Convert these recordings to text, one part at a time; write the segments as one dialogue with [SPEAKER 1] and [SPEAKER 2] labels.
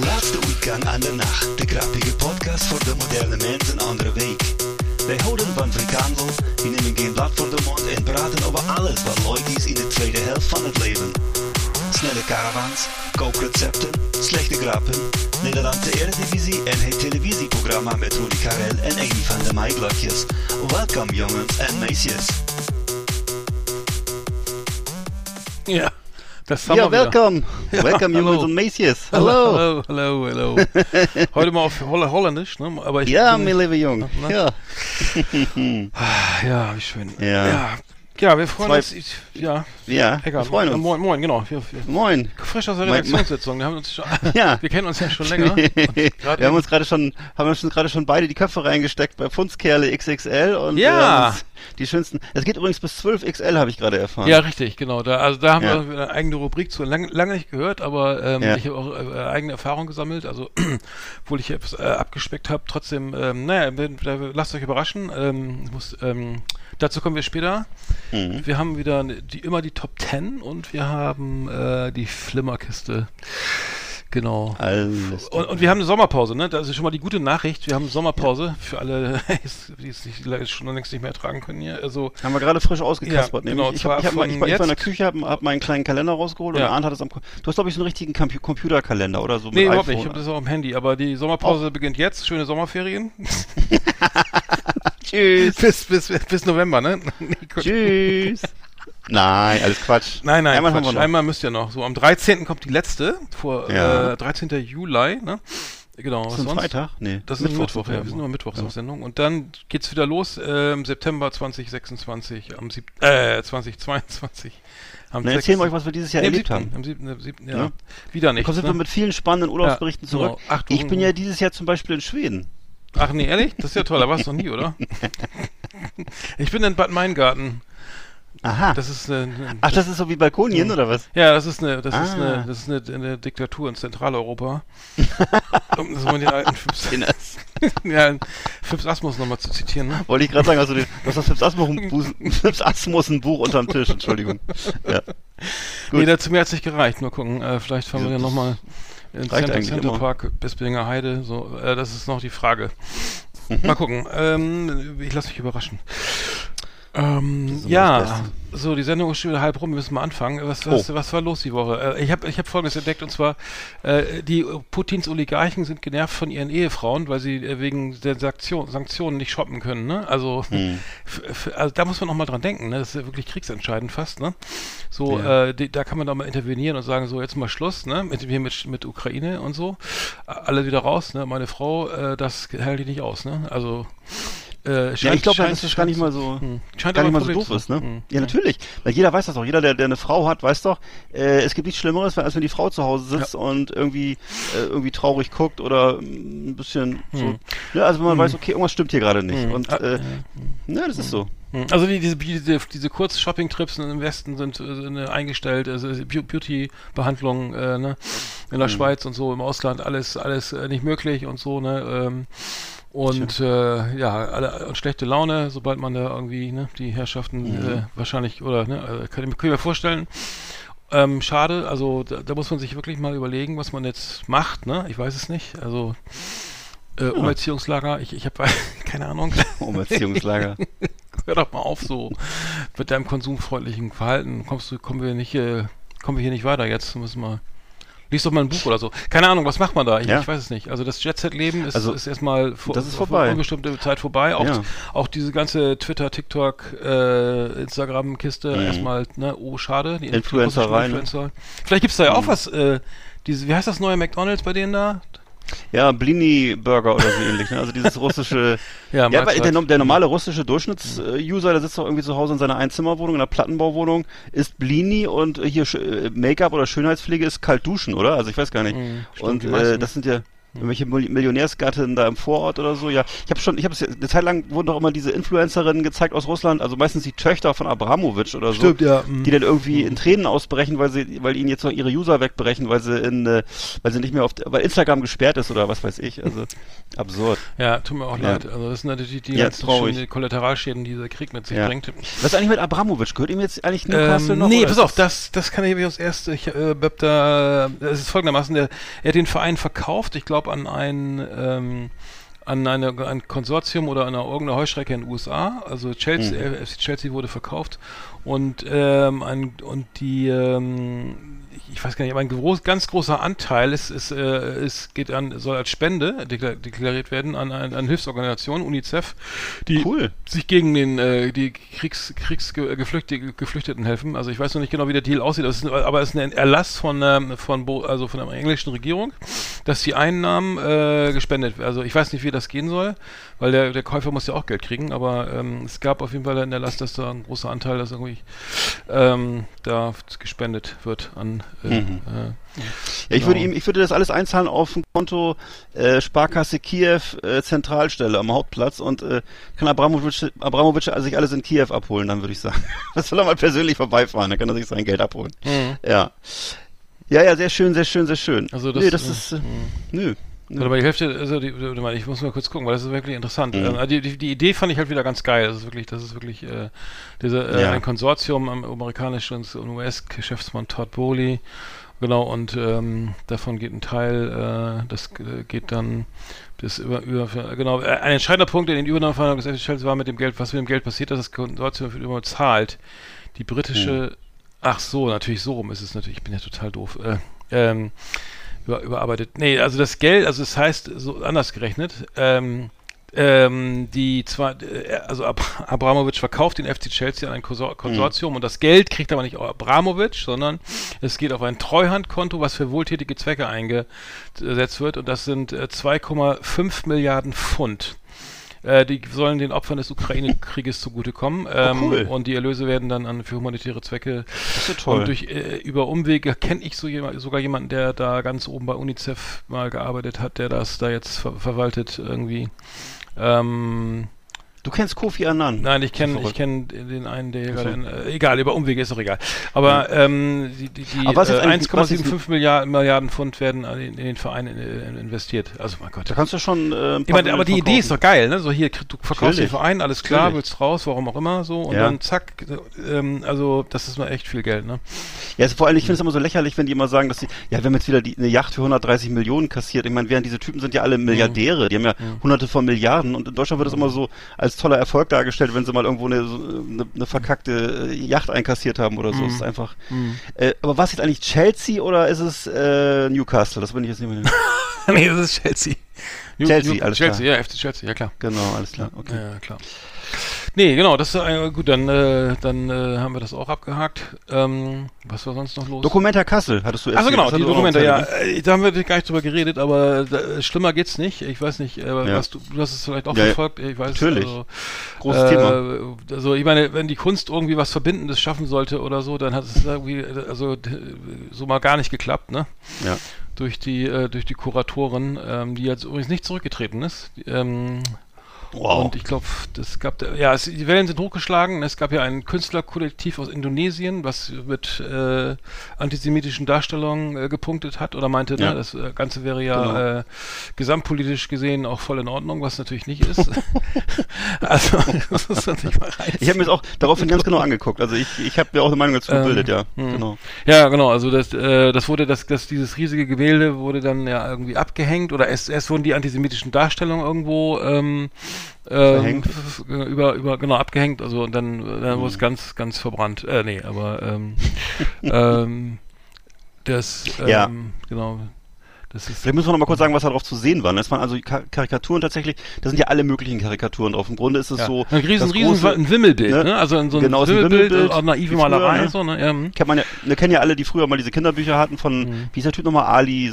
[SPEAKER 1] Laatste uitgang aan de nacht. De grappige podcast voor de moderne mens een andere week. Wij houden van frikandel, die nemen geen blad voor de mond en praten over alles wat leuk is in de tweede helft van het leven. Snelle caravans, kookrecepten, slechte grappen, Nederlandse Eredivisie en het televisieprogramma met Rudy Karel en Amy van de Maaiblokjes. Welkom jongens en meisjes.
[SPEAKER 2] Ja, das haben
[SPEAKER 3] Ja,
[SPEAKER 2] wir
[SPEAKER 3] welkom. welkom
[SPEAKER 2] hallo.
[SPEAKER 3] jongens en meisjes. Hallo.
[SPEAKER 2] Hallo, hallo, hallo. Heute mal auf Holl Holländisch, ne? Aber ich
[SPEAKER 3] Ja, mijn lieve jong.
[SPEAKER 2] Na?
[SPEAKER 3] Ja.
[SPEAKER 2] Ah, ja, wie schön.
[SPEAKER 3] Ja.
[SPEAKER 2] ja. Ja, wir freuen
[SPEAKER 3] Zwei-
[SPEAKER 2] uns. Ich, ja,
[SPEAKER 3] Ja,
[SPEAKER 2] Eckart.
[SPEAKER 3] wir freuen uns.
[SPEAKER 2] Moin, moin, genau. Wir, wir,
[SPEAKER 3] Moin.
[SPEAKER 2] frisch aus der Redaktionssitzung. Wir haben uns schon,
[SPEAKER 3] Ja.
[SPEAKER 2] wir kennen uns ja schon länger.
[SPEAKER 3] Wir haben uns gerade schon, haben uns gerade schon beide die Köpfe reingesteckt bei Fundskerle XXL und
[SPEAKER 2] Ja.
[SPEAKER 3] uns die schönsten. Es geht übrigens bis 12 XL, habe ich gerade erfahren.
[SPEAKER 2] Ja, richtig, genau. Da, also da haben
[SPEAKER 3] Ja.
[SPEAKER 2] wir eine eigene Rubrik zu, lang, lange nicht gehört, aber ähm,
[SPEAKER 3] Ja.
[SPEAKER 2] ich habe auch äh, eigene Erfahrung gesammelt, also obwohl ich etwas äh, abgespeckt habe, trotzdem, ähm, naja, lasst euch überraschen. Ähm, ich muss, ähm, dazu kommen wir später.
[SPEAKER 3] Mhm.
[SPEAKER 2] Wir haben wieder die, immer die Top 10 und wir haben äh, die Flimmerkiste. Genau.
[SPEAKER 3] Alles.
[SPEAKER 2] Und, und wir haben eine Sommerpause, ne? Das ist schon mal die gute Nachricht. Wir haben Sommerpause für alle, die es nicht, schon längst nicht mehr ertragen können hier. Also,
[SPEAKER 3] Haben wir gerade frisch ausgekaspert.
[SPEAKER 2] Ja,
[SPEAKER 3] nämlich.
[SPEAKER 2] genau,
[SPEAKER 3] ich, hab, ich, hab, ich, war- ich war in der Küche, habe hab meinen kleinen Kalender rausgeholt
[SPEAKER 2] Ja.
[SPEAKER 3] und Arndt hat es am. Du hast, glaube ich, so einen richtigen Compu Computerkalender oder so.
[SPEAKER 2] nee, überhaupt nicht. Ich
[SPEAKER 3] iPhone.
[SPEAKER 2] habe das auch am Handy. Aber die Sommerpause beginnt jetzt. Schöne Sommerferien.
[SPEAKER 3] Tschüss.
[SPEAKER 2] bis, bis, bis November, ne? Nee.
[SPEAKER 3] Tschüss. Nein, alles Quatsch.
[SPEAKER 2] Nein, nein,
[SPEAKER 3] Einmal
[SPEAKER 2] Quatsch.
[SPEAKER 3] wir.
[SPEAKER 2] Einmal müsst ihr noch. So, am 13. kommt die letzte. Vor
[SPEAKER 3] Ja.
[SPEAKER 2] äh, 13. Juli, ne? Genau.
[SPEAKER 3] Ist
[SPEAKER 2] was sonst?
[SPEAKER 3] Freitag? Nee.
[SPEAKER 2] Das ist Mittwoch, Mittwoch
[SPEAKER 3] sind
[SPEAKER 2] ja.
[SPEAKER 3] wir
[SPEAKER 2] Wir sind
[SPEAKER 3] immer
[SPEAKER 2] Mittwochs
[SPEAKER 3] Ja.
[SPEAKER 2] auf Sendung. Und dann geht's wieder los äh, im September 2026, am 7. Äh, 2022. Am
[SPEAKER 3] Na, erzählen wir
[SPEAKER 2] 6.
[SPEAKER 3] euch, was wir dieses Jahr
[SPEAKER 2] Nee,
[SPEAKER 3] erlebt
[SPEAKER 2] 7.
[SPEAKER 3] haben.
[SPEAKER 2] Am 7. am 7. Ja.
[SPEAKER 3] Ja.
[SPEAKER 2] Wieder
[SPEAKER 3] Da
[SPEAKER 2] nicht.
[SPEAKER 3] sind wir
[SPEAKER 2] Ne?
[SPEAKER 3] mit vielen spannenden Urlaubsberichten
[SPEAKER 2] Ja,
[SPEAKER 3] zurück.
[SPEAKER 2] genau.
[SPEAKER 3] Ich bin ja dieses Jahr zum Beispiel in Schweden.
[SPEAKER 2] Ach nee, ehrlich? Das ist ja toll. Da warst du noch nie, oder? ich bin in Bad Meingarten.
[SPEAKER 3] Aha.
[SPEAKER 2] Das ist eine, eine
[SPEAKER 3] Ach, das ist so wie Balkonien oder was?
[SPEAKER 2] Ja, das ist eine, das ist
[SPEAKER 3] Ah.
[SPEAKER 2] eine, das ist eine, eine Diktatur in Zentraleuropa. um das mal den alten Fips, ja, Fips Asmus nochmal zu zitieren, ne?
[SPEAKER 3] Wollte ich gerade sagen, also du hast das Fips Asmus, Fips Asmus ein Buch unterm Tisch, Entschuldigung. Ja. Gut.
[SPEAKER 2] Nee, dazu mir hat's nicht gereicht. Mal gucken, äh, vielleicht fahren wir
[SPEAKER 3] Ja,
[SPEAKER 2] nochmal in
[SPEAKER 3] reicht
[SPEAKER 2] Center,
[SPEAKER 3] eigentlich
[SPEAKER 2] Center
[SPEAKER 3] immer.
[SPEAKER 2] Park, Bispinger Heide, so, äh, das ist noch die Frage.
[SPEAKER 3] Mhm.
[SPEAKER 2] Mal gucken, ähm, ich lasse mich überraschen. Ähm, ja. So, die Sendung ist schon wieder halb rum, wir müssen mal anfangen. Was, was,
[SPEAKER 3] Oh.
[SPEAKER 2] was war los die Woche? Äh, ich habe ich hab Folgendes entdeckt, und zwar, äh, die Putins Oligarchen sind genervt von ihren Ehefrauen, weil sie äh, wegen der Sanktion, Sanktionen nicht shoppen können, ne? Also,
[SPEAKER 3] Hm.
[SPEAKER 2] also da muss man auch mal dran denken, ne? Das ist ja wirklich kriegsentscheidend fast, ne? So,
[SPEAKER 3] Ja.
[SPEAKER 2] äh, die, da kann man doch mal intervenieren und sagen, so jetzt mal Schluss, ne? Mit hier mit, mit Ukraine und so. Alle wieder raus, ne? Meine Frau, äh, das hält die nicht aus, ne? Also äh,
[SPEAKER 3] Ja, ich glaube, dass das gar nicht mal so,
[SPEAKER 2] hm. Scheint
[SPEAKER 3] gar nicht mal so doof ist, ne?
[SPEAKER 2] Hm.
[SPEAKER 3] Ja, natürlich. Weil jeder weiß das auch. Jeder, der, der eine Frau hat, weiß doch, äh, es gibt nichts Schlimmeres, als wenn die Frau zu Hause sitzt und irgendwie, äh, irgendwie traurig guckt oder mm, ein bisschen so.
[SPEAKER 2] Hm.
[SPEAKER 3] Ne, also wenn man weiß, okay, irgendwas stimmt hier gerade nicht.
[SPEAKER 2] Hm.
[SPEAKER 3] Und
[SPEAKER 2] Ah,
[SPEAKER 3] äh,
[SPEAKER 2] ja.
[SPEAKER 3] ne, das ist so.
[SPEAKER 2] Hm. Also die, diese, diese, diese Kurz-Shopping-Trips im Westen sind äh, eingestellt, also Beau- Beauty-Behandlungen äh, ne? in der. Schweiz und so, im Ausland, alles, alles äh, nicht möglich und so, ne? Ähm, und äh, ja, alle, und schlechte Laune, sobald man da irgendwie, ne, die Herrschaften
[SPEAKER 3] Mhm.
[SPEAKER 2] äh, wahrscheinlich, oder ne, äh, kann, ich mir- kann ich mir vorstellen. Ähm, schade, also da, da muss man sich wirklich mal überlegen, was man jetzt macht, ne? Ich weiß es nicht. Also äh, Umerziehungslager, ich, ich habe keine Ahnung.
[SPEAKER 3] Umerziehungslager.
[SPEAKER 2] Hör doch mal auf so mit deinem konsumfreundlichen Verhalten. Kommst du, kommen wir nicht, äh, kommen wir hier nicht weiter jetzt. Müssen wir. Lies doch mal ein Buch oder so. Keine Ahnung, was macht man da? Ich,
[SPEAKER 3] Ja.
[SPEAKER 2] ich weiß es nicht. Also das Jet-Set-Leben ist,
[SPEAKER 3] Also,
[SPEAKER 2] ist erstmal vor,
[SPEAKER 3] das ist
[SPEAKER 2] vor
[SPEAKER 3] vorbei.
[SPEAKER 2] unbestimmte Zeit vorbei. Auch,
[SPEAKER 3] Ja.
[SPEAKER 2] auch diese ganze Twitter, TikTok, äh, Instagram-Kiste
[SPEAKER 3] Mhm.
[SPEAKER 2] erstmal, ne, oh schade. Die
[SPEAKER 3] Influencerei, ne?
[SPEAKER 2] Influencer. Vielleicht gibt's da ja auch
[SPEAKER 3] Mhm.
[SPEAKER 2] was, äh, diese, wie heißt das neue McDonalds bei denen da?
[SPEAKER 3] Ja, Blini Burger oder so ähnlich. Ne? Also dieses russische. ja,
[SPEAKER 2] Mahlzeit.
[SPEAKER 3] weil der, der normale russische Durchschnitts-User, der sitzt doch irgendwie zu Hause in seiner Einzimmerwohnung, in einer Plattenbauwohnung, isst Blini und hier äh, Make-up oder Schönheitspflege ist kalt duschen, oder? Also ich weiß gar nicht.
[SPEAKER 2] Mhm, stimmt,
[SPEAKER 3] und äh, das sind ja. Irgendwelche Mil- Millionärsgattin da im Vorort oder so, ja. Ich habe schon, ich habe es eine Zeit lang wurden doch immer diese Influencerinnen gezeigt aus Russland, also meistens die Töchter von Abramowitsch oder so.
[SPEAKER 2] ja. mhm.
[SPEAKER 3] Die dann irgendwie in Tränen ausbrechen, weil sie, weil ihnen jetzt noch ihre User wegbrechen, weil sie in, äh, weil sie nicht mehr auf, weil Instagram gesperrt ist oder was weiß ich. Also absurd.
[SPEAKER 2] Ja, tut mir auch
[SPEAKER 3] Ja.
[SPEAKER 2] leid. Also das sind natürlich die
[SPEAKER 3] Ja,
[SPEAKER 2] schönen Kollateralschäden, die dieser Krieg mit sich
[SPEAKER 3] Ja.
[SPEAKER 2] bringt.
[SPEAKER 3] Was ist eigentlich mit Abramowitsch? Gehört ihm jetzt eigentlich Newcastle
[SPEAKER 2] Ähm,
[SPEAKER 3] noch?
[SPEAKER 2] nee, pass
[SPEAKER 3] ist
[SPEAKER 2] auf, das, das kann ich als erste. Ich äh, da, es ist folgendermaßen, der, er hat den Verein verkauft, ich glaube an ein, ähm, an eine, ein Konsortium oder an eine, irgendeine Heuschrecke in den USA. Also Chelsea,
[SPEAKER 3] Mhm.
[SPEAKER 2] FC Chelsea wurde verkauft und ähm, ein, und die ähm, ich weiß gar nicht, aber ein groß, ganz großer Anteil ist, ist, äh, ist geht an, soll als Spende deklar deklariert werden an, an, an Hilfsorganisationen, UNICEF, die
[SPEAKER 3] Cool.
[SPEAKER 2] sich gegen den äh, die Kriegs, Kriegsgeflüchteten Geflüchteten helfen. Also ich weiß noch nicht genau, wie der Deal aussieht, ist, aber es ist ein Erlass von ähm, von Bo also von der englischen Regierung, dass die Einnahmen äh, gespendet werden. Also ich weiß nicht, wie das gehen soll, weil der, der Käufer muss ja auch Geld kriegen, aber ähm, es gab auf jeden Fall einen Erlass, dass da ein großer Anteil, dass irgendwie ähm, da gespendet wird an
[SPEAKER 3] Mhm.
[SPEAKER 2] äh,
[SPEAKER 3] Ja, ich würde
[SPEAKER 2] Genau.
[SPEAKER 3] ihm, ich würde das alles einzahlen auf ein Konto äh, Sparkasse Kiew äh, Zentralstelle am Hauptplatz und äh, kann Abramowitsch, Abramowitsch sich alles in Kiew abholen, dann würde ich sagen. Das soll er mal persönlich vorbeifahren, dann kann er sich sein Geld abholen.
[SPEAKER 2] Mhm.
[SPEAKER 3] Ja. Ja, ja, sehr schön, sehr schön, sehr schön.
[SPEAKER 2] Also das,
[SPEAKER 3] nee, das
[SPEAKER 2] äh,
[SPEAKER 3] ist, äh,
[SPEAKER 2] mhm.
[SPEAKER 3] nö.
[SPEAKER 2] Warte mal, die Hälfte, also die, mal, ich muss mal kurz gucken, weil das ist wirklich interessant.
[SPEAKER 3] Mhm.
[SPEAKER 2] Ähm, die, die, die Idee fand ich halt wieder ganz geil. Das ist wirklich, das ist wirklich äh, diese, äh,
[SPEAKER 3] Ja.
[SPEAKER 2] ein Konsortium am amerikanischen und US-Geschäftsmann Todd Bowley. Genau, und ähm, davon geht ein Teil, äh, das äh, geht dann das über, über genau, äh, ein entscheidender Punkt in den Übernahmeverhandlungen des FC Chelsea war mit dem Geld, was mit dem Geld passiert, dass das Konsortium wird immer zahlt. Die britische, ach so, natürlich so rum ist es natürlich, ich bin ja total doof. Äh, ähm, über, überarbeitet. Nee, also das Geld, also es heißt so anders gerechnet, ähm, ähm, die zwar, äh, also Ab Abramowitsch verkauft den FC Chelsea an ein Konsor Konsortium und das Geld kriegt aber nicht Abramowitsch, sondern es geht auf ein Treuhandkonto, was für wohltätige Zwecke eingesetzt wird und das sind äh, 2,5 Milliarden Pfund. Äh, die sollen den Opfern des Ukraine-Krieges zugutekommen ähm,
[SPEAKER 3] cool.
[SPEAKER 2] und die Erlöse werden dann an, für humanitäre Zwecke
[SPEAKER 3] Das ist ja toll.
[SPEAKER 2] und durch äh, über Umwege kenne ich so jemand, sogar jemanden, der da ganz oben bei UNICEF mal gearbeitet hat, der das da jetzt ver verwaltet irgendwie. Ähm,
[SPEAKER 3] du kennst Kofi Annan.
[SPEAKER 2] nein, ich kenne ich kenne den einen, der hier gerade in, äh, egal, über Umwege ist doch egal. Aber ähm, die, die, die
[SPEAKER 3] Aber was ist
[SPEAKER 2] äh,
[SPEAKER 3] eigentlich- was ist-
[SPEAKER 2] 1,75 Milliarden, Milliarden Pfund werden den- in den Verein äh, investiert. Also mein Gott.
[SPEAKER 3] Da kannst du schon. Äh,
[SPEAKER 2] Ich meine, aber die
[SPEAKER 3] Millionen
[SPEAKER 2] Idee ist
[SPEAKER 3] verkaufen.
[SPEAKER 2] doch geil, ne? So hier, du verkaufst den. Verein, alles klar,
[SPEAKER 3] Natürlich.
[SPEAKER 2] willst raus, warum auch immer, so und
[SPEAKER 3] Ja.
[SPEAKER 2] dann zack, ähm, also das ist mal echt viel Geld, ne?
[SPEAKER 3] Ja, also vor allem, ich finde es immer so lächerlich, wenn die immer sagen, dass sie, ja, wir haben jetzt wieder die, eine Yacht für 130 Millionen kassiert. Ich meine, während diese Typen sind ja alle Milliardäre, die haben ja hunderte von Milliarden und in Deutschland wird das immer so als toller Erfolg dargestellt, wenn sie mal irgendwo eine, eine, eine verkackte äh, Yacht einkassiert haben oder so. Das ist einfach. Äh, aber was jetzt eigentlich Chelsea oder ist es äh, Newcastle? Das bin ich jetzt nicht mehr.
[SPEAKER 2] nee, das ist Chelsea. New-
[SPEAKER 3] Chelsea,
[SPEAKER 2] New-
[SPEAKER 3] alles
[SPEAKER 2] Chelsea,
[SPEAKER 3] klar.
[SPEAKER 2] ja, FC Chelsea, ja klar.
[SPEAKER 3] genau, alles klar. Okay.
[SPEAKER 2] Ja, klar. Nee, genau, das ist äh, gut, dann, äh, dann äh, haben wir das auch abgehakt. Ähm, was war sonst noch los?
[SPEAKER 3] Dokumenta Kassel, hattest du
[SPEAKER 2] Achso,
[SPEAKER 3] erzählt.
[SPEAKER 2] genau, die Dokumente, ja.
[SPEAKER 3] erzählt,
[SPEAKER 2] Äh, Da haben wir gar nicht drüber geredet, aber da, schlimmer geht's nicht. Ich weiß nicht, äh,
[SPEAKER 3] Ja.
[SPEAKER 2] was du, du hast es vielleicht auch
[SPEAKER 3] Ja,
[SPEAKER 2] verfolgt. Ich weiß,
[SPEAKER 3] Natürlich.
[SPEAKER 2] Also,
[SPEAKER 3] Großes
[SPEAKER 2] äh,
[SPEAKER 3] Thema.
[SPEAKER 2] Also ich meine, wenn die Kunst irgendwie was Verbindendes schaffen sollte oder so, dann hat es irgendwie, äh, also so mal gar nicht geklappt, ne?
[SPEAKER 3] ne? Ja.
[SPEAKER 2] Durch die, äh, durch die Kuratorin, ähm, die jetzt übrigens nicht zurückgetreten ist. Die, Ähm,
[SPEAKER 3] Wow.
[SPEAKER 2] und ich glaube, das gab, ja, es, die Wellen sind hochgeschlagen. Es gab ja ein Künstlerkollektiv aus Indonesien, was mit äh, antisemitischen Darstellungen äh, gepunktet hat oder meinte,
[SPEAKER 3] Ja.
[SPEAKER 2] ne, das äh, Ganze wäre ja
[SPEAKER 3] Genau.
[SPEAKER 2] äh, gesamtpolitisch gesehen auch voll in Ordnung, was natürlich nicht ist. also, das man sich mal.
[SPEAKER 3] Ich habe mir das auch daraufhin ganz genau angeguckt. Also ich, ich habe mir auch eine Meinung dazu
[SPEAKER 2] Ähm,
[SPEAKER 3] gebildet, ja.
[SPEAKER 2] hm.
[SPEAKER 3] Genau.
[SPEAKER 2] Ja, genau, also das, äh, das wurde, das, das, dieses riesige Gemälde wurde dann ja irgendwie abgehängt oder erst, erst wurden die antisemitischen Darstellungen irgendwo ähm, ähm, f- über, über, genau, abgehängt, also und dann, dann wurde es
[SPEAKER 3] Mhm.
[SPEAKER 2] ganz, ganz verbrannt. Äh, nee, aber ähm, ähm, das, ähm,
[SPEAKER 3] Ja.
[SPEAKER 2] genau, das ist
[SPEAKER 3] Vielleicht müssen wir noch mal kurz sagen, was da drauf zu sehen war. Das waren also Ka- Karikaturen tatsächlich, da sind ja alle möglichen Karikaturen drauf. Im Grunde ist es
[SPEAKER 2] ja.
[SPEAKER 3] so.
[SPEAKER 2] ein riesen, riesen
[SPEAKER 3] große-
[SPEAKER 2] ein Wimmelbild,
[SPEAKER 3] ne?
[SPEAKER 2] ne? Also so ein
[SPEAKER 3] Genau,
[SPEAKER 2] Wimmelbild,
[SPEAKER 3] Wimmelbild,
[SPEAKER 2] auch naive
[SPEAKER 3] früher,
[SPEAKER 2] Malerei,
[SPEAKER 3] ne?
[SPEAKER 2] so, ne? Ja.
[SPEAKER 3] Kennt man ja, ne, kennen ja alle, die früher mal diese Kinderbücher hatten von,
[SPEAKER 2] Mhm.
[SPEAKER 3] wie ist der Typ nochmal, Ali,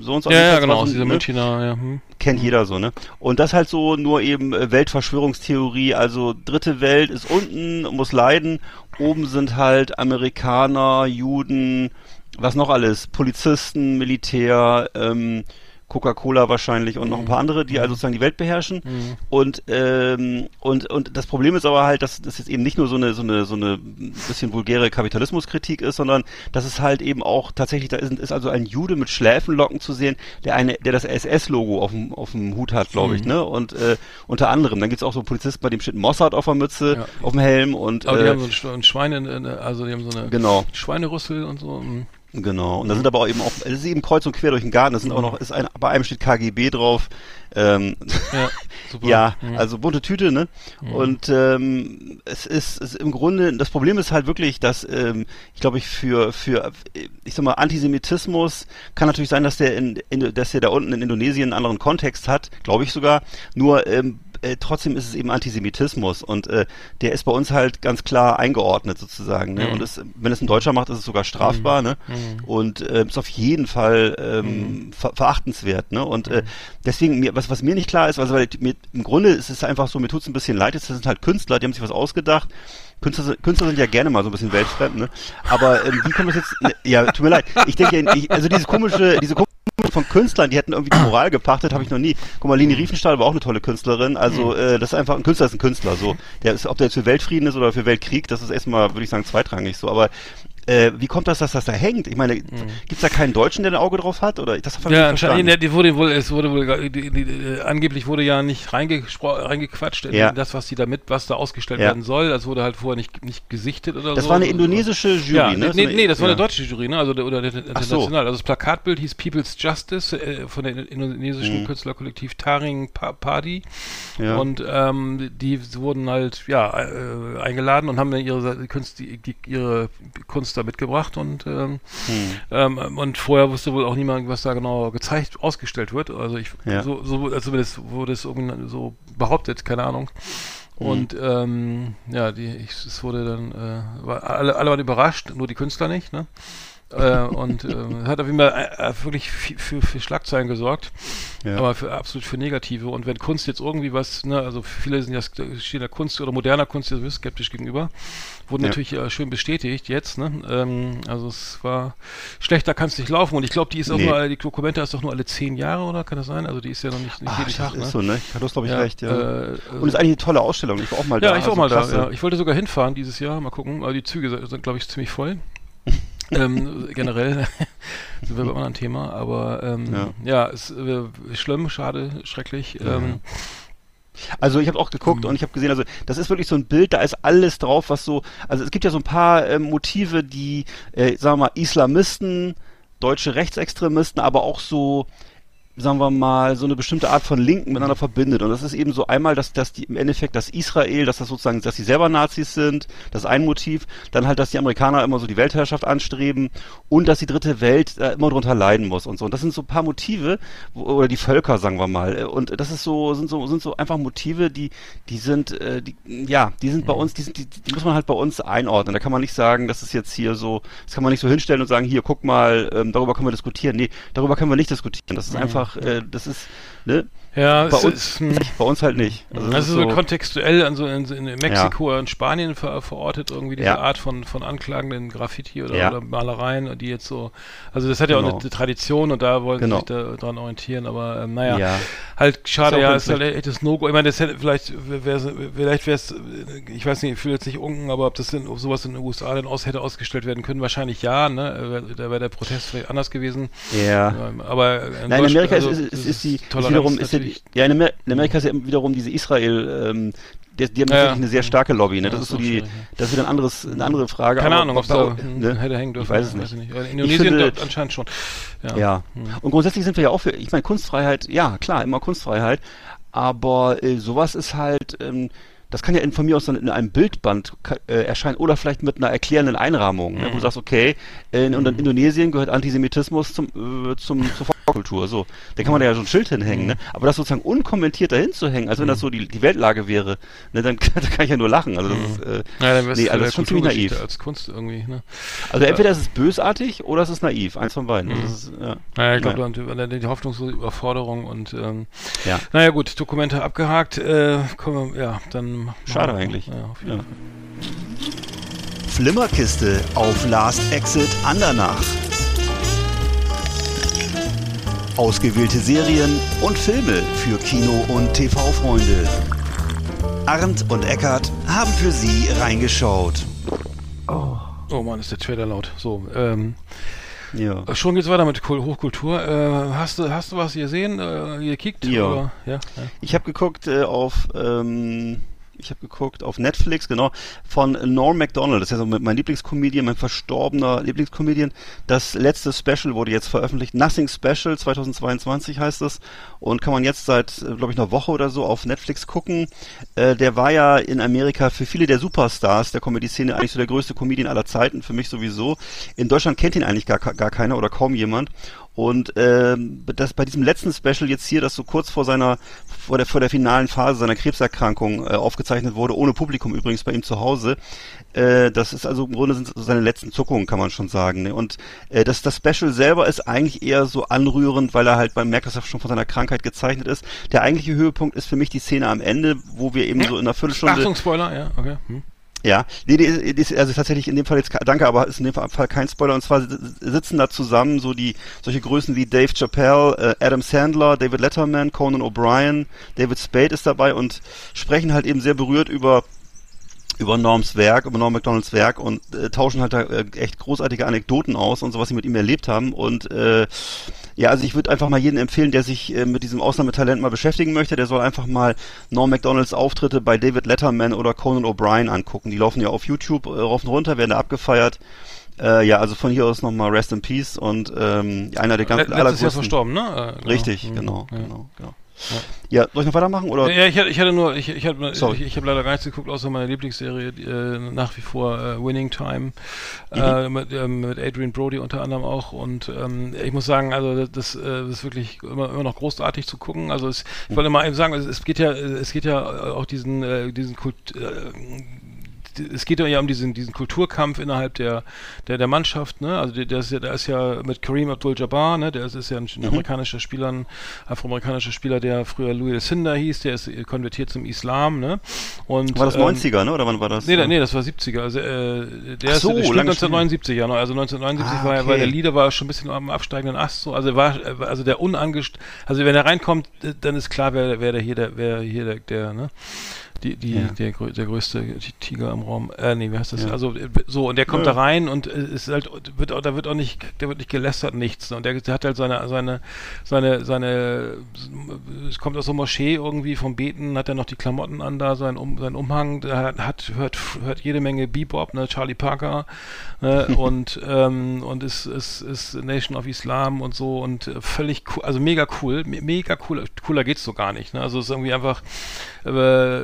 [SPEAKER 3] so und so.
[SPEAKER 2] ja, ja, genau, aus dieser
[SPEAKER 3] ne?
[SPEAKER 2] Münchner, ja. Hm.
[SPEAKER 3] Kennt jeder so, ne? Und das halt so nur eben äh, Weltverschwörungstheorie, also dritte Welt ist unten, muss leiden, oben sind halt Amerikaner, Juden, was noch alles, Polizisten, Militär, ähm, Coca-Cola wahrscheinlich und noch ein paar andere, die also sozusagen die Welt beherrschen.
[SPEAKER 2] Mhm.
[SPEAKER 3] Und, ähm, und, und das Problem ist aber halt, dass das jetzt eben nicht nur so eine, so eine, so eine bisschen vulgäre Kapitalismuskritik ist, sondern dass es halt eben auch tatsächlich, da ist, ist also ein Jude mit Schläfenlocken zu sehen, der eine, der das SS-Logo auf dem, auf dem Hut hat, glaube ich,
[SPEAKER 2] Mhm.
[SPEAKER 3] ne? Und äh, unter anderem, dann gibt's auch so einen Polizisten, bei dem steht Mossad auf der Mütze,
[SPEAKER 2] Ja.
[SPEAKER 3] auf dem Helm und
[SPEAKER 2] Aber die
[SPEAKER 3] äh,
[SPEAKER 2] haben so ein, Sch- ein Schweine, äh, also die haben so eine
[SPEAKER 3] genau.
[SPEAKER 2] Schweinerüssel und so. mm.
[SPEAKER 3] Genau. Und da sind aber auch eben auch, es ist eben kreuz und quer durch den Garten. Das sind auch noch, ist ein, bei einem steht KGB drauf. Ähm,
[SPEAKER 2] Ja, super.
[SPEAKER 3] ja,
[SPEAKER 2] Mhm.
[SPEAKER 3] also bunte Tüte, ne? Und ähm, es ist, ist im Grunde, das Problem ist halt wirklich, dass ähm, ich glaube, ich für für ich sag mal Antisemitismus kann natürlich sein, dass der in, in dass der da unten in Indonesien einen anderen Kontext hat, glaube ich sogar. Nur ähm, äh, trotzdem ist es eben Antisemitismus und äh, der ist bei uns halt ganz klar eingeordnet sozusagen. Ne?
[SPEAKER 2] Mhm.
[SPEAKER 3] Und es, wenn es ein Deutscher macht, ist es sogar strafbar. Ne?
[SPEAKER 2] Mhm.
[SPEAKER 3] Und äh, ist auf jeden Fall ähm, ver verachtenswert. Ne? Und äh, deswegen, mir, was, was mir nicht klar ist, also weil mir, im Grunde ist es einfach so, mir tut's ein bisschen leid, jetzt sind halt Künstler, die haben sich was ausgedacht. Künstler, sind- Künstler sind ja gerne mal so ein bisschen weltfremd, ne? Aber ähm, wie kommt das jetzt? Ne, ja, tut mir leid. Ich denke, ich, also dieses komische, diese komische von Künstlern, die hätten irgendwie die Moral gepachtet, habe ich noch nie. Guck mal, Leni Riefenstahl war auch eine tolle Künstlerin. Also äh, das ist einfach ein Künstler ist ein Künstler. So, der ist, ob der jetzt für Weltfrieden ist oder für Weltkrieg, das ist erstmal, würde ich sagen, zweitrangig. So, aber äh, wie kommt das, dass das da hängt? Ich meine, gibt's da keinen Deutschen, der ein Auge drauf hat? Oder das
[SPEAKER 2] Ja, anscheinend, nee, die wurde wohl, es wurde wohl, die, die, äh, angeblich wurde ja nicht reingequatscht in
[SPEAKER 3] Ja.
[SPEAKER 2] das, was die da mit, was da ausgestellt
[SPEAKER 3] Ja.
[SPEAKER 2] werden soll. Das wurde halt vorher nicht, nicht gesichtet oder
[SPEAKER 3] Das
[SPEAKER 2] so.
[SPEAKER 3] war eine indonesische Jury,
[SPEAKER 2] ja,
[SPEAKER 3] ne?
[SPEAKER 2] nee, nee, das war
[SPEAKER 3] ja.
[SPEAKER 2] eine deutsche Jury, ne? Also der, oder der, der
[SPEAKER 3] Ach so.
[SPEAKER 2] international. Also das Plakatbild hieß People's Justice äh, von dem indonesischen
[SPEAKER 3] Mhm.
[SPEAKER 2] Künstlerkollektiv Taring Pa- Padi.
[SPEAKER 3] Ja.
[SPEAKER 2] Und ähm, die wurden halt ja äh, eingeladen und haben dann ihre Kunst, die, die, ihre Kunst da mitgebracht und ähm,
[SPEAKER 3] Hm.
[SPEAKER 2] ähm, und vorher wusste wohl auch niemand, was da genau gezeigt, ausgestellt wird. Also ich
[SPEAKER 3] Ja.
[SPEAKER 2] so, so also zumindest wurde es irgendwie so behauptet, keine Ahnung. Und ähm, ja, die, ich, es wurde dann, äh, war, alle, alle waren überrascht, nur die Künstler nicht, ne? äh, und ähm, hat auf jeden Fall äh, äh, wirklich für, für Schlagzeilen gesorgt,
[SPEAKER 3] Ja.
[SPEAKER 2] aber für absolut für negative. Und wenn Kunst jetzt irgendwie was, ne, also viele sind ja stehen der Kunst oder moderner Kunst ja skeptisch gegenüber, wurden
[SPEAKER 3] Ja.
[SPEAKER 2] natürlich äh, schön bestätigt jetzt, ne? Ähm, also es war schlechter kann es nicht laufen und ich glaube, die ist auch
[SPEAKER 3] Nee.
[SPEAKER 2] nur, alle- die Dokumente ist doch nur alle zehn Jahre oder kann das sein? Also die ist ja noch nicht, nicht
[SPEAKER 3] Ach,
[SPEAKER 2] jeden
[SPEAKER 3] das
[SPEAKER 2] Tag,
[SPEAKER 3] ist
[SPEAKER 2] ne?
[SPEAKER 3] so, ne? Ich hatte das, glaube ich,
[SPEAKER 2] Ja,
[SPEAKER 3] recht, ja.
[SPEAKER 2] äh,
[SPEAKER 3] Und ist eigentlich eine tolle Ausstellung. Ich war auch mal
[SPEAKER 2] ja,
[SPEAKER 3] da.
[SPEAKER 2] ich war auch
[SPEAKER 3] also
[SPEAKER 2] mal
[SPEAKER 3] klasse.
[SPEAKER 2] da. Ja. Ich wollte sogar hinfahren dieses Jahr. Mal gucken. Aber die Züge sind, glaube ich, ziemlich voll. ähm, generell sind wir bei anderen Thema. Aber ähm,
[SPEAKER 3] Ja.
[SPEAKER 2] ja, ist äh, schlimm, schade, schrecklich. Ähm,
[SPEAKER 3] Also ich habe auch geguckt
[SPEAKER 2] Mhm.
[SPEAKER 3] und ich habe gesehen, also das ist wirklich so ein Bild, da ist alles drauf, was so, also es gibt ja so ein paar ähm, Motive, die, äh, sagen wir mal, Islamisten, deutsche Rechtsextremisten, aber auch so, sagen wir mal, so eine bestimmte Art von Linken miteinander verbindet. Und das ist eben so einmal, dass, dass die im Endeffekt das Israel, dass das sozusagen, dass sie selber Nazis sind, das ist ein Motiv. Dann halt, dass die Amerikaner immer so die Weltherrschaft anstreben und dass die dritte Welt äh, immer drunter leiden muss und so. Und das sind so ein paar Motive, wo, oder die Völker, sagen wir mal. Und das ist so, sind so, sind so einfach Motive, die, die sind, äh, die, ja, die sind bei uns, die, sind, die, die muss man halt bei uns einordnen. Da kann man nicht sagen, das ist jetzt hier so, das kann man nicht so hinstellen und sagen, hier, guck mal, ähm, darüber können wir diskutieren. Nee, darüber können wir nicht diskutieren. Das ist einfach, äh, das ist, ne,
[SPEAKER 2] ja,
[SPEAKER 3] bei
[SPEAKER 2] es
[SPEAKER 3] uns,
[SPEAKER 2] ist,
[SPEAKER 3] bei uns halt nicht.
[SPEAKER 2] Also das ist so kontextuell an so in, in Mexiko und Spanien ver, verortet irgendwie diese
[SPEAKER 3] Ja.
[SPEAKER 2] Art von von anklagenden Graffiti oder,
[SPEAKER 3] Ja.
[SPEAKER 2] oder Malereien, die jetzt so also das hat ja auch
[SPEAKER 3] Genau.
[SPEAKER 2] eine, eine Tradition und da wollen
[SPEAKER 3] Genau.
[SPEAKER 2] sie sich da dran orientieren, aber ähm, naja,
[SPEAKER 3] Ja.
[SPEAKER 2] halt schade,
[SPEAKER 3] Ist
[SPEAKER 2] ja, ist halt echt das No-Go. Ich meine, das hätte vielleicht wäre vielleicht wäre es ich weiß nicht, ich fühle jetzt nicht unken, aber ob das denn ob sowas in den USA dann aus hätte ausgestellt werden können, wahrscheinlich ja, ne? Da wäre der Protest vielleicht anders gewesen.
[SPEAKER 3] Ja.
[SPEAKER 2] Ähm, aber in,
[SPEAKER 3] Nein, in Amerika
[SPEAKER 2] also,
[SPEAKER 3] ist, ist, ist, die ist
[SPEAKER 2] Toleranz
[SPEAKER 3] wiederum ist ja, die-
[SPEAKER 2] natürlich-
[SPEAKER 3] ja in, Amer in Amerika ist ja wiederum diese Israel ähm, die, die haben
[SPEAKER 2] Ja, ja.
[SPEAKER 3] eine sehr starke Lobby, ne?
[SPEAKER 2] Ja,
[SPEAKER 3] Das
[SPEAKER 2] ist
[SPEAKER 3] ist so die
[SPEAKER 2] ja.
[SPEAKER 3] das ist wieder ein anderes eine andere Frage,
[SPEAKER 2] Keine
[SPEAKER 3] aber
[SPEAKER 2] Ahnung, ob es da
[SPEAKER 3] ne?
[SPEAKER 2] hätte hängen dürfen.
[SPEAKER 3] Ich weiß es nicht.
[SPEAKER 2] Aber In Indonesien
[SPEAKER 3] finde-
[SPEAKER 2] anscheinend schon. Ja.
[SPEAKER 3] Ja.
[SPEAKER 2] Hm.
[SPEAKER 3] Und grundsätzlich sind wir ja auch für, ich meine, Kunstfreiheit, ja, klar, immer Kunstfreiheit, aber äh, sowas ist halt, ähm, das kann ja in, von mir aus dann in einem Bildband äh, erscheinen oder vielleicht mit einer erklärenden Einrahmung, ne, wo
[SPEAKER 2] Mhm.
[SPEAKER 3] du sagst, okay, in, und in Indonesien gehört Antisemitismus zum, äh, zum, zur Volkskultur, so. Da kann man ja so ein Schild hinhängen,
[SPEAKER 2] Mhm.
[SPEAKER 3] ne? aber das sozusagen unkommentiert dahin zu hängen, als wenn das so die, die Weltlage wäre, ne, dann da kann ich ja nur lachen, also das ist, äh,
[SPEAKER 2] Ja, dann
[SPEAKER 3] nee, also das ist schon ziemlich naiv.
[SPEAKER 2] als Kunst irgendwie, ne?
[SPEAKER 3] Also entweder ist es bösartig oder es ist naiv, eins von beiden.
[SPEAKER 2] Mhm.
[SPEAKER 3] Ist, ja.
[SPEAKER 2] Naja, ich glaube,
[SPEAKER 3] Naja.
[SPEAKER 2] dann, dann die hoffnungslose Überforderung und ähm,
[SPEAKER 3] Ja.
[SPEAKER 2] naja gut, Dokumente abgehakt, äh, wir, ja, dann
[SPEAKER 3] Schade eigentlich.
[SPEAKER 2] Ja, auf jeden
[SPEAKER 3] Ja.
[SPEAKER 2] Fall.
[SPEAKER 1] Flimmerkiste auf Last Exit Andernach. Ausgewählte Serien und Filme für Kino- und TV-Freunde. Arndt und Eckart haben für Sie reingeschaut.
[SPEAKER 2] Oh. oh Mann, ist der Trailer laut. So, ähm.
[SPEAKER 3] Ja.
[SPEAKER 2] Schon geht's weiter mit Hochkultur. Äh, hast du hast du was gesehen? Äh, gekickt?
[SPEAKER 3] Ja.
[SPEAKER 2] Oder? ja. ja.
[SPEAKER 3] Ich habe geguckt äh, auf ähm, ich habe geguckt auf Netflix, genau, von Norm MacDonald, das ist ja so mein Lieblingscomedian, mein verstorbener Lieblingscomedian. Das letzte Special wurde jetzt veröffentlicht, Nothing Special 2022 heißt es und kann man jetzt seit, äh, glaube ich, einer Woche oder so auf Netflix gucken. Äh, der war ja in Amerika für viele der Superstars der Comedy-Szene eigentlich so der größte Comedian aller Zeiten, für mich sowieso. In Deutschland kennt ihn eigentlich gar, gar keiner oder kaum jemand. Und ähm, das bei diesem letzten Special jetzt hier, das so kurz vor seiner vor der vor der finalen Phase seiner Krebserkrankung äh, aufgezeichnet wurde, ohne Publikum übrigens bei ihm zu Hause. Äh, das ist also im Grunde sind seine letzten Zuckungen, kann man schon sagen. Ne? Und äh, das das Special selber ist eigentlich eher so anrührend, weil er halt beim merkt, dass er schon von seiner Krankheit gezeichnet ist. Der eigentliche Höhepunkt ist für mich die Szene am Ende, wo wir eben so in einer Viertelstunde.
[SPEAKER 2] Achtung, Spoiler, ja, okay. Hm.
[SPEAKER 3] Ja, nee, die, die ist also tatsächlich in dem Fall jetzt, danke, aber ist in dem Fall kein Spoiler. Und zwar sitzen da zusammen so die solche Größen wie Dave Chappelle, äh, Adam Sandler, David Letterman, Conan O'Brien, David Spade ist dabei und sprechen halt eben sehr berührt über über Norms Werk, über Norm McDonalds Werk und äh, tauschen halt da äh, echt großartige Anekdoten aus und so, was sie mit ihm erlebt haben. Und äh, ja, also ich würde einfach mal jeden empfehlen, der sich äh, mit diesem Ausnahmetalent mal beschäftigen möchte, der soll einfach mal Norm McDonalds Auftritte bei David Letterman oder Conan O'Brien angucken. Die laufen ja auf YouTube äh, rauf und runter, werden da abgefeiert. Äh, ja, also von hier aus nochmal Rest in Peace und ähm, einer der ganz
[SPEAKER 2] Let Letztes Jahr verstorben, ne?
[SPEAKER 3] Äh, genau. Richtig, mhm. genau, genau, genau. Ja. soll ich noch weitermachen? Oder?
[SPEAKER 2] Ja, ich hatte, ich hatte nur, ich, ich, hatte, ich, ich habe leider gar nichts geguckt, außer meine Lieblingsserie, äh, nach wie vor äh, Winning Time, äh, mhm. mit, ähm, mit Adrian Brody unter anderem auch. Und ähm, ich muss sagen, also das, äh, das ist wirklich immer, immer noch großartig zu gucken. Also es, ich wollte mal eben sagen, es, es geht ja, es geht ja auch diesen, äh, diesen Kult, äh, es geht ja um diesen, diesen Kulturkampf innerhalb der, der, der Mannschaft, ne? Also der, der, ist ja, der ist ja mit Kareem Abdul-Jabbar, ne? Der ist, ist ja ein, mhm. amerikanischer Spieler, ein afroamerikanischer Spieler, der früher Louis Cinder hieß, der ist konvertiert zum Islam, ne? Und,
[SPEAKER 3] war das 90er, ähm, ne? Oder wann war das?
[SPEAKER 2] Nee, nee, das war 70er. Also äh, der
[SPEAKER 3] so,
[SPEAKER 2] ist der 1979, ja, ne? Also 1979 ah, war, okay. war der Leader war schon ein bisschen am absteigenden Ast so. Also war also der unangest also wenn er reinkommt, dann ist klar, wer, wer der hier der wer hier der, der ne? Die, die, ja. der, der größte Tiger im Raum. Äh, nee, wie heißt das? Ja. Also äh, so, und der kommt ja. da rein und ist halt, wird auch, da wird auch nicht, der wird nicht gelästert, nichts. Und der, der hat halt seine, seine, seine, seine, es kommt aus so Moschee irgendwie vom Beten, hat er noch die Klamotten an da, sein, um, sein Umhang, der hat, hört, hört jede Menge Bebop, ne, Charlie Parker, ne, und, ähm, und ist, ist, ist Nation of Islam und so und völlig cool, also mega cool, mega cool, cooler geht's so gar nicht, ne, also es ist irgendwie einfach, äh,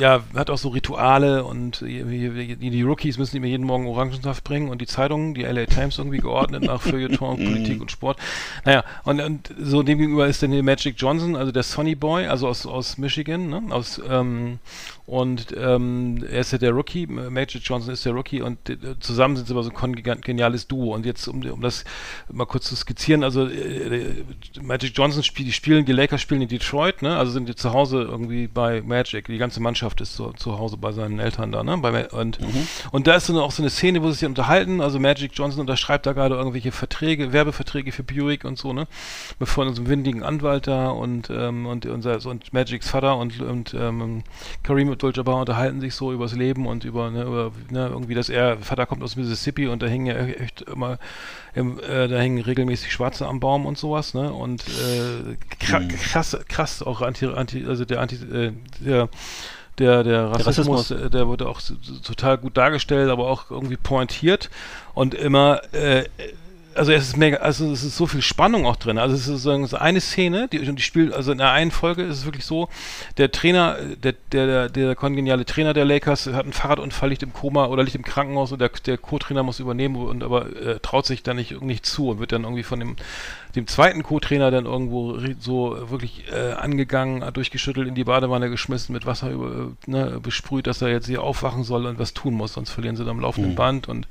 [SPEAKER 2] ja, hat auch so Rituale und die, die, Rookies müssen immer jeden Morgen Orangensaft bringen und die Zeitungen, die LA Times irgendwie geordnet nach Feuilleton, Politik und Sport. Naja, und, und so demgegenüber ist dann der Magic Johnson, also der Sonny Boy, also aus, aus Michigan, ne? aus, ähm, und ähm, er ist ja der Rookie, Magic Johnson ist der Rookie und äh, zusammen sind sie aber so ein geniales Duo. Und jetzt, um, um das mal kurz zu skizzieren, also äh, Magic Johnson spielt, die spielen, die Lakers spielen in Detroit, ne? Also sind die zu Hause irgendwie bei Magic. Die ganze Mannschaft ist so, zu Hause bei seinen Eltern da, ne? Bei, und, mhm. und da ist so eine, auch so eine Szene, wo sie sich unterhalten. Also Magic Johnson unterschreibt da gerade irgendwelche Verträge, Werbeverträge für Buick und so, ne? Bevor unserem windigen Anwalt da und, ähm, und, unser, und Magics Vater und, und ähm, Kareem Abdul-Jabbar unterhalten sich so übers Leben und über, ne, über ne, irgendwie, dass er, Vater kommt aus Mississippi und da hängen ja echt immer, äh, da hängen regelmäßig Schwarze am Baum und sowas, ne? Und äh, krass, krass, krass auch anti, anti, also der Anti, äh, der der, der Rassismus, der, Rassismus. der wurde auch total gut dargestellt, aber auch irgendwie pointiert und immer äh, also es ist mega, also es ist so viel Spannung auch drin. Also es ist sozusagen so eine Szene, die, die spielt, also in der einen Folge ist es wirklich so, der Trainer, der, der, der kongeniale Trainer der Lakers hat einen Fahrradunfall, liegt im Koma oder liegt im Krankenhaus und der, der Co-Trainer muss übernehmen und aber äh, traut sich da nicht, nicht zu und wird dann irgendwie von dem dem zweiten Co-Trainer dann irgendwo so wirklich äh, angegangen, durchgeschüttelt, in die Badewanne geschmissen, mit Wasser über, ne, besprüht, dass er jetzt hier aufwachen soll und was tun muss, sonst verlieren sie dann am laufenden mhm. Band. Und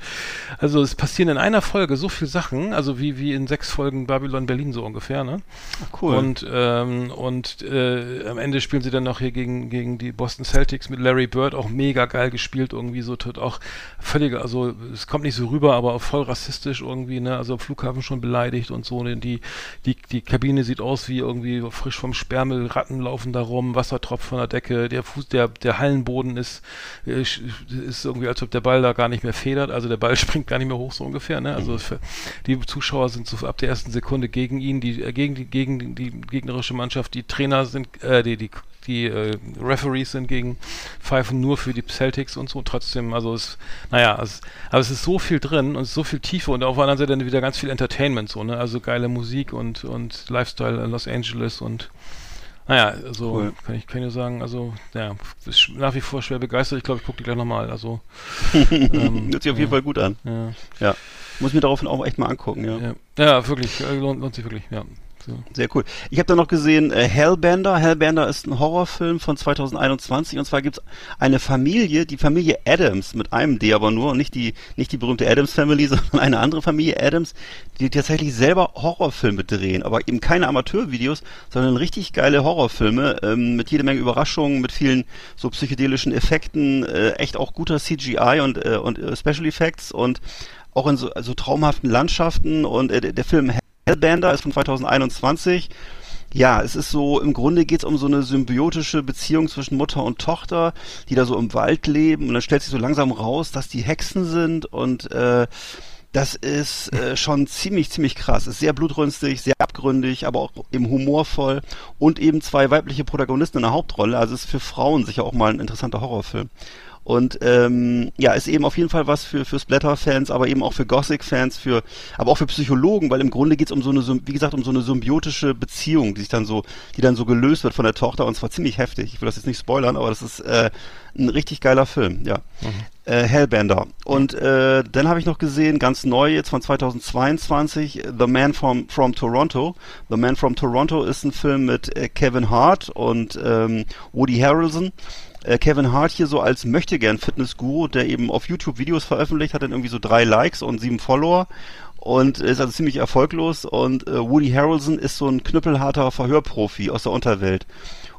[SPEAKER 2] also es passieren in einer Folge so viele Sachen, also wie, wie in sechs Folgen Babylon Berlin so ungefähr, ne?
[SPEAKER 3] Ach, cool.
[SPEAKER 2] Und, ähm, und äh, am Ende spielen sie dann noch hier gegen, gegen die Boston Celtics mit Larry Bird, auch mega geil gespielt, irgendwie so tut auch völlig, also es kommt nicht so rüber, aber auch voll rassistisch irgendwie, ne? Also am Flughafen schon beleidigt und so, die die, die, die Kabine sieht aus wie irgendwie frisch vom Sperrmüll, Ratten laufen da rum, Wasser tropft von der Decke, der Fuß, der, der Hallenboden ist, äh, ist irgendwie, als ob der Ball da gar nicht mehr federt, also der Ball springt gar nicht mehr hoch, so ungefähr, ne? Also die Zuschauer sind so ab der ersten Sekunde gegen ihn, die, äh, gegen die, gegen die gegnerische Mannschaft, die Trainer sind, äh, die, die die äh, Referees sind gegen pfeifen nur für die Celtics und so. Trotzdem, also es, naja, es, aber es ist so viel drin und so viel Tiefe und auf der anderen Seite dann wieder ganz viel Entertainment, so, ne? Also geile Musik und, und Lifestyle in Los Angeles und naja, also cool. kann ich kann ich sagen, also ja, ist nach wie vor schwer begeistert. Ich glaube, ich gucke die gleich nochmal. Also
[SPEAKER 3] ähm, hört sich auf jeden Fall gut an. Ja. ja. Muss mir daraufhin auch echt mal angucken, ja.
[SPEAKER 2] Ja, ja wirklich, äh, lohnt, lohnt sich wirklich, ja.
[SPEAKER 3] So. Sehr cool. Ich habe da noch gesehen äh, Hellbender. Hellbender ist ein Horrorfilm von 2021 und zwar gibt's eine Familie, die Familie Adams mit einem D aber nur und nicht die nicht die berühmte Adams Family, sondern eine andere Familie Adams, die tatsächlich selber Horrorfilme drehen, aber eben keine Amateurvideos, sondern richtig geile Horrorfilme ähm, mit jede Menge Überraschungen, mit vielen so psychedelischen Effekten, äh, echt auch guter CGI und äh, und äh, Special Effects und auch in so also traumhaften Landschaften und äh, der Film Hellbender ist von 2021. Ja, es ist so, im Grunde geht es um so eine symbiotische Beziehung zwischen Mutter und Tochter, die da so im Wald leben und dann stellt sich so langsam raus, dass die Hexen sind und äh, das ist äh, schon ziemlich, ziemlich krass. Ist sehr blutrünstig, sehr abgründig, aber auch eben humorvoll und eben zwei weibliche Protagonisten in der Hauptrolle. Also ist für Frauen sicher auch mal ein interessanter Horrorfilm. Und ähm, ja, ist eben auf jeden Fall was für, für Splatter-Fans, aber eben auch für Gothic-Fans, für, aber auch für Psychologen, weil im Grunde geht's um so eine, wie gesagt, um so eine symbiotische Beziehung, die sich dann so, die dann so gelöst wird von der Tochter und zwar ziemlich heftig. Ich will das jetzt nicht spoilern, aber das ist äh, ein richtig geiler Film, ja. Mhm. Äh, Hellbender. Und äh, dann habe ich noch gesehen, ganz neu jetzt von 2022, The Man from, from Toronto. The Man from Toronto ist ein Film mit äh, Kevin Hart und ähm, Woody Harrelson äh, Kevin Hart hier so als möchtegern Fitnessguru, der eben auf YouTube Videos veröffentlicht, hat dann irgendwie so drei Likes und sieben Follower und ist also ziemlich erfolglos und äh, Woody Harrelson ist so ein knüppelharter Verhörprofi aus der Unterwelt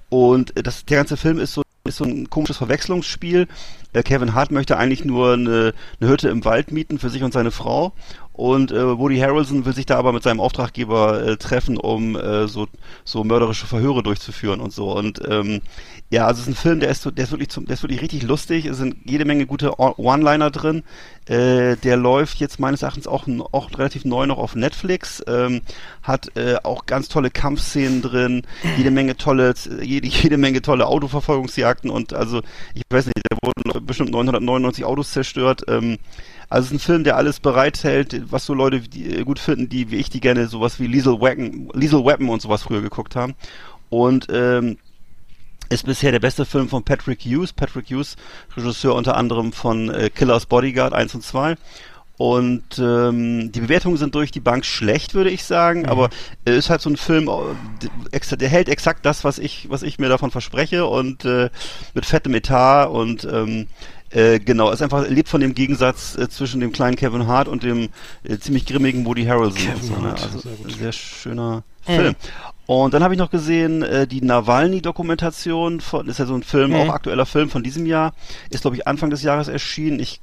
[SPEAKER 3] und äh, das der ganze Film ist so ist so ein komisches Verwechslungsspiel. Äh, Kevin Hart möchte eigentlich nur eine, eine Hütte im Wald mieten für sich und seine Frau und äh, Woody Harrelson will sich da aber mit seinem Auftraggeber äh, treffen, um äh, so, so mörderische Verhöre durchzuführen und so. Und ähm, ja, also es ist ein Film, der ist, der ist wirklich zum, der ist wirklich richtig lustig. Es sind jede Menge gute One-Liner drin. Äh, der läuft jetzt meines Erachtens auch, auch relativ neu noch auf Netflix. Ähm, hat äh, auch ganz tolle Kampfszenen drin, jede Menge tolle, jede, jede Menge tolle Autoverfolgungsjagden und also ich weiß nicht, da wurden bestimmt 999 Autos zerstört. Ähm, also es ist ein Film, der alles bereithält, was so Leute die, gut finden, die wie ich die gerne sowas wie Liesel Weapon, Liesel Weapon und sowas früher geguckt haben. Und ähm, ist bisher der beste Film von Patrick Hughes. Patrick Hughes, Regisseur unter anderem von äh, Killers Bodyguard 1 und 2. Und ähm, die Bewertungen sind durch die Bank schlecht, würde ich sagen, mhm. aber er ist halt so ein Film, äh, der hält exakt das, was ich, was ich mir davon verspreche und äh, mit fettem Etat und ähm, äh, genau, es einfach lebt von dem Gegensatz äh, zwischen dem kleinen Kevin Hart und dem äh, ziemlich grimmigen Woody Harrelson. Kevin so, ne? Also sehr, sehr schöner. Film. Und dann habe ich noch gesehen, äh, die Nawalny-Dokumentation, von, ist ja so ein Film, mhm. auch aktueller Film von diesem Jahr, ist glaube ich Anfang des Jahres erschienen. Ich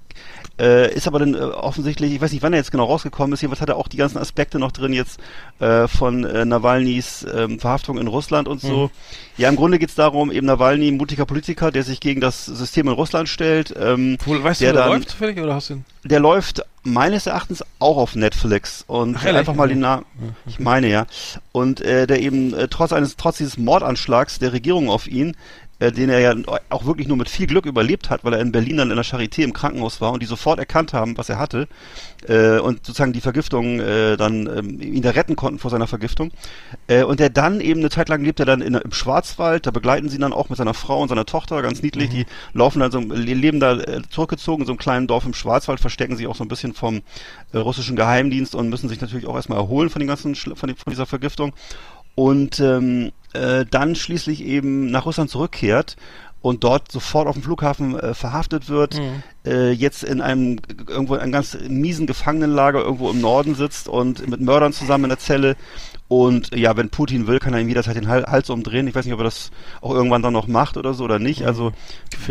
[SPEAKER 3] äh, ist aber dann äh, offensichtlich, ich weiß nicht, wann er jetzt genau rausgekommen ist, jedenfalls hat er auch die ganzen Aspekte noch drin jetzt äh, von äh, Nawalnys äh, Verhaftung in Russland und so. Mhm. Ja, im Grunde geht's darum, eben Nawalny, mutiger Politiker, der sich gegen das System in Russland stellt. Ähm,
[SPEAKER 2] Wo, weißt der du, dann, läuft zufällig oder hast du ihn?
[SPEAKER 3] Der läuft meines Erachtens auch auf Netflix und Ach, einfach mal den Namen, ich meine ja, und äh, der eben äh, trotz eines trotz dieses Mordanschlags der Regierung auf ihn äh, den er ja auch wirklich nur mit viel Glück überlebt hat, weil er in Berlin dann in der Charité im Krankenhaus war und die sofort erkannt haben, was er hatte äh, und sozusagen die Vergiftung äh, dann ähm, ihn da retten konnten vor seiner Vergiftung. Äh, und der dann eben eine Zeit lang lebt er dann in, im Schwarzwald, da begleiten sie ihn dann auch mit seiner Frau und seiner Tochter, ganz niedlich, mhm. die laufen dann so, leben da äh, zurückgezogen in so einem kleinen Dorf im Schwarzwald, verstecken sich auch so ein bisschen vom äh, russischen Geheimdienst und müssen sich natürlich auch erstmal erholen von den ganzen, von, den, von dieser Vergiftung und ähm, äh, dann schließlich eben nach Russland zurückkehrt und dort sofort auf dem Flughafen äh, verhaftet wird, mhm. äh, jetzt in einem irgendwo in einem ganz miesen Gefangenenlager irgendwo im Norden sitzt und mit Mördern zusammen in der Zelle und ja, wenn Putin will, kann er ihm jederzeit den Hals umdrehen. Ich weiß nicht, ob er das auch irgendwann dann noch macht oder so oder nicht. Also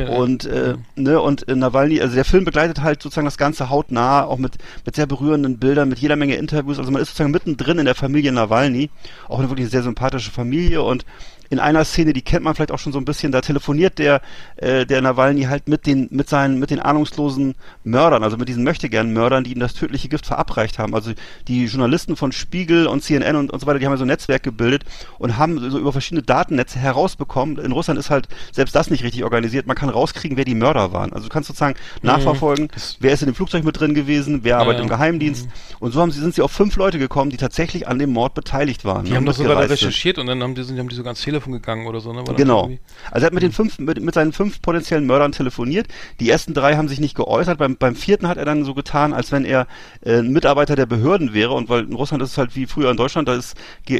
[SPEAKER 3] und äh, ne und äh, Nawalny, also der Film begleitet halt sozusagen das ganze hautnah, auch mit mit sehr berührenden Bildern, mit jeder Menge Interviews. Also man ist sozusagen mittendrin in der Familie Nawalny, auch eine wirklich sehr sympathische Familie und in einer Szene, die kennt man vielleicht auch schon so ein bisschen, da telefoniert der, äh, der Nawalny halt mit den, mit seinen, mit den ahnungslosen Mördern, also mit diesen möchtegern Mördern, die ihm das tödliche Gift verabreicht haben. Also die Journalisten von Spiegel und CNN und, und so weiter, die haben ja so ein Netzwerk gebildet und haben so über verschiedene Datennetze herausbekommen. In Russland ist halt selbst das nicht richtig organisiert. Man kann rauskriegen, wer die Mörder waren. Also du kannst sozusagen mhm. nachverfolgen, wer ist in dem Flugzeug mit drin gewesen, wer ja, arbeitet im Geheimdienst. Mhm. Und so haben sie, sind sie auf fünf Leute gekommen, die tatsächlich an dem Mord beteiligt waren.
[SPEAKER 2] Die haben das sogar recherchiert und dann haben die, haben die so ganz Telefon gegangen oder so, ne?
[SPEAKER 3] genau. Also er hat mit den fünf, mit, mit seinen fünf potenziellen Mördern telefoniert. Die ersten drei haben sich nicht geäußert. Beim, beim vierten hat er dann so getan, als wenn er äh, ein Mitarbeiter der Behörden wäre. Und weil in Russland ist es halt wie früher in Deutschland, da ist,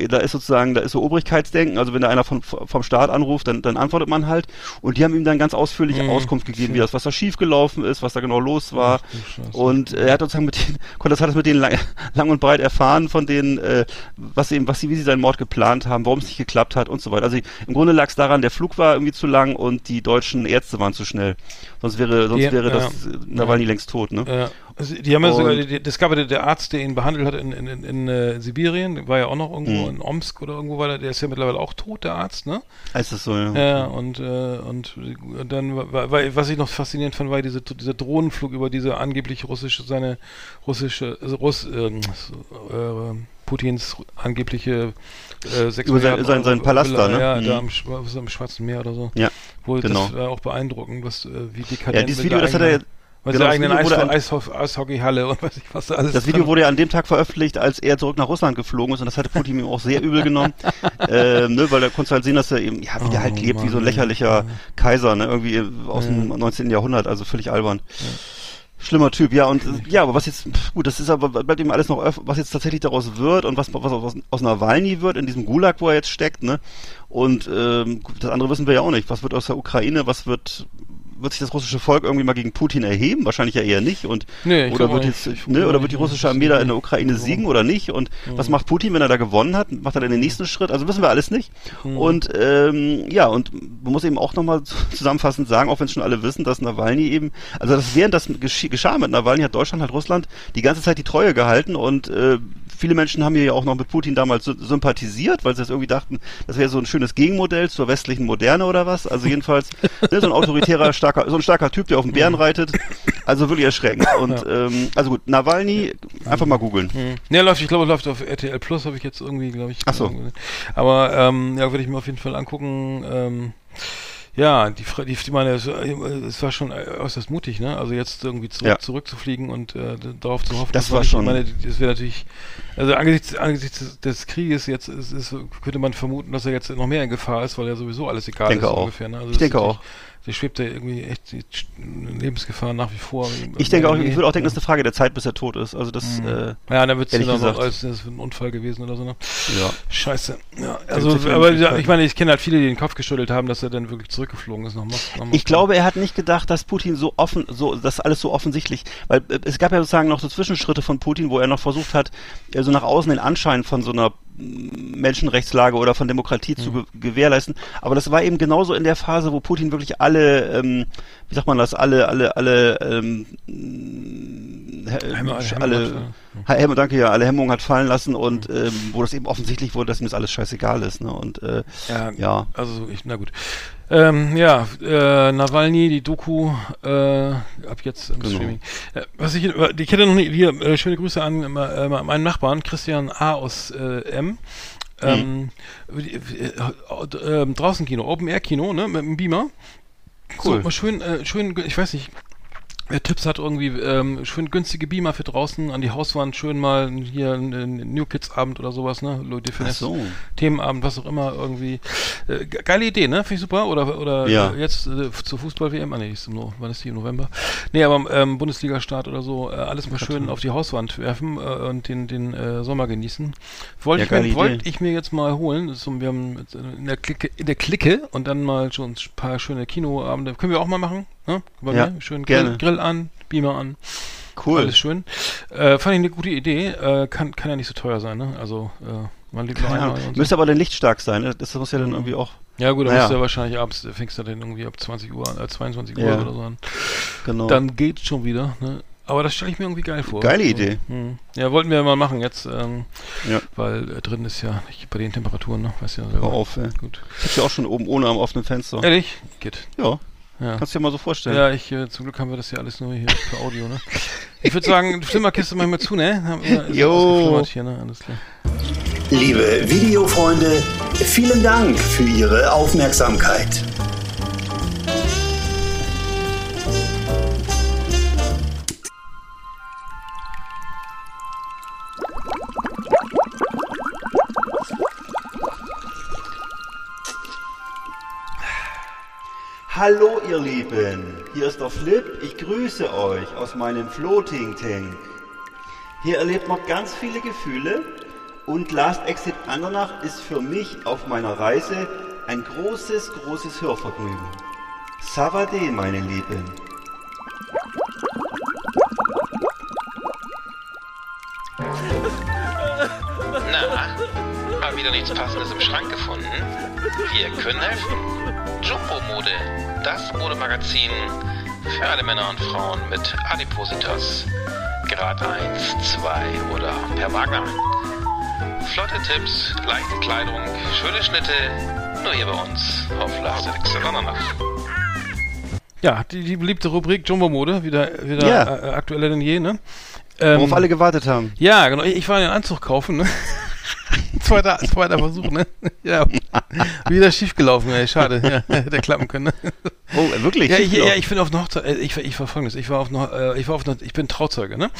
[SPEAKER 3] da ist sozusagen, da ist so Obrigkeitsdenken. Also wenn da einer von, vom Staat anruft, dann, dann antwortet man halt. Und die haben ihm dann ganz ausführlich mhm. Auskunft gegeben, wie das, was da schiefgelaufen ist, was da genau los war. Ach, und äh, er hat sozusagen mit denen, konnte das hat es mit denen lang, lang und breit erfahren von denen, äh, was eben, was sie, wie sie seinen Mord geplant haben, warum es nicht geklappt hat und so weiter. Also im Grunde lag es daran, der Flug war irgendwie zu lang und die deutschen Ärzte waren zu schnell. Sonst wäre, sonst die, wäre ja, das Nawalny ja. längst tot, ne?
[SPEAKER 2] Ja. Also die haben ja sogar, das gab ja der Arzt, der ihn behandelt hat in, in, in, in äh, Sibirien, war ja auch noch irgendwo mhm. in Omsk oder irgendwo war der, der ist ja mittlerweile auch tot, der Arzt, ne?
[SPEAKER 3] Ist das so, ja.
[SPEAKER 2] Ja, und, äh, und, und dann war, war, was ich noch faszinierend fand, war diese, dieser Drohnenflug über diese angeblich russische, seine russische, also Russ, ähm, äh, Putins angebliche
[SPEAKER 3] äh, sechs Über sein, sein, seinen Palast
[SPEAKER 2] Villa,
[SPEAKER 3] da, ne?
[SPEAKER 2] Ja, mhm. da am, am, Schwarzen Meer oder so.
[SPEAKER 3] Ja,
[SPEAKER 2] Wo genau. Das war auch beeindruckend, was, äh, wie dekadent
[SPEAKER 3] Ja, dieses Video, das hat er
[SPEAKER 2] mit genau, der eigenen Eis Eis Eishockeyhalle und weiß ich was da alles.
[SPEAKER 3] Das Video wurde ja an dem Tag veröffentlicht, als er zurück nach Russland geflogen ist und das hatte Putin ihm auch sehr übel genommen, ähm, ne, weil da konntest du halt sehen, dass er eben, ja, wie der halt oh, lebt, Mann, wie so ein lächerlicher ja. Kaiser, ne, irgendwie aus ja. dem 19. Jahrhundert, also völlig albern. Ja. Schlimmer Typ, ja, und ja, aber was jetzt, gut, das ist aber, bleibt eben alles noch, was jetzt tatsächlich daraus wird und was, was aus, aus Nawalny wird, in diesem Gulag, wo er jetzt steckt, ne? Und ähm, das andere wissen wir ja auch nicht. Was wird aus der Ukraine, was wird, wird sich das russische Volk irgendwie mal gegen Putin erheben? Wahrscheinlich ja eher nicht. Und nee, oder wird jetzt, ne, oder wird die russische Armee da in der Ukraine siegen oder nicht? Und mhm. was macht Putin, wenn er da gewonnen hat? Macht er dann den nächsten Schritt? Also wissen wir alles nicht. Mhm. Und ähm, ja, und man muss eben auch nochmal zusammenfassend sagen, auch wenn es schon alle wissen, dass Nawalny eben, also das während das geschah mit Nawalny hat Deutschland, hat Russland die ganze Zeit die Treue gehalten und äh, viele Menschen haben hier ja auch noch mit Putin damals sympathisiert, weil sie das irgendwie dachten, das wäre so ein schönes Gegenmodell zur westlichen Moderne oder was. Also jedenfalls ne, so ein autoritärer, starker, so ein starker Typ, der auf dem Bären mhm. reitet. Also wirklich erschreckend. Und ja. ähm, also gut, Nawalny, einfach mal googeln.
[SPEAKER 2] Mhm. Ja, läuft, ich glaube, läuft auf RTL Plus, habe ich jetzt irgendwie, glaube ich.
[SPEAKER 3] Ach so.
[SPEAKER 2] Aber ähm, ja, würde ich mir auf jeden Fall angucken. Ähm, ja, die, die, die meine, es, es war schon äußerst mutig, ne? Also jetzt irgendwie zurück, ja. zurückzufliegen und äh, darauf zu hoffen.
[SPEAKER 3] Das war schon. Ich
[SPEAKER 2] meine, das wäre natürlich, also angesichts, angesichts des Krieges jetzt ist, ist, könnte man vermuten, dass er jetzt noch mehr in Gefahr ist, weil ja sowieso alles egal
[SPEAKER 3] denke
[SPEAKER 2] ist
[SPEAKER 3] auch.
[SPEAKER 2] ungefähr. Ne?
[SPEAKER 3] Also ich denke auch
[SPEAKER 2] der schwebt ja irgendwie echt die Lebensgefahr nach wie vor.
[SPEAKER 3] Ich denke auch, ich würde auch denken, das ist eine Frage der Zeit, bis er tot ist. Also das, mhm. äh,
[SPEAKER 2] Ja, dann wird es dann noch als das ein Unfall gewesen oder so, ne?
[SPEAKER 3] Ja.
[SPEAKER 2] Scheiße. Ja, also, aber ja, ich meine, ich kenne halt viele, die den Kopf geschüttelt haben, dass er dann wirklich zurückgeflogen ist nach
[SPEAKER 3] Moskau. Ich glaube, er hat nicht gedacht, dass Putin so offen, so, das alles so offensichtlich, weil äh, es gab ja sozusagen noch so Zwischenschritte von Putin, wo er noch versucht hat, so also nach außen den Anschein von so einer Menschenrechtslage oder von Demokratie mhm. zu ge gewährleisten. Aber das war eben genauso in der Phase, wo Putin wirklich alle, ähm, wie sagt man das, alle, alle, alle, ähm, Hemmung, alle, Helmut, danke ja, alle Hemmungen hat fallen lassen und mhm. ähm, wo das eben offensichtlich wurde, dass ihm das alles scheißegal ist. Ne? Und äh,
[SPEAKER 2] ja, ja, also ich, na gut. Ähm, ja, äh, Nawalny, die Doku, äh, ab jetzt im genau. Streaming. Äh, was ich, ich hätte noch nicht, hier, äh, schöne Grüße an äh, meinen Nachbarn, Christian A. aus äh, M. Ähm, mhm. äh, äh, draußen Kino, Open Air Kino, ne, mit dem Beamer. Cool. So, schön, äh, schön, ich weiß nicht, Wer Tipps hat irgendwie ähm, schön günstige Beamer für draußen an die Hauswand, schön mal hier ein New Kids Abend oder sowas, ne? Leute
[SPEAKER 3] Ach so.
[SPEAKER 2] Themenabend, was auch immer irgendwie. Äh, geile Idee, ne? Finde ich super. Oder oder
[SPEAKER 3] ja.
[SPEAKER 2] äh, jetzt äh, zur Fußball WM, ah, nee, ist im wann ist die im November? Nee, aber ähm, Bundesliga Start oder so, äh, alles mal schön auf die Hauswand werfen äh, und den den äh, Sommer genießen. Wollte ja, ich, mir, wollt ich mir jetzt mal holen. So, wir haben in der Clique in der Clique und dann mal schon ein paar schöne Kinoabende. Können wir auch mal machen? Ne? Bei
[SPEAKER 3] Ja,
[SPEAKER 2] mir. Schön. Grill, Grill an, Beamer an.
[SPEAKER 3] Cool.
[SPEAKER 2] Alles schön. Äh, fand ich eine gute Idee. Äh, kann, kann ja nicht so teuer sein, ne? Also, äh, man nur
[SPEAKER 3] Keine Ahnung. Müsste aber dann lichtstark sein. Ne? Das muss ja dann irgendwie auch.
[SPEAKER 2] Ja gut, dann
[SPEAKER 3] Naja.
[SPEAKER 2] musst du ja wahrscheinlich abends, fängst du dann irgendwie ab 20 Uhr an, äh, 22 Uhr
[SPEAKER 3] Ja.
[SPEAKER 2] oder so an.
[SPEAKER 3] Genau.
[SPEAKER 2] Dann geht's schon wieder, ne? Aber das stelle ich mir irgendwie geil vor.
[SPEAKER 3] Geile Idee.
[SPEAKER 2] Hm. Ja, wollten wir mal machen jetzt, ähm,
[SPEAKER 3] Ja.
[SPEAKER 2] weil äh, drin ist ja nicht bei den Temperaturen, ne? Weißt ja selber.
[SPEAKER 3] Hör auf, ey.
[SPEAKER 2] Gut.
[SPEAKER 3] Ich ja auch schon oben ohne am offenen Fenster.
[SPEAKER 2] Ehrlich? Geht.
[SPEAKER 3] Ja,
[SPEAKER 2] Ja.
[SPEAKER 3] kannst du dir mal so vorstellen.
[SPEAKER 2] Ja, ich, äh, zum Glück haben wir das ja alles nur hier für Audio, ne? Ich würde sagen, Flimmerkiste machen wir zu, ne?
[SPEAKER 3] Jo.
[SPEAKER 2] Hier, ne? Alles klar.
[SPEAKER 4] Liebe Videofreunde, vielen Dank für Ihre Aufmerksamkeit.
[SPEAKER 3] Hallo ihr Lieben, hier ist der Flip, ich grüße euch aus meinem Floating Tank. Hier erlebt man ganz viele Gefühle und Last Exit Andernach ist für mich auf meiner Reise ein großes, großes Hörvergnügen. Savade, meine Lieben.
[SPEAKER 5] Na, mal wieder nichts Passendes im Schrank gefunden? Wir können helfen. Jumbo Mode, das Modemagazin für alle Männer und Frauen mit Adipositas. Grad 1, 2 oder per Wagner. Flotte Tipps, leichte Kleidung, schöne Schnitte, nur hier bei uns auf Andernach.
[SPEAKER 2] Ja, die, die beliebte Rubrik Jumbo-Mode, wieder, wieder
[SPEAKER 3] Ja.
[SPEAKER 2] äh, aktueller denn je, ne? Ähm,
[SPEAKER 3] Worauf alle gewartet haben.
[SPEAKER 2] Ja, genau. Ich, ich war in den Anzug kaufen, ne? zweiter, zweiter Versuch, ne? Ja. Wieder schiefgelaufen, ey. Schade. Ja, hätte klappen können, ne?
[SPEAKER 3] Oh, wirklich?
[SPEAKER 2] Ja, ich, ja, ich bin auf eine Hochzeit, äh, ich, ich war folgendes, ich war auf eine, äh, ich war auf eine, ich bin Trauzeuge, ne?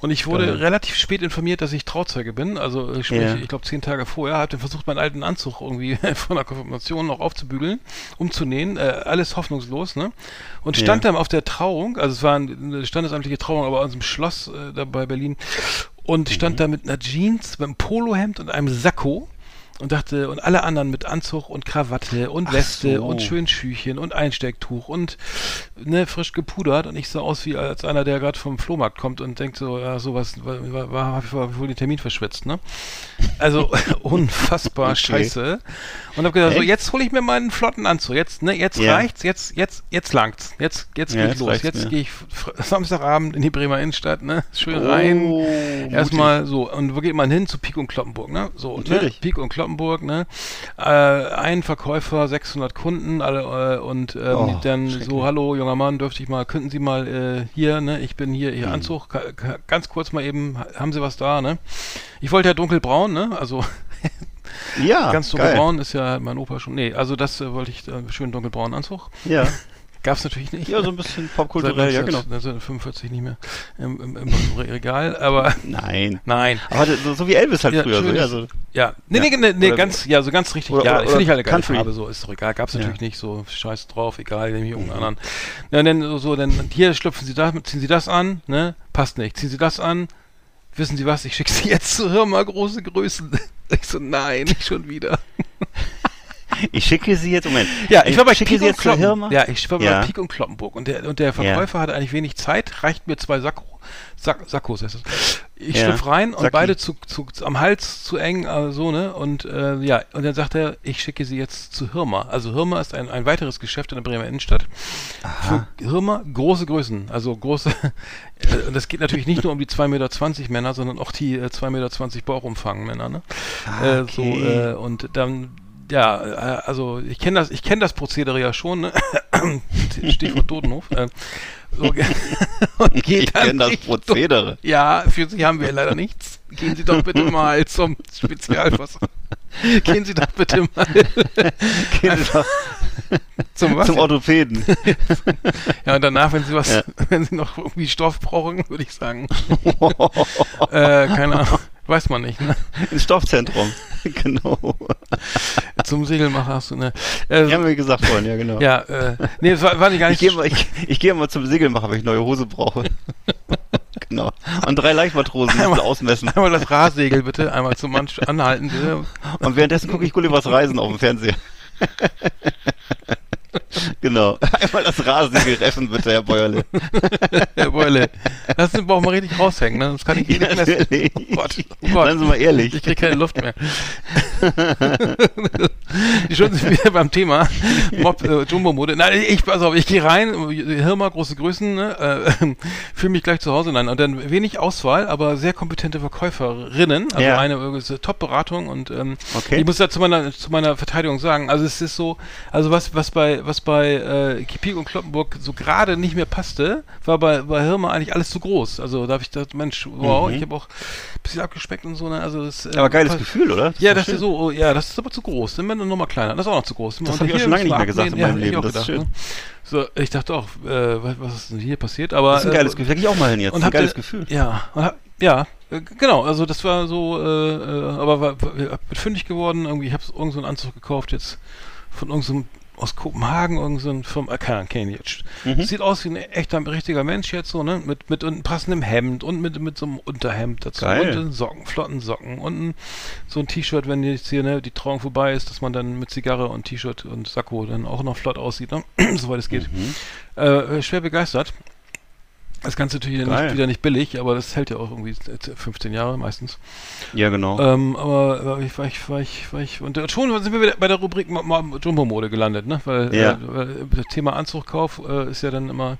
[SPEAKER 2] Und ich wurde
[SPEAKER 3] Geil.
[SPEAKER 2] relativ spät informiert, dass ich Trauzeuge bin, also äh, sprich,
[SPEAKER 3] Ja.
[SPEAKER 2] ich glaube zehn Tage vorher, habe dann versucht, meinen alten Anzug irgendwie von der Konfirmation noch aufzubügeln, umzunähen, äh, alles hoffnungslos, ne? Und stand
[SPEAKER 3] Ja.
[SPEAKER 2] dann auf der Trauung, also es war eine standesamtliche Trauung, aber aus dem Schloss äh, da bei Berlin und stand
[SPEAKER 3] Mhm.
[SPEAKER 2] da mit einer Jeans, mit einem Polohemd und einem Sakko und dachte, und alle anderen mit Anzug und Krawatte und Weste
[SPEAKER 3] so.
[SPEAKER 2] und schön Schüchen und Einstecktuch und ne, frisch gepudert und ich sah aus wie als einer, der gerade vom Flohmarkt kommt und denkt so, ja, sowas war, war, war, hab ich wohl- den Termin verschwitzt, ne? Also unfassbar
[SPEAKER 3] Okay.
[SPEAKER 2] scheiße. Und hab gedacht, so,
[SPEAKER 3] Echt?
[SPEAKER 2] jetzt hole ich mir meinen flotten Anzug. Jetzt, ne, jetzt
[SPEAKER 3] Ja.
[SPEAKER 2] reicht's, jetzt, jetzt, jetzt langt's. Jetzt, jetzt
[SPEAKER 3] Ja,
[SPEAKER 2] ich
[SPEAKER 3] jetzt
[SPEAKER 2] los. Jetzt gehe ich Samstagabend in die Bremer Innenstadt, ne? Schön rein.
[SPEAKER 3] Oh,
[SPEAKER 2] Erstmal so, und wo geht man hin? Zu Pik und Kloppenburg, ne? So, ne?
[SPEAKER 3] Natürlich.
[SPEAKER 2] Pik und Kloppenburg, ne? Äh, ein Verkäufer, 600 Kunden, alle, äh, und ähm,
[SPEAKER 3] Oh,
[SPEAKER 2] dann so, hallo, junger Mann, dürfte ich mal, könnten Sie mal äh, hier, ne? Ich bin hier. Ihr Anzug, ka- ka- ganz kurz mal eben, ha- haben Sie was da, ne? Ich wollte ja dunkelbraun, ne? Also
[SPEAKER 3] Ja,
[SPEAKER 2] ganz
[SPEAKER 3] geil.
[SPEAKER 2] dunkelbraun ist ja mein Opa schon. Nee, also das äh, wollte ich, äh, schön dunkelbraunen Anzug.
[SPEAKER 3] Ja.
[SPEAKER 2] Gab's natürlich nicht.
[SPEAKER 3] ja, so ein bisschen popkulturell, ja genau.
[SPEAKER 2] 1945 nicht mehr im, im, im Regal, aber
[SPEAKER 3] Nein.
[SPEAKER 2] nein.
[SPEAKER 3] Aber so, so wie Elvis halt
[SPEAKER 2] Ja,
[SPEAKER 3] früher. So, ja, so.
[SPEAKER 2] Ja, nee, nee, nee, nee ganz, ja, so ganz richtig.
[SPEAKER 3] oder-
[SPEAKER 2] ja, finde ich halt eine geile. Farbe, so ist doch egal. Gab's natürlich nicht, so scheiß drauf, egal, nehme ich irgendeinen anderen. Ja, dann so, dann hier schlüpfen Sie da, ziehen Sie das an, ne? Passt nicht. Ziehen Sie das an. Wissen Sie was? Ich schicke Sie jetzt zu Hirma große Größen. Ich so, nein, nicht schon wieder.
[SPEAKER 3] Ich schicke sie jetzt, Moment.
[SPEAKER 2] Ja, ich war bei
[SPEAKER 3] sie
[SPEAKER 2] und
[SPEAKER 3] jetzt zur
[SPEAKER 2] Kloppen.
[SPEAKER 3] Hirma.
[SPEAKER 2] Ja, ich war
[SPEAKER 3] Ja.
[SPEAKER 2] bei Pik und Kloppenburg und der, und der Verkäufer hatte eigentlich wenig Zeit, reicht mir zwei Sakko, Sack, Sakkos heißt es. Ich
[SPEAKER 3] Ja.
[SPEAKER 2] schlüpf rein und
[SPEAKER 3] Sacki.
[SPEAKER 2] beide zu, zu, am Hals zu eng, äh, so, ne? Und äh, ja, und dann sagt er, ich schicke sie jetzt zu Hirma. Also Hirma ist ein, ein weiteres Geschäft in der Bremer Innenstadt. Für Hirma große Größen, also große, äh, und das geht natürlich nicht nur um die 2,20 Meter Männer, sondern auch die äh, 2,20 Meter Bauchumfang Männer, ne?
[SPEAKER 3] Ah,
[SPEAKER 2] äh, so,
[SPEAKER 3] okay.
[SPEAKER 2] äh, und dann ja, äh, also ich kenne das, ich kenne das Prozedere ja schon, ne? Stichwort Totenhof. Äh, so, und geht
[SPEAKER 3] Ich kenne das Prozedere.
[SPEAKER 2] Ja, für Sie haben wir leider nichts. Gehen Sie doch bitte mal zum Spezialwasser. Gehen Sie doch bitte mal
[SPEAKER 3] Gehen Sie doch
[SPEAKER 2] zum
[SPEAKER 3] zum Orthopäden.
[SPEAKER 2] Ja, und danach, wenn Sie was,
[SPEAKER 3] Ja.
[SPEAKER 2] wenn Sie noch irgendwie Stoff brauchen, würde ich sagen. äh, keine Ahnung. Weiß man nicht, ne?
[SPEAKER 3] Ins Stoffzentrum. genau.
[SPEAKER 2] Zum Segelmacher hast du, ne? Äh,
[SPEAKER 3] haben wir gesagt vorhin, ja, genau.
[SPEAKER 2] ja, äh, nee, das war, war nicht gar
[SPEAKER 3] Ich
[SPEAKER 2] nicht
[SPEAKER 3] gehe mal, ich, ich geh mal zum Segelmacher, wenn ich neue Hose brauche. genau. Und drei Leichtmatrosen müssen ausmessen.
[SPEAKER 2] Einmal das Rassegel bitte, einmal zum Mann anhalten bitte.
[SPEAKER 3] Und währenddessen gucke ich Gullivers Reisen auf dem Fernseher. Genau. Einmal das Rasengel reffen, bitte, Herr Bäuerle.
[SPEAKER 2] Herr Beule, lass den Bauch mal richtig raushängen, ne? Das kann ich hier
[SPEAKER 3] Ja,
[SPEAKER 2] nicht messen.
[SPEAKER 3] natürlich.
[SPEAKER 2] Oh Gott, oh Gott.
[SPEAKER 3] Seien Sie mal ehrlich.
[SPEAKER 2] Ich kriege keine Luft mehr. Schon sind wieder beim Thema Mob, äh, Jumbo-Mode. Nein, ich, pass auf, ich gehe rein, Hirma, große Größen, ne, äh, fühle mich gleich zu Hause. Nein, und dann wenig Auswahl, aber sehr kompetente Verkäuferinnen. Also
[SPEAKER 3] Ja.
[SPEAKER 2] eine äh, Top-Beratung und ähm,
[SPEAKER 3] Okay.
[SPEAKER 2] ich muss da zu meiner, zu meiner Verteidigung sagen, also es ist so, also was, was bei, was bei äh, Kipik und Kloppenburg so gerade nicht mehr passte, war bei, bei Hirma eigentlich alles zu groß. Also da habe ich gedacht, Mensch, wow,
[SPEAKER 3] Mhm.
[SPEAKER 2] ich habe auch ein bisschen abgespeckt und so, ne, also das, äh,
[SPEAKER 3] Aber geiles
[SPEAKER 2] passt-
[SPEAKER 3] Gefühl, oder?
[SPEAKER 2] ja,
[SPEAKER 3] ist
[SPEAKER 2] das
[SPEAKER 3] schön.
[SPEAKER 2] ist so, oh, ja, das ist aber zu groß. Nimm eine Nummer kleiner. Das ist auch noch zu groß.
[SPEAKER 3] Das
[SPEAKER 2] Und
[SPEAKER 3] hab ich auch schon lange
[SPEAKER 2] wir
[SPEAKER 3] nicht mehr gesagt in meinem
[SPEAKER 2] ja,
[SPEAKER 3] Leben. Das ist
[SPEAKER 2] gedacht, Ne? So, ich dachte auch, äh, was, ist denn hier passiert? Aber
[SPEAKER 3] Das ist ein geiles
[SPEAKER 2] äh,
[SPEAKER 3] Gefühl. Da ich auch mal hin jetzt.
[SPEAKER 2] und
[SPEAKER 3] ein geiles
[SPEAKER 2] ihr-
[SPEAKER 3] Gefühl.
[SPEAKER 2] Ja, hab- ja, äh, genau. Also das war so, äh, äh, aber war, war, bin fündig geworden. Irgendwie, ich habe irgendeinen so einen Anzug gekauft jetzt von irgendeinem aus Kopenhagen, irgendein so ein Firma, äh, keine Ahnung, kenn ich jetzt.
[SPEAKER 3] Mhm.
[SPEAKER 2] Sieht aus wie ein echter, richtiger Mensch jetzt so, ne? Mit, mit einem passendem Hemd und mit, mit so einem Unterhemd dazu.
[SPEAKER 3] Geil.
[SPEAKER 2] Und Socken, flotten Socken. Und ein, so ein T-Shirt, wenn jetzt hier, ne, die Trauung vorbei ist, dass man dann mit Zigarre und T-Shirt und Sakko dann auch noch flott aussieht, ne? Soweit es geht.
[SPEAKER 3] Mhm.
[SPEAKER 2] Äh, schwer begeistert. Das Ganze natürlich nicht, wieder nicht billig, aber das hält ja auch irgendwie 15 Jahre meistens.
[SPEAKER 3] Ja, genau.
[SPEAKER 2] Ähm, aber aber ich war ich, war ich, war ich, und äh, schon sind wir wieder bei der Rubrik Mo- Mo- Jumbo-Mode gelandet, ne? Weil,
[SPEAKER 3] Ja.
[SPEAKER 2] äh, weil das Thema Anzugkauf äh, ist ja dann immer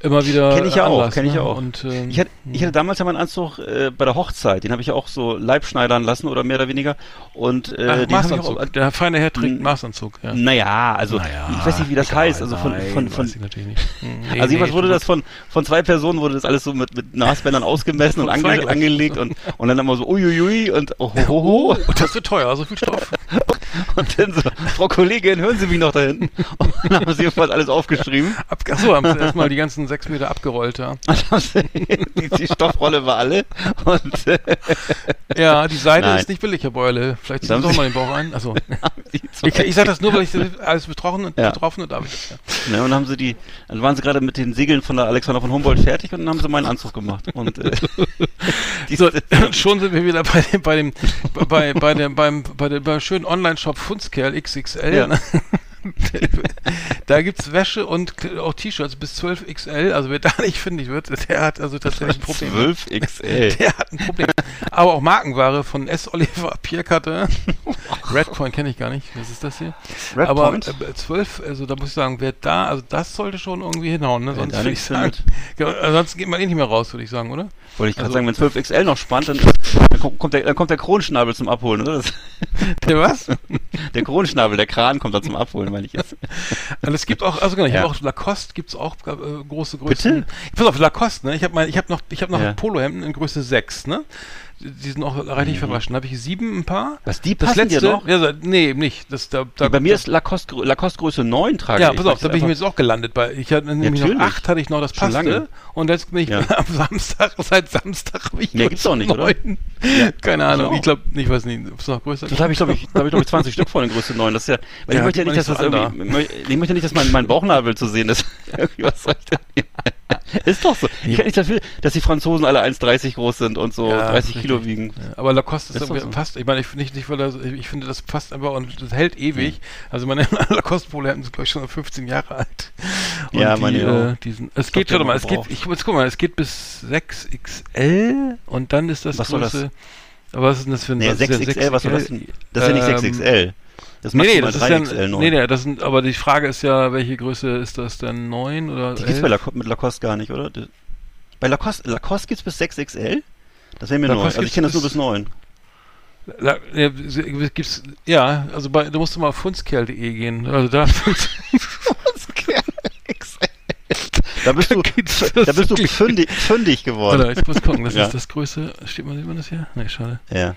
[SPEAKER 2] immer wieder
[SPEAKER 3] Kenn ich ja auch,
[SPEAKER 2] Anlass,
[SPEAKER 3] kenn ich
[SPEAKER 2] ne?
[SPEAKER 3] ja auch.
[SPEAKER 2] Und, ähm,
[SPEAKER 3] Ich hatte, ich hatte damals ja meinen Anzug äh, bei der Hochzeit, den habe ich ja auch so leibschneidern lassen oder mehr oder weniger. Und äh,
[SPEAKER 2] Ach,
[SPEAKER 3] den
[SPEAKER 2] Maßanzug.
[SPEAKER 3] auch.
[SPEAKER 2] Der feine Herr trägt Maßanzug, ja.
[SPEAKER 3] Naja, also
[SPEAKER 2] Naja,
[SPEAKER 3] ich weiß nicht, wie das
[SPEAKER 2] egal,
[SPEAKER 3] heißt. Also von,
[SPEAKER 2] nein,
[SPEAKER 3] von, von
[SPEAKER 2] weiß ich natürlich nicht. Hm, nee,
[SPEAKER 3] also jedenfalls
[SPEAKER 2] nee,
[SPEAKER 3] wurde das von, von zwei Personen wurde das alles so mit, mit Nasbändern ausgemessen und
[SPEAKER 2] Von
[SPEAKER 3] ange, angelegt und, und dann immer so uiuiui und oh, ho, ho, ho.
[SPEAKER 2] Und das wird teuer, so viel Stoff.
[SPEAKER 3] Und dann so, Frau Kollegin, hören Sie mich noch da hinten? Und dann haben sie jedenfalls alles aufgeschrieben.
[SPEAKER 2] Achso, haben sie erstmal die ganzen sechs Meter abgerollt, ja.
[SPEAKER 3] Die, die Stoffrolle war alle. Und äh,
[SPEAKER 2] Ja, die Seite
[SPEAKER 3] Nein.
[SPEAKER 2] ist nicht billig, Herr Beule. Vielleicht ziehen Sie doch mal den Bauch ein. Also, ich, ich sag das nur, weil ich alles betroffen und
[SPEAKER 3] Ja.
[SPEAKER 2] betroffen und darf ich das, ja.
[SPEAKER 3] Ne, und dann haben sie die, dann waren sie gerade mit den Segeln von der Alexander von Humboldt fertig und dann haben sie meinen Anzug gemacht. Und äh,
[SPEAKER 2] So, schon sind wir wieder bei dem, bei dem, bei, bei dem, beim, bei dem, beim schönen Online-Shop Funskerl XXL.
[SPEAKER 3] Ja.
[SPEAKER 2] Da gibt's Wäsche und auch T-Shirts bis 12 XL. Also wer da nicht fündig wird, der hat also tatsächlich ein Problem.
[SPEAKER 3] 12 XL.
[SPEAKER 2] Der hat ein Problem. Aber auch Markenware von S. Oliver Pierkarte. Redpoint kenne ich gar nicht. Was ist das hier?
[SPEAKER 3] Red
[SPEAKER 2] Aber
[SPEAKER 3] Point?
[SPEAKER 2] äh, 12, also da muss ich sagen, wer da, also das sollte schon irgendwie hinhauen, ne? Sonst ich sagen. Genau, ansonsten geht man eh nicht mehr raus, würde ich sagen, oder?
[SPEAKER 3] Wollte ich gerade
[SPEAKER 2] also-
[SPEAKER 3] sagen, wenn 12 XL noch spannt, dann, dann kommt, der, dann kommt der Kronschnabel zum Abholen, oder? Das,
[SPEAKER 2] Der was?
[SPEAKER 3] der Kronschnabel, der Kran kommt dann zum Abholen, meine ich jetzt.
[SPEAKER 2] Und es gibt auch, also genau, ich
[SPEAKER 3] Ja.
[SPEAKER 2] habe auch Lacoste, gibt's auch äh, große Größen.
[SPEAKER 3] Bitte?
[SPEAKER 2] Pass auf, Lacoste, ne? Ich habe habe noch, ich habe noch
[SPEAKER 3] Ja.
[SPEAKER 2] Polohemden in Größe 6, ne? Die sind auch reichlich verwaschen. Da habe ich sieben ein paar.
[SPEAKER 3] Was, die
[SPEAKER 2] Das
[SPEAKER 3] passen dir
[SPEAKER 2] letzte,
[SPEAKER 3] noch?
[SPEAKER 2] ja, nee, nicht. Das, da, da,
[SPEAKER 3] Bei mir ist Lacoste, Lacoste Größe 9 trage
[SPEAKER 2] ja, pass auf, da bin ich mir jetzt auch gelandet. Bei, ich hatte nämlich noch
[SPEAKER 3] Natürlich.
[SPEAKER 2] acht, hatte ich noch das
[SPEAKER 3] Schon
[SPEAKER 2] passte. Und jetzt bin ich
[SPEAKER 3] Ja.
[SPEAKER 2] am Samstag, seit Samstag habe ich
[SPEAKER 3] Mehr gibt's auch nicht, oder?
[SPEAKER 2] neun. Keine Ahnung,
[SPEAKER 3] auch.
[SPEAKER 2] ich glaube, ich weiß nicht, ob es noch größer
[SPEAKER 3] Das habe ich, glaube ich, da habe ich, glaube ich, 20 Stück von in Größe 9. Das ist ja, weil
[SPEAKER 2] Ja,
[SPEAKER 3] ich möchte ja nicht, dass das irgendwie, ich möchte nicht, dass mein, mein Bauchnabel zu sehen ist. Was soll ich denn? Ist doch so. Ich kann nicht dafür, dass die Franzosen alle 1,30 groß sind und so
[SPEAKER 2] Ja,
[SPEAKER 3] 30
[SPEAKER 2] richtig.
[SPEAKER 3] Kilo wiegen.
[SPEAKER 2] Ja, aber Lacoste ist,
[SPEAKER 3] Ist so.
[SPEAKER 2] fast, ich meine, ich finde nicht, nicht, weil das, ich finde, das passt einfach und das hält ewig. Also meine Lacoste-Polohemden sind, glaube ich, schon 15 Jahre alt. Und
[SPEAKER 3] Ja,
[SPEAKER 2] die,
[SPEAKER 3] meine
[SPEAKER 2] äh, die sind, es geht, warte mal, es geht, ich muss guck mal, es geht bis 6XL und dann ist das
[SPEAKER 3] Was soll das?
[SPEAKER 2] Größe. Aber was ist denn das für ein
[SPEAKER 3] Nee,
[SPEAKER 2] was ist denn
[SPEAKER 3] 6XL, was soll das denn? Das ist ja nicht
[SPEAKER 2] Ähm,
[SPEAKER 3] 6XL. Das
[SPEAKER 2] Nee, nee, das ist ja,
[SPEAKER 3] 3XL neu.
[SPEAKER 2] nee, nee, das sind, aber die Frage ist ja, welche Größe ist das denn? 9 oder
[SPEAKER 3] Die gibt's
[SPEAKER 2] 11?
[SPEAKER 3] bei Lacoste, mit Lacoste gar nicht, oder? Bei Lacoste, Lacoste gibt's bis 6XL? Das wäre mir neu.
[SPEAKER 2] Lacoste
[SPEAKER 3] Also ich kenne das nur bis 9.
[SPEAKER 2] La, ja, gibt's, ja, also bei, du musst mal auf fundskerl.de gehen. Also da
[SPEAKER 3] Da bist du, da bist du fündig, fündig geworden.
[SPEAKER 2] Warte, ich muss gucken, das
[SPEAKER 3] Ja.
[SPEAKER 2] ist das Größe. Steht man, sieht man das hier? Nee, schade.
[SPEAKER 3] Ja.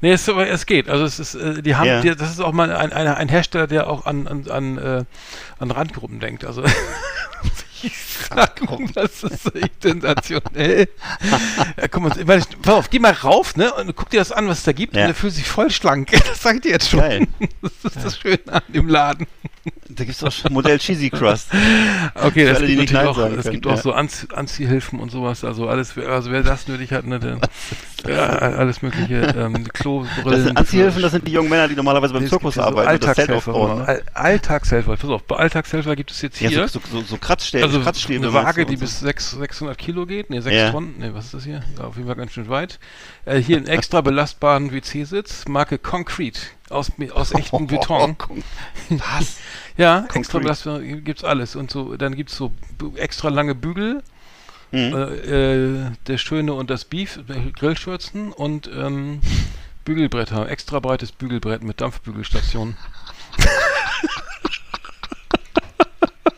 [SPEAKER 2] Nee, es, es geht. Also es ist, äh, die haben,
[SPEAKER 3] Ja.
[SPEAKER 2] die, das ist auch mal ein, ein, ein Hersteller, der auch an, an, an, äh, an Randgruppen denkt. Also ich sag, das ist echt sensationell. ja, guck mal, weil ich, pass auf, geh mal rauf, ne? Und guck dir das an, was es da gibt.
[SPEAKER 3] Ja.
[SPEAKER 2] Und du fühlst dich voll schlank. Das sag ich dir jetzt schon.
[SPEAKER 3] Geil.
[SPEAKER 2] Das ist das Schöne an dem Laden.
[SPEAKER 3] Da gibt's auch schon Modell Cheesy Crust.
[SPEAKER 2] Okay, das
[SPEAKER 3] alle, die
[SPEAKER 2] gibt auch, es
[SPEAKER 3] können,
[SPEAKER 2] gibt
[SPEAKER 3] ja.
[SPEAKER 2] auch so Anzie Anziehhilfen und sowas. Also alles, also wer das nötig hat, ne, der, Ja, alles mögliche, ähm, Klobrillen.
[SPEAKER 3] Das sind Anziehhilfen, das sind die jungen Männer, die normalerweise beim
[SPEAKER 2] Es
[SPEAKER 3] Zirkus
[SPEAKER 2] gibt ja so
[SPEAKER 3] arbeiten das
[SPEAKER 2] Alltagshelfer.
[SPEAKER 3] Ne?
[SPEAKER 2] All- Alltagshelfer, pass auf, bei Alltagshelfer gibt es jetzt
[SPEAKER 3] Ja,
[SPEAKER 2] hier
[SPEAKER 3] so, so, so Kratzstäbe,
[SPEAKER 2] also
[SPEAKER 3] Kratzstäbe.
[SPEAKER 2] eine Waage, die bis 6, 600 Kilo geht, ne, 6
[SPEAKER 3] Ja.
[SPEAKER 2] Tonnen, ne, was ist das hier? Ja, auf jeden Fall ganz schön weit. Äh, hier einen extra belastbaren WC-Sitz, Marke Concrete, aus, aus echtem Beton.
[SPEAKER 3] Was?
[SPEAKER 2] Ja, extra
[SPEAKER 3] Concrete.
[SPEAKER 2] belastbar, gibt's alles. Und so, dann gibt's so extra lange Bügel,
[SPEAKER 3] Mhm.
[SPEAKER 2] äh, äh, der Schöne und das Beef, Grillschürzen und ähm, Bügelbretter, extra breites Bügelbrett mit Dampfbügelstation.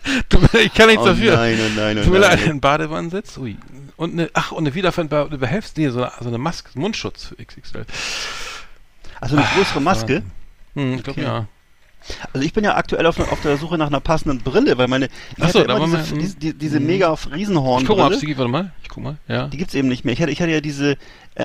[SPEAKER 2] Ich kann nichts
[SPEAKER 3] Oh
[SPEAKER 2] dafür.
[SPEAKER 3] nein, oh nein, oh
[SPEAKER 2] Tut mir leid, ein Badewannensitz. Ui. Und eine, ach, und eine wiederverwendbare Behelfs, nee, so eine, so eine Maske, Mundschutz für XXL.
[SPEAKER 3] Also eine größere Maske.
[SPEAKER 2] Hm, ich glaube
[SPEAKER 3] Okay.
[SPEAKER 2] ja.
[SPEAKER 3] Also ich bin ja aktuell auf, auf der Suche nach einer passenden Brille, weil meine, ich
[SPEAKER 2] Ach so,
[SPEAKER 3] hatte
[SPEAKER 2] da
[SPEAKER 3] immer
[SPEAKER 2] wollen
[SPEAKER 3] diese,
[SPEAKER 2] wir-
[SPEAKER 3] diese, die- diese
[SPEAKER 2] hm.
[SPEAKER 3] mega
[SPEAKER 2] Ich guck mal, ob
[SPEAKER 3] Riesenhornbrille.
[SPEAKER 2] es die gibt, warte mal. Ich guck mal, ja.
[SPEAKER 3] Die gibt's eben nicht mehr. Ich hatte, ich hatte ja diese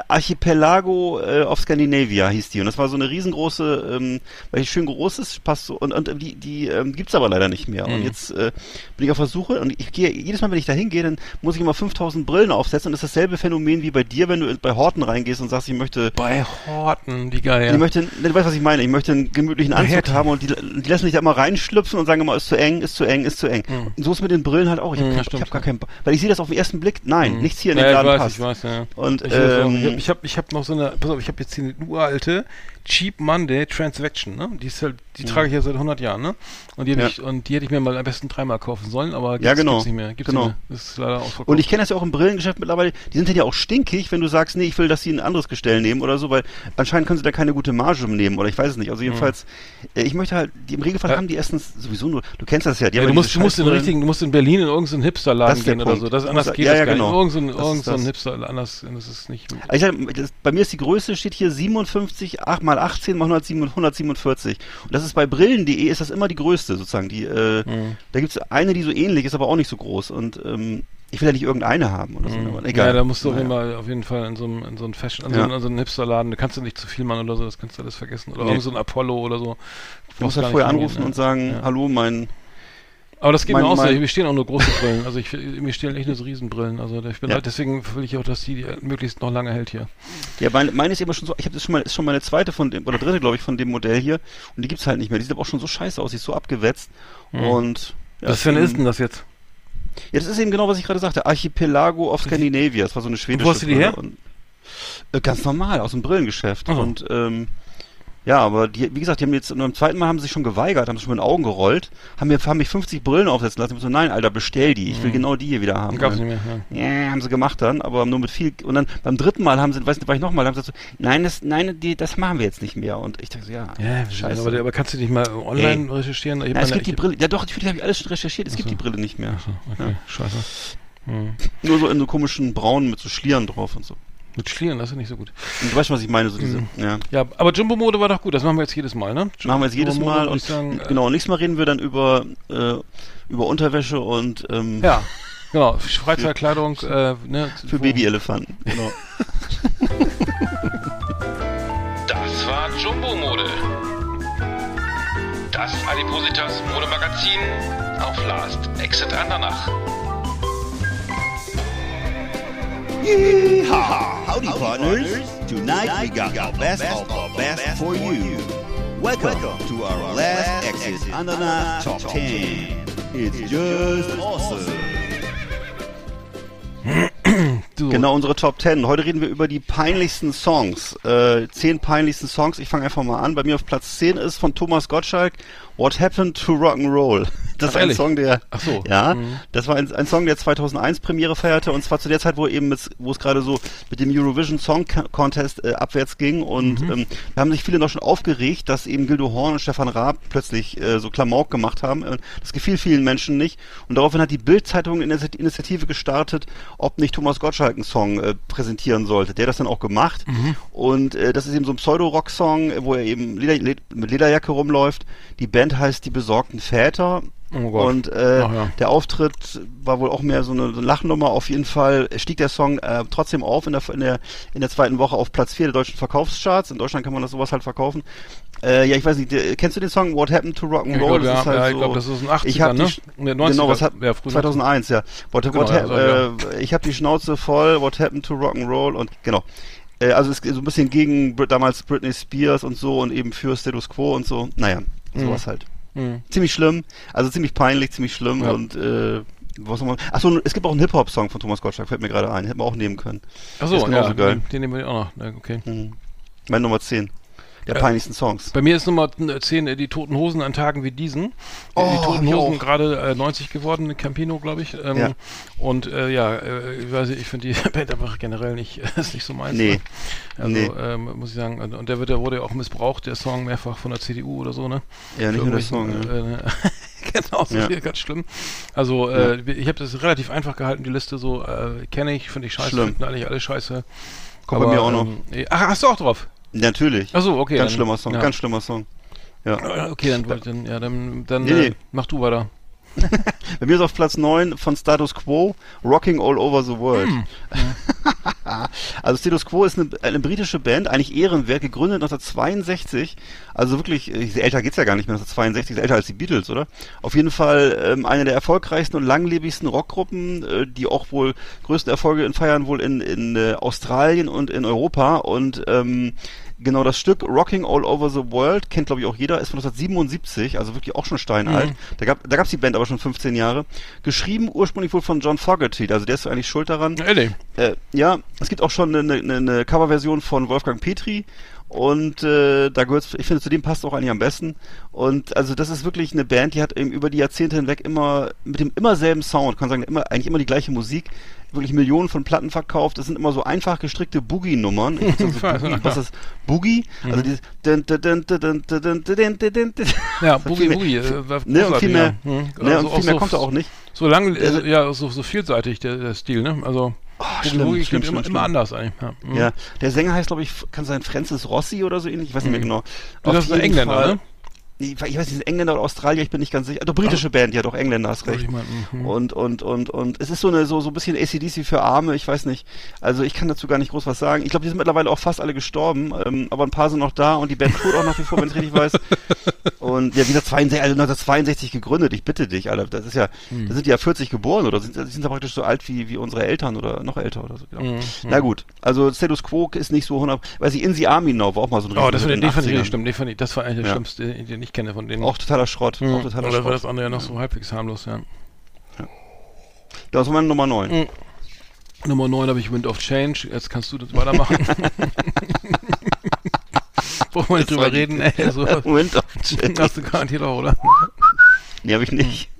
[SPEAKER 3] Archipelago äh, of Scandinavia hieß die und das war so eine riesengroße, ähm, weil die schön groß ist, passt so und, und die die ähm, gibt's aber leider nicht mehr. Und
[SPEAKER 2] Mhm.
[SPEAKER 3] jetzt äh, bin ich auf der Suche und ich gehe jedes Mal, wenn ich da hingehe, dann muss ich immer 5000 Brillen aufsetzen und das ist dasselbe Phänomen wie bei dir, wenn du bei Horten reingehst und sagst, ich möchte
[SPEAKER 2] Bei Horten, wie geil.
[SPEAKER 3] Ich möchte, ne, du weißt, was ich meine. Ich möchte einen gemütlichen Anzug haben und die, die lassen mich da immer reinschlüpfen und sagen immer, ist zu eng, ist zu eng, ist zu eng.
[SPEAKER 2] Mhm.
[SPEAKER 3] Und so ist mit den Brillen halt auch. Ich
[SPEAKER 2] Mhm,
[SPEAKER 3] habe
[SPEAKER 2] ja,
[SPEAKER 3] hab, ich gar
[SPEAKER 2] ja.
[SPEAKER 3] keinen, weil ich sehe das auf den ersten Blick. Nein,
[SPEAKER 2] Mhm.
[SPEAKER 3] nichts hier in
[SPEAKER 2] ja,
[SPEAKER 3] den
[SPEAKER 2] ich
[SPEAKER 3] Laden
[SPEAKER 2] weiß,
[SPEAKER 3] passt.
[SPEAKER 2] ich weiß, ja.
[SPEAKER 3] Und
[SPEAKER 2] Ich, ähm,
[SPEAKER 3] ähm,
[SPEAKER 2] ich habe ich hab noch so eine, pass auf, ich habe jetzt hier eine uralte Cheap Monday Transaction, ne? Die ist halt, die trage ich ja seit 100 Jahren, ne? Und die, hätte
[SPEAKER 3] Ja.
[SPEAKER 2] ich, und die hätte ich mir mal am besten dreimal kaufen sollen, aber
[SPEAKER 3] Ja, genau.
[SPEAKER 2] gibt's nicht mehr. Gibt's
[SPEAKER 3] Genau.
[SPEAKER 2] nicht mehr. Ist leider ausverkauft.
[SPEAKER 3] und ich kenne das ja auch im Brillengeschäft mittlerweile. Die sind ja auch stinkig, wenn du sagst, nee, ich will, dass sie ein anderes Gestell nehmen oder so, weil anscheinend können sie da keine gute Marge nehmen oder ich weiß es nicht. Also jedenfalls, äh, ich möchte halt, die, im Regelfall
[SPEAKER 2] Ja.
[SPEAKER 3] haben die erstens sowieso nur, du kennst das ja, die
[SPEAKER 2] ja,
[SPEAKER 3] haben
[SPEAKER 2] du musst, du musst in richtigen, du musst in Berlin in irgendeinen Hipsterladen gehen oder
[SPEAKER 3] Punkt.
[SPEAKER 2] so. Das anders geht
[SPEAKER 3] ja,
[SPEAKER 2] das
[SPEAKER 3] ja, genau.
[SPEAKER 2] Irgend so ein,
[SPEAKER 3] Das
[SPEAKER 2] irgend
[SPEAKER 3] ist
[SPEAKER 2] so ein. Hipster, anders, das ist nicht.
[SPEAKER 3] Ich sag, das, bei mir ist die Größe, steht hier 57, 8 mal 18 mal 147 147. Und das ist bei brillen.de ist das immer die größte sozusagen. Die, äh,
[SPEAKER 2] Mhm.
[SPEAKER 3] Da gibt's eine, die so ähnlich ist, aber auch nicht so groß. Und ähm, ich will ja nicht irgendeine haben oder so.
[SPEAKER 2] Mhm.
[SPEAKER 3] Egal.
[SPEAKER 2] Ja, da musst du auf
[SPEAKER 3] Naja.
[SPEAKER 2] jeden, Fall, auf jeden Fall in so einem, in so einem Fashion, in
[SPEAKER 3] Ja.
[SPEAKER 2] so einem, in so einem Hipsterladen, da kannst du nicht zu viel machen oder so, das kannst du alles vergessen. Oder
[SPEAKER 3] Nee.
[SPEAKER 2] so ein Apollo oder so.
[SPEAKER 3] Du musst halt vorher anrufen
[SPEAKER 2] ja.
[SPEAKER 3] und sagen,
[SPEAKER 2] Ja.
[SPEAKER 3] hallo, mein,
[SPEAKER 2] Aber das geht
[SPEAKER 3] Mein-
[SPEAKER 2] mir auch so. Mir stehen auch nur große Brillen. Also ich, mir stehen echt nur so Riesenbrillen. Also ich bin
[SPEAKER 3] Ja.
[SPEAKER 2] halt, deswegen will ich auch, dass die äh, möglichst noch lange hält hier.
[SPEAKER 3] ja, meine, meine ist immer schon so, ich habe das schon mal, ist schon meine zweite von dem, oder dritte, glaube ich, von dem Modell hier. Und die gibt's halt nicht mehr. Die sieht aber auch schon so scheiße aus, die ist so abgewetzt.
[SPEAKER 2] Mhm.
[SPEAKER 3] Und ja,
[SPEAKER 2] Was für eine ist denn das jetzt?
[SPEAKER 3] Ja, das ist eben genau, was ich gerade sagte. Archipelago of Scandinavia. Das war so eine schwedische
[SPEAKER 2] Wo hast du die her?
[SPEAKER 3] Und, äh, ganz normal, aus dem Brillengeschäft.
[SPEAKER 2] Ach so.
[SPEAKER 3] Und ähm, ja, aber die, wie gesagt, die haben jetzt und beim zweiten Mal haben sie sich schon geweigert, haben sich schon mit den Augen gerollt, haben mir haben mich 50 Brillen aufsetzen lassen. Ich so, nein, Alter, bestell die. Ich will
[SPEAKER 2] Mhm.
[SPEAKER 3] genau die hier wieder haben.
[SPEAKER 2] Gab's nicht mehr. Ja.
[SPEAKER 3] Ja, haben sie gemacht dann, aber nur mit viel. Und dann beim dritten Mal haben sie, weiß nicht, war ich nochmal, haben sie gesagt, so, nein, das, nein, die, das machen wir jetzt nicht mehr. Und ich dachte so, ja,
[SPEAKER 2] Ja,
[SPEAKER 3] scheiße.
[SPEAKER 2] aber, aber kannst du nicht mal online recherchieren? Ich
[SPEAKER 3] Na, es
[SPEAKER 2] meine-
[SPEAKER 3] gibt die Brille. Ja, doch, natürlich habe ich alles schon recherchiert. Es
[SPEAKER 2] Ach
[SPEAKER 3] gibt die Brille nicht mehr.
[SPEAKER 2] Ach so, okay, scheiße. Hm.
[SPEAKER 3] Nur so in so komischen Braunen mit so Schlieren drauf und so.
[SPEAKER 2] Mit Schlieren, das ist nicht so gut.
[SPEAKER 3] Und du weißt, was ich meine, so diese,
[SPEAKER 2] Mhm.
[SPEAKER 3] ja.
[SPEAKER 2] Ja, aber Jumbo-Mode war doch gut, das machen wir jetzt jedes Mal, ne?
[SPEAKER 3] Machen wir jetzt jedes
[SPEAKER 2] Jumbo-Mode
[SPEAKER 3] Mal und
[SPEAKER 2] sagen, äh,
[SPEAKER 3] genau, nächstes Mal reden wir dann über, äh, über Unterwäsche und ähm,
[SPEAKER 2] Ja, genau. Freizeitkleidung, äh, ne?
[SPEAKER 3] für Babyelefanten. Genau.
[SPEAKER 5] Das war Jumbo Mode. Das Adipositas Modemagazin auf Last Exit Andernach.
[SPEAKER 6] Yeehaw! Howdy, partners. Tonight we got the best of the best for you. Welcome to our last exit Ananas Top 10. It's just awesome.
[SPEAKER 3] Genau, unsere Top 10. Heute reden wir über die peinlichsten Songs. Äh, zehn peinlichsten Songs. Ich fange einfach mal an. Bei mir auf Platz 10 ist von Thomas Gottschalk What Happened to Rock'n'Roll. Das
[SPEAKER 2] Ach,
[SPEAKER 3] ist ein
[SPEAKER 2] ehrlich?
[SPEAKER 3] Song, der,
[SPEAKER 2] Ach so.
[SPEAKER 3] ja,
[SPEAKER 2] Mhm.
[SPEAKER 3] das war ein, ein Song, der 2001 Premiere feierte und zwar zu der Zeit, wo eben mit, wo es gerade so mit dem Eurovision Song Con- Contest äh, abwärts ging und
[SPEAKER 2] Mhm.
[SPEAKER 3] ähm, da haben sich viele noch schon aufgeregt, dass eben Gildo Horn und Stefan Raab plötzlich äh, so Klamauk gemacht haben. Das gefiel vielen Menschen nicht und daraufhin hat die Bild-Zeitung eine Initi- Initiative gestartet, ob nicht Thomas Gottschalk einen Song äh, präsentieren sollte. Der hat das dann auch gemacht
[SPEAKER 2] Mhm.
[SPEAKER 3] und äh, das ist eben so ein Pseudo-Rock-Song, wo er eben Leder, Led, mit Lederjacke rumläuft. Die Band heißt Die besorgten Väter
[SPEAKER 2] Oh Gott.
[SPEAKER 3] und äh,
[SPEAKER 2] ja.
[SPEAKER 3] der Auftritt war wohl auch mehr so eine, so eine Lachnummer. Auf jeden Fall stieg der Song äh, trotzdem auf in der, in, der, in der zweiten Woche auf Platz 4 der deutschen Verkaufscharts. In Deutschland kann man das sowas halt verkaufen. Äh, ja, ich weiß nicht, äh, kennst du den Song What Happened to
[SPEAKER 2] Ich
[SPEAKER 3] Rock'n'Roll?
[SPEAKER 2] glaube,
[SPEAKER 3] Das
[SPEAKER 2] ja,
[SPEAKER 3] ist halt
[SPEAKER 2] ja, ich
[SPEAKER 3] so-
[SPEAKER 2] glaube, das ist ein 80er,
[SPEAKER 3] ich hab die
[SPEAKER 2] ne?
[SPEAKER 3] Sch-
[SPEAKER 2] Ne, 90er,
[SPEAKER 3] Genau, was hat
[SPEAKER 2] ja, früher
[SPEAKER 3] 2001, ja. What,
[SPEAKER 2] Genau,
[SPEAKER 3] what
[SPEAKER 2] ja, sag
[SPEAKER 3] äh, ich habe die Schnauze voll, What Happened to Rock'n'Roll und genau. Äh, also es ist so ein bisschen gegen damals Britney Spears und so und eben für Status Quo und so. Naja, sowas halt.
[SPEAKER 2] Mhm.
[SPEAKER 3] Ziemlich schlimm, also ziemlich peinlich, ziemlich schlimm
[SPEAKER 2] Ja.
[SPEAKER 3] und äh, was man. Achso, es gibt auch einen Hip-Hop-Song von Thomas Gottschalk, fällt mir gerade ein. Hätten wir auch nehmen können.
[SPEAKER 2] Achso, ja,
[SPEAKER 3] geil.
[SPEAKER 2] Den, den nehmen wir auch noch. Ja, okay.
[SPEAKER 3] Hm. Mein Nummer 10. Der
[SPEAKER 2] Ja.
[SPEAKER 3] peinlichsten Songs.
[SPEAKER 2] Bei mir ist Nummer 10 äh, die Toten Hosen an Tagen wie diesen. Äh,
[SPEAKER 3] Oh,
[SPEAKER 2] die Toten Hosen gerade äh, 90 geworden, in Campino, glaube ich. Ähm,
[SPEAKER 3] Ja.
[SPEAKER 2] Und äh, ja, äh, ich weiß nicht, ich finde die Band einfach generell nicht, ist nicht so meins.
[SPEAKER 3] Nee.
[SPEAKER 2] Ne? Also
[SPEAKER 3] Nee.
[SPEAKER 2] ähm, muss ich sagen, und der, wird, der wurde ja auch missbraucht, der Song, mehrfach von der CDU oder so, ne?
[SPEAKER 3] Ja, nicht
[SPEAKER 2] Für
[SPEAKER 3] nur der Song. Ja.
[SPEAKER 2] Äh, genau, so
[SPEAKER 3] Ja.
[SPEAKER 2] viel, ganz schlimm. Also, äh, ich habe das relativ einfach gehalten, die Liste so, äh, kenne ich, finde ich scheiße, finden eigentlich alle scheiße.
[SPEAKER 3] Kommt bei mir auch noch.
[SPEAKER 2] Ähm, ach, hast du auch drauf?
[SPEAKER 3] Natürlich.
[SPEAKER 2] Achso, okay.
[SPEAKER 3] ganz
[SPEAKER 2] dann-
[SPEAKER 3] schlimmer Song,
[SPEAKER 2] ja.
[SPEAKER 3] ganz schlimmer Song. Ja.
[SPEAKER 2] Äh, Okay, dann, wollte ich dann, ja, dann, dann
[SPEAKER 3] Nee,
[SPEAKER 2] äh,
[SPEAKER 3] nee.
[SPEAKER 2] mach du weiter.
[SPEAKER 3] Bei mir ist auf Platz 9 von Status Quo Rocking All Over the World.
[SPEAKER 2] Hm.
[SPEAKER 3] also Status Quo ist eine, eine britische Band, eigentlich ehrenwert, gegründet 1962. Also wirklich, äh, älter geht's ja gar nicht mehr, 1962 ist älter als die Beatles, oder? Auf jeden Fall ähm, eine der erfolgreichsten und langlebigsten Rockgruppen, äh, die auch wohl größten Erfolge in feiern wohl in, in äh, Australien und in Europa und ähm, Genau, das Stück Rocking All Over the World, kennt glaube ich auch jeder, ist von 1977, also wirklich auch schon steinalt.
[SPEAKER 2] Mhm.
[SPEAKER 3] Da gab da gab's die Band aber schon 15 Jahre. Geschrieben ursprünglich wohl von John Fogerty, also der ist eigentlich schuld daran.
[SPEAKER 2] Ehrlich.
[SPEAKER 3] Äh, ja, es gibt auch schon eine, eine, eine Coverversion von Wolfgang Petri und äh, da gehört ich finde zu dem passt auch eigentlich am besten und also das ist wirklich eine Band, die hat eben über die Jahrzehnte hinweg immer mit dem immer selben Sound, kann sagen immer eigentlich immer die gleiche Musik, wirklich Millionen von Platten verkauft. Das sind immer so einfach gestrickte
[SPEAKER 2] Boogie-Nummern.
[SPEAKER 3] Was ist Boogie? Also dieses
[SPEAKER 2] Ja, Boogie, Boogie.
[SPEAKER 3] Ne, und viel mehr, kommt da auch nicht.
[SPEAKER 2] So lang, ja, so, vielseitig der, Stil, ne? Also Oh,
[SPEAKER 3] schlimm, Logik
[SPEAKER 2] immer,
[SPEAKER 3] schlimm.
[SPEAKER 2] immer anders. Ja. Mhm.
[SPEAKER 3] ja. der Sänger heißt, glaube ich, kann sein Francis Rossi oder so ähnlich, ich weiß nicht mehr genau.
[SPEAKER 2] Du, das ist ein Engländer, ne?
[SPEAKER 3] Ich weiß nicht, Engländer oder Australier, ich bin nicht ganz sicher. Doch, britische Band, ja doch, Engländer, hast recht.
[SPEAKER 2] mhm.
[SPEAKER 3] Und, und, und, und es ist so eine, so, so ein bisschen ACDC für Arme, ich weiß nicht. Also ich kann dazu gar nicht groß was sagen. Ich glaube, die sind mittlerweile auch fast alle gestorben, ähm, aber ein paar sind noch da und die Band tourt auch nach wie vor, wenn ich richtig weiß. Und ja, wie gesagt, 62, also 1962 gegründet, ich bitte dich, Alter. Das ist ja,
[SPEAKER 2] Hm.
[SPEAKER 3] da sind die ja 40 geboren oder sind, sind ja praktisch so alt wie, wie unsere Eltern oder noch älter oder so. Genau.
[SPEAKER 2] Mhm.
[SPEAKER 3] Na gut, also Status Quo ist nicht so 100, weiß ich, In the Army Now war auch mal so ein
[SPEAKER 2] Oh, das fand,
[SPEAKER 3] in
[SPEAKER 2] den fand ich
[SPEAKER 3] den
[SPEAKER 2] richtig
[SPEAKER 3] 80ern.
[SPEAKER 2] schlimm. Den fand ich, das war eigentlich der
[SPEAKER 3] Ja.
[SPEAKER 2] schlimmste, den ich kenne von denen.
[SPEAKER 3] Auch totaler Schrott,
[SPEAKER 2] Mhm.
[SPEAKER 3] auch totaler
[SPEAKER 2] Oder war
[SPEAKER 3] Schrott.
[SPEAKER 2] das andere ja noch so halbwegs harmlos, ja.
[SPEAKER 3] Das war meine Nummer 9.
[SPEAKER 2] Mhm. Nummer 9 habe ich Wind of Change. Jetzt kannst du das weitermachen. Brauchen wir nicht drüber reden, ey. Also,
[SPEAKER 3] Moment,
[SPEAKER 2] hast du garantiert auch, oder?
[SPEAKER 3] Nee, habe ich nicht.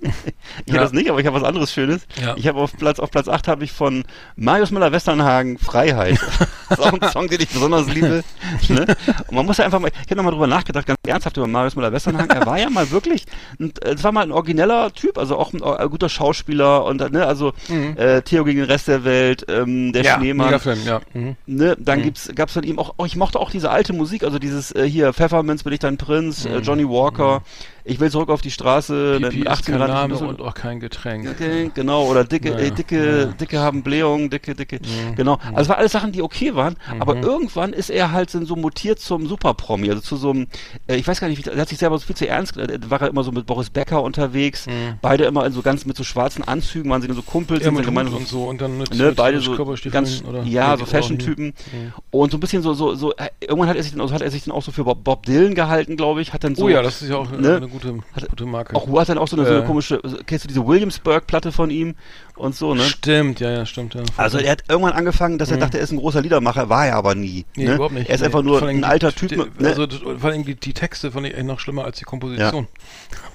[SPEAKER 3] Ich
[SPEAKER 2] Ja.
[SPEAKER 3] habe das nicht, aber ich habe was anderes Schönes.
[SPEAKER 2] Ja.
[SPEAKER 3] Ich habe auf Platz auf Platz 8 habe ich von Marius Müller-Westernhagen Freiheit. das ist auch ein Song, den ich besonders liebe. ne? Und man muss ja einfach mal, ich habe nochmal drüber nachgedacht, ganz ernsthaft über Marius Müller-Westernhagen. Er war ja mal wirklich, ein, es war mal ein origineller Typ, also auch ein, äh, guter Schauspieler und ne, also äh, Theo gegen den Rest der Welt, ähm, der
[SPEAKER 2] Mhm. ja,
[SPEAKER 3] Schneemann.
[SPEAKER 2] mega Film, ja. Mhm.
[SPEAKER 3] Ne, dann gibt's, gab's von ihm auch, oh, ich mochte auch diese alte Musik, also dieses äh, hier Pfefferminz bin ich dein Prinz, äh, Johnny Walker, ich will zurück auf die Straße,
[SPEAKER 2] Mhm. Pipi
[SPEAKER 3] mit
[SPEAKER 2] ist
[SPEAKER 3] 18
[SPEAKER 2] kein Name und auch kein Getränk.
[SPEAKER 3] Okay, genau, oder dicke,
[SPEAKER 2] Naja,
[SPEAKER 3] äh, dicke,
[SPEAKER 2] ja.
[SPEAKER 3] dicke haben Blähungen, dicke, dicke,
[SPEAKER 2] Mhm.
[SPEAKER 3] genau. Also es war alles Sachen, die okay waren, aber irgendwann ist er halt so mutiert zum Superpromi, also zu so einem, äh, ich weiß gar nicht, er hat sich selber so viel zu ernst, äh, war er immer so mit Boris Becker unterwegs, beide immer in so ganz mit so schwarzen Anzügen, waren sie dann so Kumpels,
[SPEAKER 2] Mhm. Ja,
[SPEAKER 3] sind gemeinsam
[SPEAKER 2] Hut und so und dann mit,
[SPEAKER 3] ne,
[SPEAKER 2] mit
[SPEAKER 3] beide so ganz,
[SPEAKER 2] oder
[SPEAKER 3] ja, so Fashion-Typen.
[SPEAKER 2] Mhm.
[SPEAKER 3] Und so ein bisschen so, so, so, äh, irgendwann hat er sich dann, also hat er sich dann auch so für Bob, Dylan gehalten, glaube ich, hat dann so,
[SPEAKER 2] Oh ja, das ist ja auch
[SPEAKER 3] ne,
[SPEAKER 2] eine gute, gute Marke.
[SPEAKER 3] auch, hat dann auch so eine, so eine
[SPEAKER 2] Äh.
[SPEAKER 3] komische, kennst du diese Williamsburg-Platte von ihm und so, ne?
[SPEAKER 2] Stimmt, ja, ja, stimmt, ja.
[SPEAKER 3] Also er hat irgendwann angefangen, dass er dachte, er ist ein großer Liedermacher, war er aber nie.
[SPEAKER 2] Mhm. Nee,
[SPEAKER 3] ne?
[SPEAKER 2] überhaupt nicht.
[SPEAKER 3] Er ist
[SPEAKER 2] nee.
[SPEAKER 3] einfach nur ein alter Typ.
[SPEAKER 2] Die,
[SPEAKER 3] ne?
[SPEAKER 2] Also das, vor allem die, die Texte fand ich noch schlimmer als die Komposition.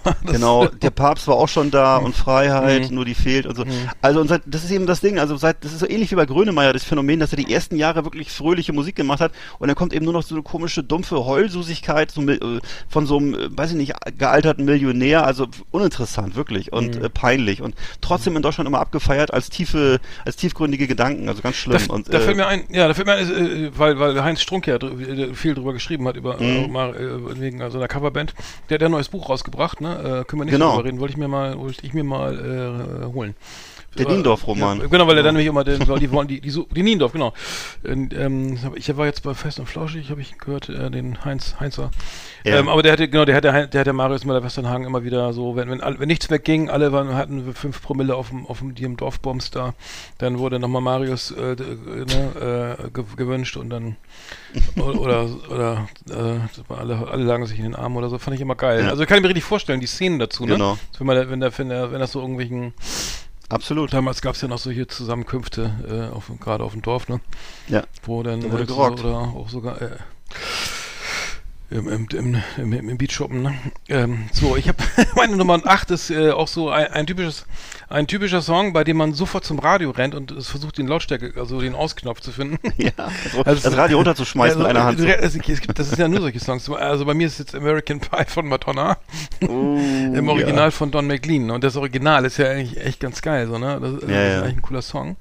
[SPEAKER 2] Das-
[SPEAKER 3] genau, der Papst war auch schon da und Freiheit,
[SPEAKER 2] Mhm.
[SPEAKER 3] nur die fehlt und so. Also und seit, das ist eben das Ding, also seit, das ist so ähnlich wie bei Grönemeyer, das Phänomen, dass er die ersten Jahre wirklich fröhliche Musik gemacht hat und dann kommt eben nur noch so eine komische, dumpfe Heulsusigkeit so, äh, von so einem, äh, weiß ich nicht, gealterten Millionär, also uninteressant, wirklich und
[SPEAKER 2] Mhm.
[SPEAKER 3] äh, peinlich und trotzdem in Deutschland immer abgefeiert als tiefe, als tiefgründige Gedanken, also ganz schlimm.
[SPEAKER 2] Da,
[SPEAKER 3] und,
[SPEAKER 2] da
[SPEAKER 3] äh,
[SPEAKER 2] fällt mir ein, ja, da fällt mir ein, äh, weil, weil Heinz Strunk ja dr- äh, viel drüber geschrieben hat, über
[SPEAKER 3] Mhm.
[SPEAKER 2] äh, äh, wegen so einer Coverband. Der hat ja ein neues Buch rausgebracht, ne? Äh, können wir nicht
[SPEAKER 3] Genau.
[SPEAKER 2] drüber reden, wollte ich mir mal, wollte ich mir mal äh, holen.
[SPEAKER 3] Der Niendorf-Roman.
[SPEAKER 2] Ja, genau, weil er dann nämlich immer, den, die wollen, die, die, die, die Niendorf, genau. Und, ähm, ich war jetzt bei Fest und Flauschig, habe ich gehört, äh, den Heinz, Heinzer.
[SPEAKER 3] Ja.
[SPEAKER 2] Ähm, aber der hatte, genau, der hatte, der hatte Marius Müller-Westernhagen immer wieder so, wenn, wenn, wenn nichts mehr ging, alle waren, hatten fünf Promille auf dem, auf dem, die im Dorfbombs da, dann wurde nochmal Marius äh, ne, äh, ge gewünscht und dann oder oder äh, alle, alle lagen sich in den Armen oder so, fand ich immer geil.
[SPEAKER 3] Ja.
[SPEAKER 2] Also kann ich mir richtig vorstellen, die Szenen dazu, ne?
[SPEAKER 3] Genau.
[SPEAKER 2] Wenn man, wenn der, wenn der, wenn das so irgendwelchen
[SPEAKER 3] Absolut.
[SPEAKER 2] Damals gab es ja noch solche Zusammenkünfte, äh, auf, gerade auf dem Dorf, ne?
[SPEAKER 3] Ja.
[SPEAKER 2] Wo dann
[SPEAKER 3] Da wurde
[SPEAKER 2] äh,
[SPEAKER 3] gerockt.
[SPEAKER 2] oder auch sogar äh, im, im, im, im, Beachshoppen, ne? Ähm, so, ich habe meine Nummer 8 ist äh, auch so ein, ein typisches, ein typischer Song, bei dem man sofort zum Radio rennt und es versucht, den Lautstärke, also den Ausknopf zu finden.
[SPEAKER 3] Ja, also,
[SPEAKER 2] Also-
[SPEAKER 3] das Radio runterzuschmeißen mit einer Hand.
[SPEAKER 2] Es, es gibt, das ist ja nur solche Songs. Also bei mir ist jetzt American Pie von Madonna.
[SPEAKER 3] Oh,
[SPEAKER 2] Im Original von Don McLean. Und das Original ist ja eigentlich echt ganz geil, so, ne? Das, das
[SPEAKER 3] Ja,
[SPEAKER 2] ist
[SPEAKER 3] ja.
[SPEAKER 2] eigentlich ein cooler Song.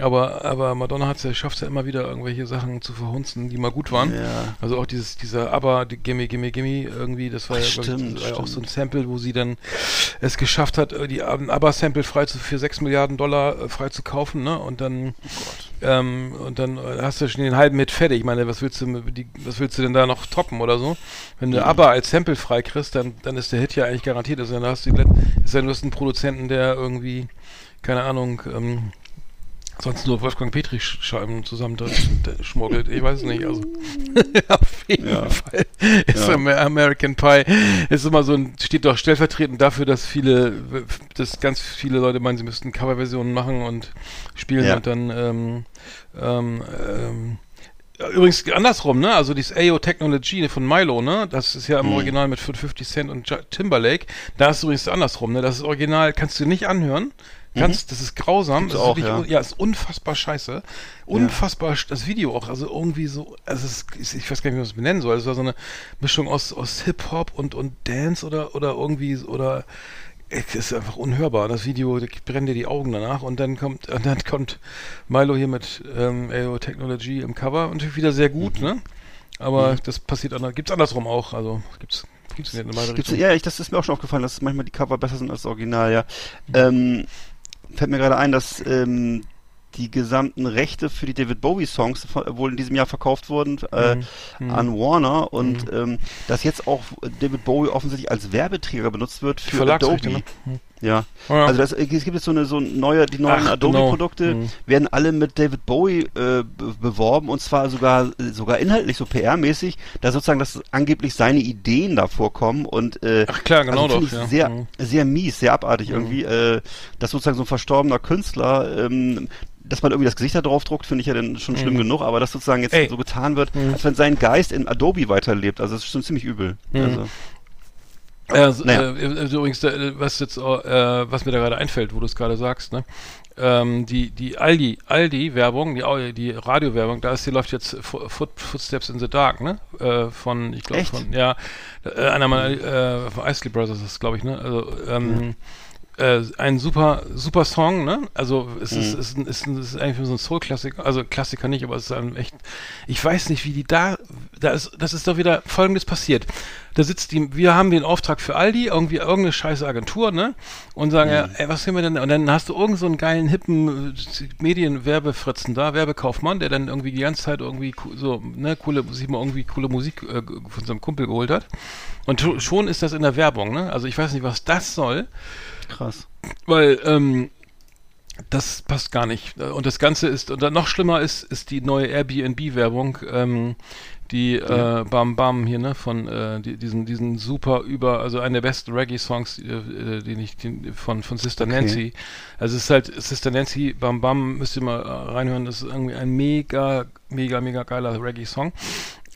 [SPEAKER 2] Aber, aber Madonna ja, schafft ja immer wieder irgendwelche Sachen zu verhunzen, die mal gut waren.
[SPEAKER 3] Ja.
[SPEAKER 2] Also auch dieses, dieser die Gimme, Gimme, Gimme, irgendwie, das war
[SPEAKER 3] Ach,
[SPEAKER 2] ja, ich,
[SPEAKER 3] stimmt,
[SPEAKER 2] das war auch so ein Sample, wo sie dann es geschafft hat, äh, die ABBA-Sample frei zu, für 6 Milliarden Dollar äh, frei zu kaufen, ne? Und dann, ähm, und dann äh, hast du schon den halben mit fertig. Ich meine, was willst du, die, was willst du denn da noch toppen oder so? Wenn du ABBA als Sample frei kriegst, dann, dann ist der Hit ja eigentlich garantiert. Also dann hast du, ist ja, du hast einen Produzenten, der irgendwie, keine Ahnung, ähm, sonst nur Wolfgang Petri Sch- Scheiben zusammen schmuggelt. Ich weiß es nicht. Also auf jeden
[SPEAKER 3] Ja.
[SPEAKER 2] Fall ist
[SPEAKER 3] Ja.
[SPEAKER 2] Amer- American Pie ist immer so ein steht doch stellvertretend dafür, dass viele, dass ganz viele Leute meinen, sie müssten Coverversionen machen und spielen
[SPEAKER 3] Ja.
[SPEAKER 2] und dann ähm, ähm, ähm, Übrigens andersrum, ne? Also dieses AO Technology von Milo, ne? Das ist ja im
[SPEAKER 3] Mhm.
[SPEAKER 2] Original mit 50 Cent und Timberlake. Da ist übrigens andersrum, ne? Das ist Original, kannst du nicht anhören. Kannst, das ist grausam.
[SPEAKER 3] Mhm.
[SPEAKER 2] Das ist
[SPEAKER 3] auch,
[SPEAKER 2] wirklich
[SPEAKER 3] ja.
[SPEAKER 2] ja, ist unfassbar scheiße. Unfassbar, sch- das Video auch, also irgendwie so, also es ist, ich weiß gar nicht, wie man es benennen soll. Es war so eine Mischung aus, aus Hip-Hop und, und Dance oder, oder irgendwie, oder, es ist einfach unhörbar. Das Video, da brennen dir die Augen danach und dann kommt, und dann kommt Milo hier mit ähm, AO Technology im Cover. Natürlich wieder sehr gut,
[SPEAKER 3] Mhm.
[SPEAKER 2] ne? Aber das passiert anders, gibt's andersrum auch, also gibt's, gibt's in beide
[SPEAKER 3] Gibt's,
[SPEAKER 2] Richtungen.
[SPEAKER 3] ja, ich, das ist mir auch schon aufgefallen, dass manchmal die Cover besser sind als das Original, ja. Ähm, fällt mir gerade ein, dass ähm, die gesamten Rechte für die David Bowie Songs wohl in diesem Jahr verkauft wurden äh,
[SPEAKER 2] Mhm.
[SPEAKER 3] an Warner und ähm, dass jetzt auch David Bowie offensichtlich als Werbeträger benutzt wird für Adobe.
[SPEAKER 2] ne?
[SPEAKER 3] Ja.
[SPEAKER 2] Ja.
[SPEAKER 3] Also das, es gibt jetzt so eine so neue, die neuen Adobe-Produkte
[SPEAKER 2] genau. Mhm.
[SPEAKER 3] werden alle mit David Bowie äh, be- beworben und zwar sogar sogar inhaltlich so PR-mäßig, da sozusagen, dass angeblich seine Ideen da vorkommen und äh,
[SPEAKER 2] Ach klar, genau
[SPEAKER 3] also
[SPEAKER 2] doch, ja.
[SPEAKER 3] sehr
[SPEAKER 2] Mhm.
[SPEAKER 3] sehr mies, sehr abartig irgendwie, äh, dass sozusagen so ein verstorbener Künstler ähm, dass man irgendwie das Gesicht da drauf druckt, finde ich ja dann schon schlimm genug, aber dass sozusagen jetzt
[SPEAKER 2] Mhm. Ey.
[SPEAKER 3] so getan wird,
[SPEAKER 2] Mhm.
[SPEAKER 3] als wenn sein Geist in Adobe weiterlebt. Also das ist schon ziemlich übel.
[SPEAKER 2] Mhm.
[SPEAKER 3] Also,
[SPEAKER 2] Ja,
[SPEAKER 3] Naja.
[SPEAKER 2] äh, übrigens, äh, was jetzt, äh, was mir da gerade einfällt, wo du es gerade sagst, ne? Ähm, die, die Aldi, Aldi-Werbung, die, die Radio-Werbung, da ist, die läuft jetzt Fo- Foot, Footsteps in the Dark, ne? Äh, von, ich glaube, von, ja, äh, einer meiner, äh, von Isley Brothers ist glaube ich, ne? Also, ähm, äh, ein super, super Song, ne? Also es ist,
[SPEAKER 3] Mhm.
[SPEAKER 2] ist, ist, es ist eigentlich so ein Soul-Klassiker, also Klassiker nicht, aber es ist ein echt, ich weiß nicht, wie die da, da ist, das ist doch wieder Folgendes passiert. Da sitzt die, wir haben den Auftrag für Aldi, irgendwie irgendeine scheiße Agentur, ne? Und sagen, ja, ey, was können wir denn, und dann hast du irgend so einen geilen, hippen äh, Medienwerbefritzen da, Werbekaufmann, der dann irgendwie die ganze Zeit irgendwie so, ne, coole, sich mal irgendwie coole Musik äh, von seinem Kumpel geholt hat. Und scho- schon ist das in der Werbung, ne? Also ich weiß nicht, was das soll.
[SPEAKER 3] Krass.
[SPEAKER 2] Weil, ähm, das passt gar nicht. Und das Ganze ist, und dann noch schlimmer ist, ist die neue Airbnb-Werbung, ähm, die äh, Bam Bam hier, ne, von äh, die, diesen, diesen super über, also einer der besten Reggae-Songs, äh, äh, den ich, den, von, von Sister
[SPEAKER 3] Okay.
[SPEAKER 2] Nancy. Also es ist halt, Sister Nancy, Bam Bam, müsst ihr mal äh, reinhören, das ist irgendwie ein mega, mega, mega geiler Reggae-Song.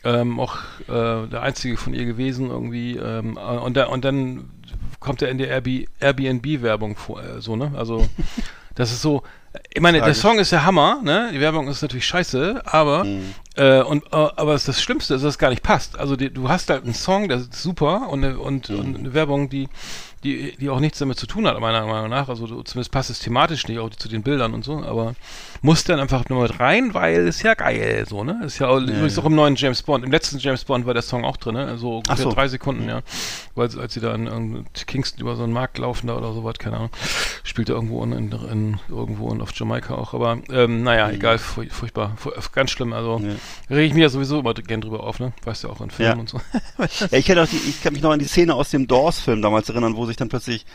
[SPEAKER 2] Ähm, auch äh, der einzige von ihr gewesen irgendwie. Ähm, äh, und, da, und dann kommt er in der Airbnb- Airbnb-Werbung vor, äh, so, ne? Also, das ist so, Ich meine, der. Song ist der Hammer, ne? Die Werbung ist natürlich scheiße, aber äh, und äh, aber das, Schlimmste ist, dass es gar nicht passt. Also die, du hast halt einen Song, der ist super und eine, und, und eine Werbung, die die, die auch nichts damit zu tun hat, meiner Meinung nach. Also zumindest passt es thematisch nicht auch zu den Bildern und so, aber muss dann einfach nur mit rein, weil ist ja geil, so, ne? Ist ja, auch, übrigens auch im neuen James Bond. Im letzten James Bond war der Song auch drin, ne? Also ungefähr
[SPEAKER 3] so.
[SPEAKER 2] drei Sekunden, ja. Weil als sie da in, in Kingston über so einen Markt laufen da oder so was, keine Ahnung. Spielte irgendwo in, in, in irgendwo in, auf Jamaika auch. Aber ähm, naja, egal, furch- furchtbar. Fu- ganz schlimm. Also
[SPEAKER 3] Ja.
[SPEAKER 2] rege ich mich ja sowieso immer gern drüber auf, ne? Weißt du auch in Filmen
[SPEAKER 3] Ja.
[SPEAKER 2] und so.
[SPEAKER 3] Ja, ich, auch die, ich kann mich noch an die Szene aus dem Doors-Film damals erinnern, wo sich dann plötzlich,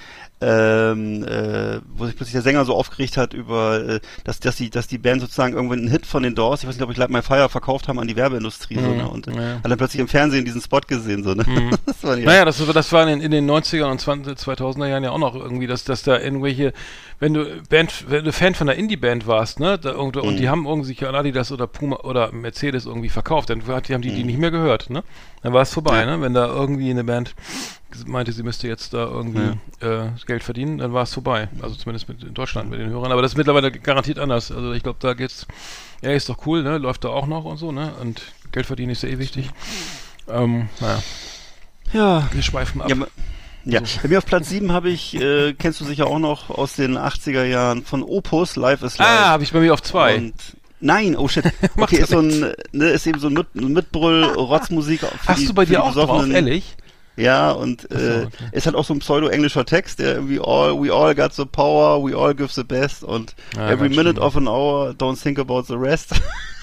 [SPEAKER 3] ähm, äh, wo sich plötzlich der Sänger so aufgeregt hat über, äh, dass, dass die, dass die Band sozusagen irgendwann einen Hit von den Doors, ich weiß nicht, ob ich Light My Fire verkauft haben an die Werbeindustrie, so,
[SPEAKER 2] Mhm,
[SPEAKER 3] ne? Und
[SPEAKER 2] ja.
[SPEAKER 3] hat dann plötzlich im Fernsehen diesen Spot gesehen, so, ne? Das war ja.
[SPEAKER 2] Naja, das, war- das war in, in den 90er und 20, 2000er Jahren ja auch noch irgendwie, dass, dass da irgendwelche, wenn du Band, wenn du Fan von einer Indie-Band warst, ne, da irgendwo, und die haben irgendwie sich an Adidas oder Puma oder Mercedes irgendwie verkauft, dann hat, die haben die die nicht mehr gehört, ne? Dann war es vorbei,
[SPEAKER 3] Ja.
[SPEAKER 2] ne? Wenn da irgendwie eine Band meinte, sie müsste jetzt da irgendwie äh, Geld verdienen, dann war es vorbei. Also zumindest mit in Deutschland mit den Hörern. Aber das ist mittlerweile garantiert anders. Also ich glaube, da geht's, ja, ist doch cool, ne? Läuft da auch noch und so, ne? Und Geld verdienen ist ja eh wichtig. Ähm, naja,
[SPEAKER 3] ja.
[SPEAKER 2] wir schweifen ab.
[SPEAKER 3] Ja, ja. bei mir auf Platz 7 habe ich, äh, kennst du sicher auch noch aus den 80er Jahren von Opus, Live is Live.
[SPEAKER 2] Ah, habe ich bei mir auf zwei.
[SPEAKER 3] Und nein, oh shit. Okay, ist so ein, ne, ist eben so ein Mit Mitbrüll, Rotzmusik. für
[SPEAKER 2] Hast
[SPEAKER 3] die-
[SPEAKER 2] du bei dir auch drauf, ehrlich?
[SPEAKER 3] Ja, und
[SPEAKER 2] Ach so,
[SPEAKER 3] äh,
[SPEAKER 2] okay.
[SPEAKER 3] ist halt auch so ein pseudo-englischer Text, der irgendwie all, we all got the power, we all give the best und
[SPEAKER 2] Ja,
[SPEAKER 3] every minute
[SPEAKER 2] schlimm.
[SPEAKER 3] of an hour, don't think about the rest.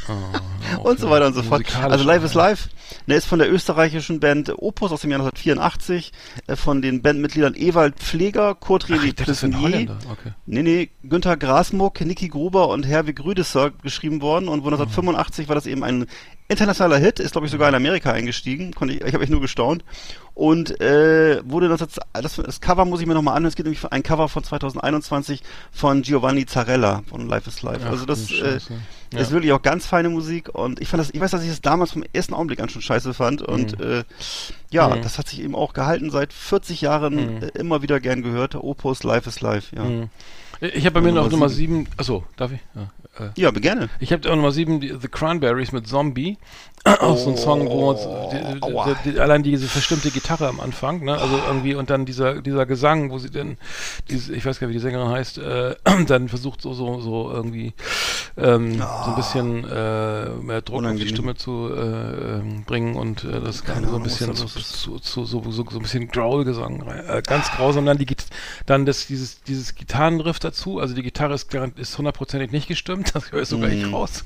[SPEAKER 2] Oh,
[SPEAKER 3] und so weiter und so fort. Also Live is. Live, ne, ist von der österreichischen Band Opus aus dem Jahr 1984, äh, von den Bandmitgliedern Ewald Pfleger, Kurt René
[SPEAKER 2] Holländer. Okay.
[SPEAKER 3] Nee, nee, Günther Grasmuck, Niki Gruber und Herwig Rüdesser geschrieben worden und 1985 war das eben ein internationaler Hit, ist glaube ich sogar in Amerika eingestiegen, konnte ich, ich habe echt nur gestaunt und äh, wurde 19, das, das Cover muss ich mir nochmal anhören, es geht nämlich um ein Cover von 2021 von Giovanni Zarella von Life is Life.
[SPEAKER 2] Ach,
[SPEAKER 3] also das äh.
[SPEAKER 2] Ja.
[SPEAKER 3] ist wirklich auch ganz feine Musik und ich fand das, ich weiß, dass ich das damals vom ersten Augenblick an schon scheiße fand und äh, ja,
[SPEAKER 2] Mhm.
[SPEAKER 3] das hat sich eben auch gehalten seit 40 Jahren
[SPEAKER 2] Mhm.
[SPEAKER 3] äh, immer wieder gern gehört. Opus Life is Life, ja.
[SPEAKER 2] Ich habe bei mir noch Nummer
[SPEAKER 3] sieben.
[SPEAKER 2] sieben. Achso, darf ich? Ja, äh.
[SPEAKER 3] Ja, gerne.
[SPEAKER 2] Ich habe auch Nummer sieben, die, The Cranberries mit Zombie. Auch so ein Song, wo uns die,
[SPEAKER 3] aua.
[SPEAKER 2] die, die, allein diese verstimmte Gitarre am Anfang, ne? Also irgendwie und dann dieser dieser Gesang, wo sie dann diese, ich weiß gar nicht, wie die Sängerin heißt, äh, dann versucht so so so irgendwie ähm, so ein bisschen äh, mehr Druck auf die
[SPEAKER 3] Unangenehm.
[SPEAKER 2] Stimme zu äh, ähm, bringen und äh, das Ganze so ein bisschen
[SPEAKER 3] da
[SPEAKER 2] zu, zu, so, so, so ein bisschen Growl-Gesang rein. Äh, ganz grausam. Dann die dann das dieses dieses Gitarrenriff dazu. Also die Gitarre ist ist hundertprozentig nicht gestimmt. Das höre ich sogar ich
[SPEAKER 3] Mhm.
[SPEAKER 2] raus.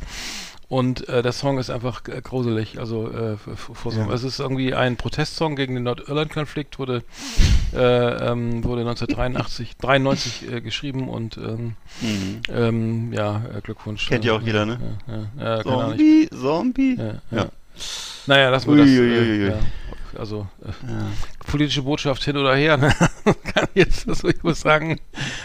[SPEAKER 2] Und äh, der Song ist einfach äh, gruselig. Also äh, vor so,
[SPEAKER 3] Ja.
[SPEAKER 2] es ist irgendwie ein Protestsong gegen den Nordirland-Konflikt wurde äh, ähm, wurde 1983 93 äh, geschrieben und ähm,
[SPEAKER 3] Mhm.
[SPEAKER 2] ähm, ja äh, Glückwunsch.
[SPEAKER 3] Kennt ja auch jeder, ne?
[SPEAKER 2] Ja, ja.
[SPEAKER 3] Zombie, Zombie.
[SPEAKER 2] Ja, ja.
[SPEAKER 3] Ja.
[SPEAKER 2] Naja, lass mal das. Äh,
[SPEAKER 3] Uiuiuiui.
[SPEAKER 2] ja. Also äh,
[SPEAKER 3] Ja.
[SPEAKER 2] politische Botschaft hin oder her. Ne? Kann jetzt, also ich muss sagen,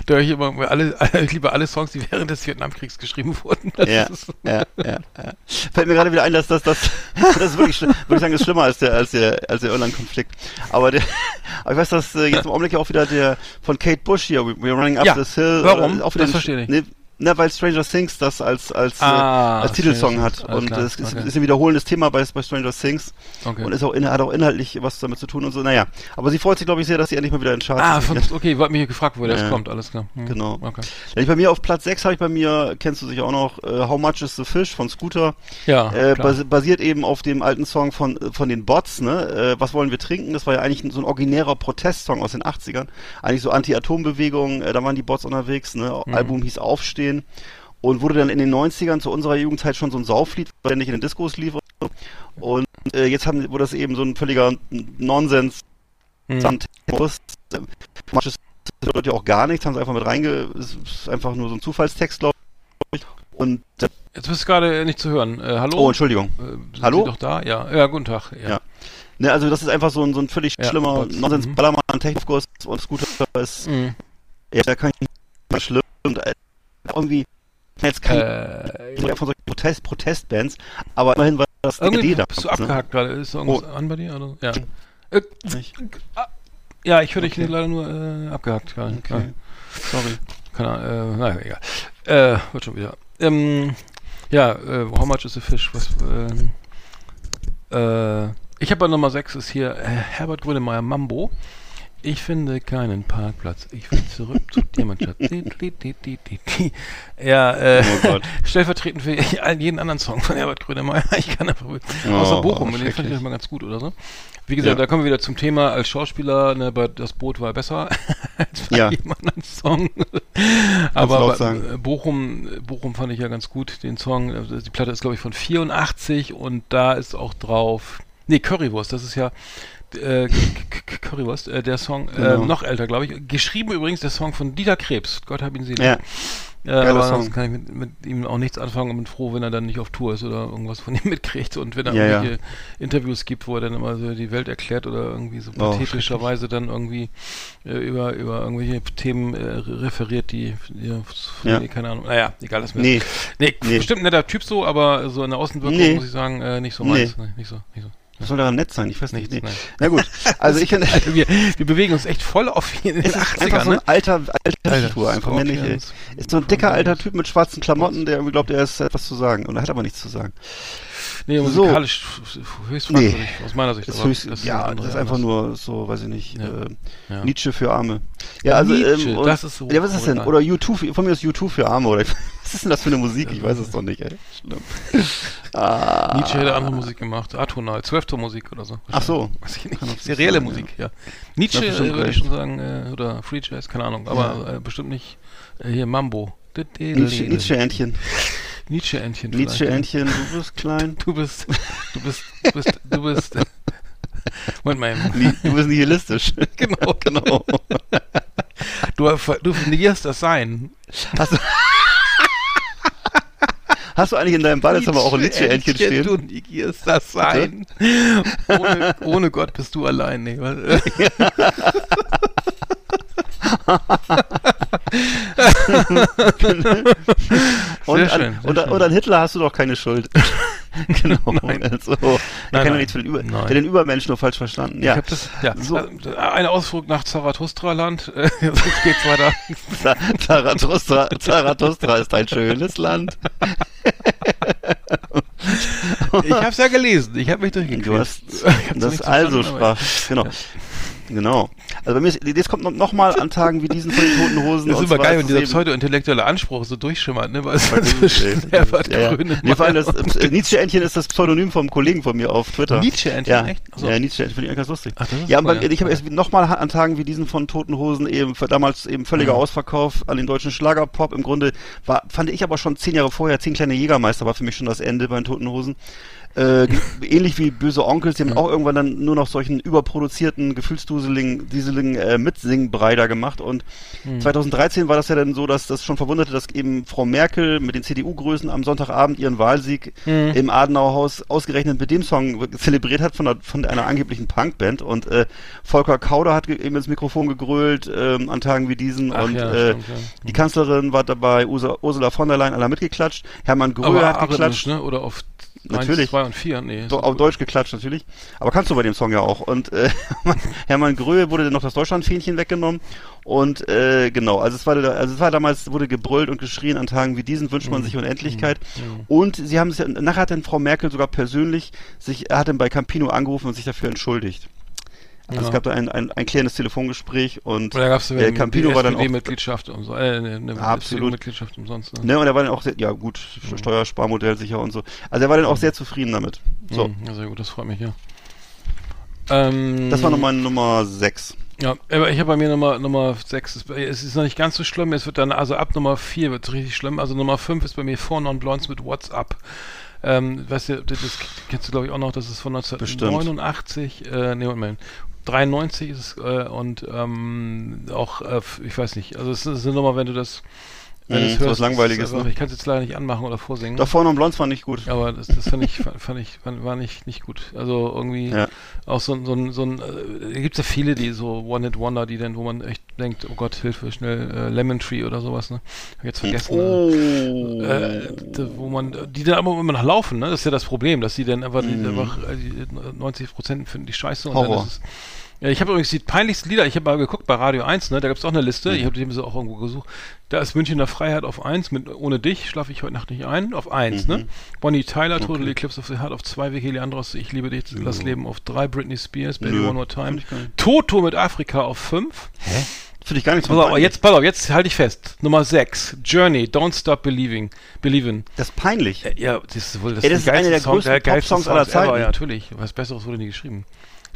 [SPEAKER 2] da höre ich immer alle, ich liebe alle Songs, die während des Vietnamkriegs geschrieben wurden.
[SPEAKER 3] Ja,
[SPEAKER 2] ist,
[SPEAKER 3] ja, ja, ja. Fällt mir gerade wieder ein, dass das, das, das ist wirklich, würde ich sagen, ist schlimmer als der, als der, als der Irland-Konflikt. Aber der, aber ich weiß, dass äh, jetzt im Augenblick auch wieder der von Kate Bush hier, We- We're Running Up
[SPEAKER 2] Ja,
[SPEAKER 3] This Hill.
[SPEAKER 2] warum?
[SPEAKER 3] Äh, auch
[SPEAKER 2] Das verstehe ich.
[SPEAKER 3] Ne, ne, weil Stranger Things das als, als,
[SPEAKER 2] Ah,
[SPEAKER 3] äh, als Titelsong hat.
[SPEAKER 2] Alles
[SPEAKER 3] Und es ist,
[SPEAKER 2] okay.
[SPEAKER 3] ist ein wiederholendes Thema bei, bei Stranger Things.
[SPEAKER 2] okay.
[SPEAKER 3] Und ist auch, in, hat auch inhaltlich was damit zu tun und so. Naja. Aber sie freut sich, glaube ich, sehr, dass sie endlich mal wieder in Charts
[SPEAKER 2] ah,
[SPEAKER 3] ist.
[SPEAKER 2] von, okay, ich wollte mich gefragt, woher das
[SPEAKER 3] Ja.
[SPEAKER 2] kommt, alles klar. Hm,
[SPEAKER 3] Genau.
[SPEAKER 2] Okay.
[SPEAKER 3] Ich bei mir auf Platz 6 habe ich bei mir, kennst du sicher auch noch, äh, How Much is the Fish von Scooter.
[SPEAKER 2] Ja,
[SPEAKER 3] äh, basi basiert eben auf dem alten Song von, äh, von den Bots, ne? Äh, was wollen wir trinken? Das war ja eigentlich so ein originärer Protestsong aus den 80ern. Eigentlich so Anti-Atom-Bewegung, äh, da waren die Bots unterwegs, ne?
[SPEAKER 2] Mhm.
[SPEAKER 3] Album hieß Aufstehen und wurde dann in den 90ern zu unserer Jugendzeit schon so ein Sauflied, was ständig in den Diskos lief. und so. Und äh, jetzt haben, wurde das eben so ein völliger Nonsens
[SPEAKER 2] Hm.
[SPEAKER 3] Manches bedeutet ja auch gar nichts, haben sie einfach mit reinge... Es ist einfach nur so ein Zufallstext, glaube ich. Und, äh,
[SPEAKER 2] Jetzt bist du gerade nicht zu hören. Äh, hallo?
[SPEAKER 3] oh, Entschuldigung.
[SPEAKER 2] Äh,
[SPEAKER 3] Hallo?
[SPEAKER 2] Sie doch da? Ja, ja guten Tag. Ja.
[SPEAKER 3] Ja. Ne, also das ist einfach so ein, so ein völlig
[SPEAKER 2] Ja,
[SPEAKER 3] schlimmer
[SPEAKER 2] Bots,
[SPEAKER 3] nonsens
[SPEAKER 2] mhm.
[SPEAKER 3] und Scooter ist,
[SPEAKER 2] Mhm.
[SPEAKER 3] ja, da kann ich nicht schlimm und äh, irgendwie jetzt kein
[SPEAKER 2] Äh,
[SPEAKER 3] von solchen Protest, Protestbands, aber immerhin war das die Idee
[SPEAKER 2] bist du
[SPEAKER 3] damals, ne?
[SPEAKER 2] abgehakt gerade. Ist da irgendwas an bei dir? Oder? Ja. Äh, ah, ja, ich höre dich
[SPEAKER 3] Okay.
[SPEAKER 2] leider nur äh, abgehakt gerade.
[SPEAKER 3] Okay. Sorry.
[SPEAKER 2] Keine Ahnung, äh, naja, egal. Äh, wird schon wieder. Ähm, ja, äh, How much is a fish? Was, äh, äh, ich habe bei Nummer 6 ist hier äh, Herbert Grönemeyer Mambo. Ich finde keinen Parkplatz. Ich will zurück zu Diamantstadt. Di, di, di, di, di, di. ja, äh,
[SPEAKER 3] Oh
[SPEAKER 2] stellvertretend für jeden anderen Song von Herbert Grönemeyer. Ich kann einfach,
[SPEAKER 3] Oh,
[SPEAKER 2] außer Bochum, den fand ich das mal ganz gut oder so. Wie gesagt,
[SPEAKER 3] Ja.
[SPEAKER 2] da kommen wir wieder zum Thema als Schauspieler, ne, Das Boot war besser als bei
[SPEAKER 3] Ja.
[SPEAKER 2] jedem anderen Song. Aber
[SPEAKER 3] sagen.
[SPEAKER 2] äh, Bochum, Bochum fand ich ja ganz gut, den Song. Also Die Platte ist, glaube ich, von 84 und da ist auch drauf. Nee, Currywurst, das ist ja äh, Currywurst, äh, der Song, äh,
[SPEAKER 3] Genau.
[SPEAKER 2] noch älter, glaube ich. Geschrieben übrigens der Song von Dieter Krebs. Gott hab ihn selig.
[SPEAKER 3] Ja.
[SPEAKER 2] Äh,
[SPEAKER 3] Geiler
[SPEAKER 2] aber sonst kann ich mit, mit ihm auch nichts anfangen und bin froh, wenn er dann nicht auf Tour ist oder irgendwas von ihm mitkriegt und wenn er
[SPEAKER 3] Ja, ja.
[SPEAKER 2] irgendwelche Interviews gibt, wo er dann immer so die Welt erklärt oder irgendwie so
[SPEAKER 3] Oh,
[SPEAKER 2] pathetischerweise dann irgendwie äh, über, über irgendwelche Themen äh, referiert, die, die
[SPEAKER 3] Ja.
[SPEAKER 2] denen, keine Ahnung. Naja, egal, das mir.
[SPEAKER 3] Nee,
[SPEAKER 2] Nee,
[SPEAKER 3] Nee.
[SPEAKER 2] bestimmt ein netter Typ so, aber so in der Außenwirkung
[SPEAKER 3] Nee.
[SPEAKER 2] muss ich sagen, äh, nicht so
[SPEAKER 3] Nee.
[SPEAKER 2] meins. Nee, nicht so, nicht so.
[SPEAKER 3] Was soll daran nett sein? Ich weiß nicht.
[SPEAKER 2] Nichts,
[SPEAKER 3] Nee. Na gut, also ich finde,
[SPEAKER 2] Also wir, wir bewegen uns echt voll auf in den
[SPEAKER 3] es ist
[SPEAKER 2] 80ern,
[SPEAKER 3] einfach so ein
[SPEAKER 2] ne?
[SPEAKER 3] alter, alter
[SPEAKER 2] Alter,
[SPEAKER 3] Tour, einfach.
[SPEAKER 2] Scorpions.
[SPEAKER 3] Ist so ein dicker alter Typ mit schwarzen Klamotten, der glaubt, er ist etwas zu sagen und er hat aber nichts zu sagen.
[SPEAKER 2] Nee,
[SPEAKER 3] So.
[SPEAKER 2] musikalisch höchst
[SPEAKER 3] Nee.
[SPEAKER 2] fragwürdig, aus meiner Sicht.
[SPEAKER 3] Höchst,
[SPEAKER 2] das
[SPEAKER 3] ja, das ist einfach
[SPEAKER 2] anders.
[SPEAKER 3] nur so, weiß ich nicht,
[SPEAKER 2] Ja.
[SPEAKER 3] äh,
[SPEAKER 2] Ja.
[SPEAKER 3] Nietzsche für Arme. Ja, also,
[SPEAKER 2] Nietzsche,
[SPEAKER 3] ähm, und,
[SPEAKER 2] das ist so
[SPEAKER 3] Ja, was ist das denn? Oder U2, für- von mir ist U2 für Arme, oder was ist denn das für eine Musik? Ich weiß es doch nicht, ey. Schlimm. Ah.
[SPEAKER 2] Nietzsche hätte andere Musik gemacht, atonal, Zwölftonmusik oder so.
[SPEAKER 3] Ach so.
[SPEAKER 2] Weiß ich nicht. Serielle Musik, ja. Nietzsche
[SPEAKER 3] Ja,
[SPEAKER 2] äh, würde ich schon sagen, äh, oder Free Jazz, keine Ahnung, aber äh, bestimmt nicht äh, hier Mambo.
[SPEAKER 3] Nietzsche, Nietzsche-Entchen.
[SPEAKER 2] Nietzsche-Entchen.
[SPEAKER 3] Nietzsche-Entchen, du bist klein.
[SPEAKER 2] ja. Du bist, du bist, du bist, du bist. Moment mal.
[SPEAKER 3] Du bist nihilistisch.
[SPEAKER 2] Genau,
[SPEAKER 3] genau.
[SPEAKER 2] Du, du negierst das Sein.
[SPEAKER 3] Hast du, hast du eigentlich in deinem Badezimmer auch ein Nietzsche-Entchen stehen?
[SPEAKER 2] Du negierst das Sein. Ohne, ohne Gott bist du allein. Nee, was-
[SPEAKER 3] Und
[SPEAKER 2] Sehr
[SPEAKER 3] an,
[SPEAKER 2] schön, sehr
[SPEAKER 3] und, und an Hitler hast du doch keine Schuld. genau.
[SPEAKER 2] Nein.
[SPEAKER 3] Also, er
[SPEAKER 2] Nein,
[SPEAKER 3] kann ja
[SPEAKER 2] nein.
[SPEAKER 3] nichts für den, Über,
[SPEAKER 2] Nein.
[SPEAKER 3] den Übermensch nur falsch verstanden. Ja.
[SPEAKER 2] Das, ja,
[SPEAKER 3] So.
[SPEAKER 2] äh, ein Ausflug nach Zarathustra-Land. Jetzt geht's weiter.
[SPEAKER 3] Za- Zarathustra, Zarathustra ist ein schönes Land.
[SPEAKER 2] Ich habe es ja gelesen. Ich habe mich durchgekriegt.
[SPEAKER 3] Du hast das also sprach. Genau. Genau. Also bei mir ist, das kommt noch, noch mal an Tagen wie diesen von den Toten Hosen.
[SPEAKER 2] Das ist immer geil, wenn dieser pseudo-intellektuelle Anspruch so durchschimmert, ne? Weil es zwischen Herbert
[SPEAKER 3] ja, ja. Nee, vor allem das
[SPEAKER 2] und-
[SPEAKER 3] äh, Nietzsche-Entchen ist das Pseudonym vom Kollegen von mir auf Twitter.
[SPEAKER 2] Nietzsche-Entchen,
[SPEAKER 3] ja.
[SPEAKER 2] echt? Ach so.
[SPEAKER 3] Ja, Nietzsche-Entchen finde ich eigentlich ganz lustig.
[SPEAKER 2] Ach,
[SPEAKER 3] ja,
[SPEAKER 2] cool,
[SPEAKER 3] aber
[SPEAKER 2] ja.
[SPEAKER 3] ich habe erst nochmal an Tagen wie diesen von Toten Hosen eben für damals eben völliger
[SPEAKER 2] Mhm.
[SPEAKER 3] Ausverkauf an den deutschen Schlagerpop. Im Grunde war, fand ich aber schon zehn Jahre vorher, zehn kleine Jägermeister war für mich schon das Ende bei den Toten Hosen. Äh, ähnlich wie Böse Onkels, die haben auch irgendwann dann nur noch solchen überproduzierten, gefühlsduseligen, dieseligen äh, Mitsingbrei da gemacht und 2013 war das ja dann so, dass das schon verwunderte, dass eben Frau Merkel mit den CDU-Größen am Sonntagabend ihren Wahlsieg im Adenauerhaus ausgerechnet mit dem Song zelebriert hat von, einer, von einer angeblichen Punkband und äh, Volker Kauder hat eben ins Mikrofon gegrölt ähm, an Tagen wie diesen
[SPEAKER 2] Ach
[SPEAKER 3] und
[SPEAKER 2] ja,
[SPEAKER 3] äh,
[SPEAKER 2] stimmt, ja.
[SPEAKER 3] die Kanzlerin war dabei, Ursula, von der Leyen, alle mitgeklatscht, Hermann Gröhe hat geklatscht.
[SPEAKER 2] ne? Oder auf
[SPEAKER 3] Natürlich.
[SPEAKER 2] 1, 2 und 4, nee.
[SPEAKER 3] Do, auf Deutsch geklatscht natürlich. Aber kannst du bei dem Song ja auch. Und äh, Hermann Gröhe wurde dann noch das Deutschlandfähnchen weggenommen. Und äh, genau, also es war also es war damals, wurde gebrüllt und geschrien an Tagen wie diesen, wünscht
[SPEAKER 2] Mhm.
[SPEAKER 3] man sich Unendlichkeit. Und sie haben es ja, nachher hat dann Frau Merkel sogar persönlich sich, er hat dann bei Campino angerufen und sich dafür entschuldigt. Also
[SPEAKER 2] Ja.
[SPEAKER 3] es gab da ein, ein, ein klärendes Telefongespräch und
[SPEAKER 2] Oder gab es
[SPEAKER 3] äh, Campino war dann auch
[SPEAKER 2] mitgliedschaft umsonst, äh, eine, eine
[SPEAKER 3] Absolut.
[SPEAKER 2] mitgliedschaft umsonst. Ne?
[SPEAKER 3] Ne, und er war dann auch sehr, ja gut, Steuersparmodell sicher und so. Also er war dann auch sehr zufrieden damit. So,
[SPEAKER 2] Mhm, ja, sehr gut, das freut mich, ja. Ähm,
[SPEAKER 3] das war nochmal Nummer 6.
[SPEAKER 2] Ja, aber ich habe bei mir Nummer, Nummer 6. Ist, es ist noch nicht ganz so schlimm. Es wird dann, also ab Nummer 4 wird es richtig schlimm. Also Nummer 5 ist bei mir Four Non Blondes mit WhatsApp. Ähm, weißt du, das, kennst du glaube ich auch noch, das ist von 1989, äh, nee, Moment, 93 ist es, äh, und ähm, auch, äh, ich weiß nicht, also es ist eine Nummer, wenn du das, wenn
[SPEAKER 3] Mhm,
[SPEAKER 2] es
[SPEAKER 3] so was
[SPEAKER 2] hörst,
[SPEAKER 3] Langweiliges,
[SPEAKER 2] ist einfach,
[SPEAKER 3] ne?
[SPEAKER 2] ich kann es jetzt leider nicht anmachen oder vorsingen.
[SPEAKER 3] Da vorne und Blondes fand ich gut.
[SPEAKER 2] Aber das, das fand ich, fand, ich, fand, war nicht, nicht gut. Also irgendwie
[SPEAKER 3] Ja.
[SPEAKER 2] auch so, ein- so ein, so ein, äh, da gibt's ja viele, die so One-Hit-Wonder, die dann, wo man echt denkt, oh Gott, Hilfe, schnell, äh, Lemon Tree oder sowas, ne? Hab jetzt vergessen.
[SPEAKER 3] Oh.
[SPEAKER 2] Äh, da, wo man, die dann aber immer noch laufen, ne? Das ist ja das Problem, dass die dann einfach, die
[SPEAKER 3] Mhm.
[SPEAKER 2] einfach äh, die 90 Prozent finden die scheiße und
[SPEAKER 3] Horror.
[SPEAKER 2] dann ist es, Ja, ich habe übrigens die peinlichsten Lieder, ich habe mal geguckt bei Radio 1, ne, da gab es auch eine Liste, ich habe die so auch irgendwo gesucht. Da ist Münchener Freiheit auf 1, mit Ohne dich schlafe ich heute Nacht nicht ein, auf 1, ne? Bonnie Tyler, Total Eclipse of the Heart auf 2, Vicky Leandros, Ich liebe dich, das Leben auf 3, Britney Spears, Baby
[SPEAKER 3] Nö,
[SPEAKER 2] One More Time. Toto mit Afrika auf 5.
[SPEAKER 3] Finde ich gar nicht so
[SPEAKER 2] Pass auf, jetzt, pass auf, jetzt halte ich fest. Nummer 6, Journey, Don't Stop Believing, Believing.
[SPEAKER 3] Das ist peinlich.
[SPEAKER 2] Äh, Ja, das ist wohl das,
[SPEAKER 3] Ey, das ist einer der
[SPEAKER 2] Song-
[SPEAKER 3] größten
[SPEAKER 2] geilste
[SPEAKER 3] Pop-Songs aller
[SPEAKER 2] Songs ever,
[SPEAKER 3] Zeiten.
[SPEAKER 2] Ja, natürlich. Was Besseres wurde nie geschrieben.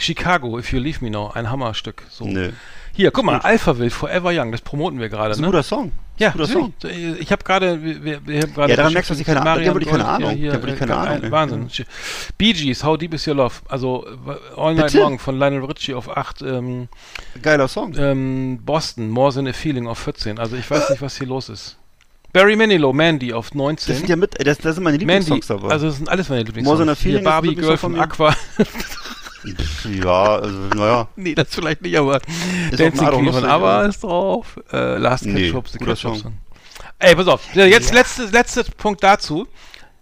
[SPEAKER 2] Chicago, If You Leave Me Now, ein Hammerstück. So.
[SPEAKER 3] Nö.
[SPEAKER 2] Hier, guck mal, Alphaville, Forever Young, das promoten wir gerade,
[SPEAKER 3] Das ist ein
[SPEAKER 2] ne?
[SPEAKER 3] guter Song.
[SPEAKER 2] Ja,
[SPEAKER 3] guter
[SPEAKER 2] natürlich. Ich habe gerade, wir, wir, haben gerade.
[SPEAKER 3] Ja, daran merkst du, dass ich keine Ahnung-
[SPEAKER 2] Marian
[SPEAKER 3] habe ich keine Ahnung.
[SPEAKER 2] Ja, hier,
[SPEAKER 3] Der habe ich keine
[SPEAKER 2] äh,
[SPEAKER 3] Ahnung.
[SPEAKER 2] Wahnsinn. Bee Gees, How Deep Is Your Love? Also äh, All Night
[SPEAKER 3] Bitte?
[SPEAKER 2] Long von Lionel Richie auf 8. Ähm,
[SPEAKER 3] Song. Geiler Song.
[SPEAKER 2] ähm, Boston, More Than a Feeling auf 14. Also ich weiß nicht, was hier los ist. Barry Manilow, Mandy auf 19.
[SPEAKER 3] Das sind ja mit, das, das sind meine Lieblingssongs dabei.
[SPEAKER 2] also das sind alles meine Lieblingssongs.
[SPEAKER 3] More Than a
[SPEAKER 2] Hier
[SPEAKER 3] Feeling ein
[SPEAKER 2] Barbie Girl
[SPEAKER 3] von.
[SPEAKER 2] Aqua.
[SPEAKER 3] Ja, also, naja.
[SPEAKER 2] nee, das vielleicht nicht, aber
[SPEAKER 3] auf
[SPEAKER 2] Dancing Queen von ABBA
[SPEAKER 3] aber-
[SPEAKER 2] ist drauf. Äh, Last
[SPEAKER 3] Nee,
[SPEAKER 2] Ketchup, The Ketchup
[SPEAKER 3] Song.
[SPEAKER 2] Ey, pass auf. Ja, Jetzt letzte, letzter Punkt dazu.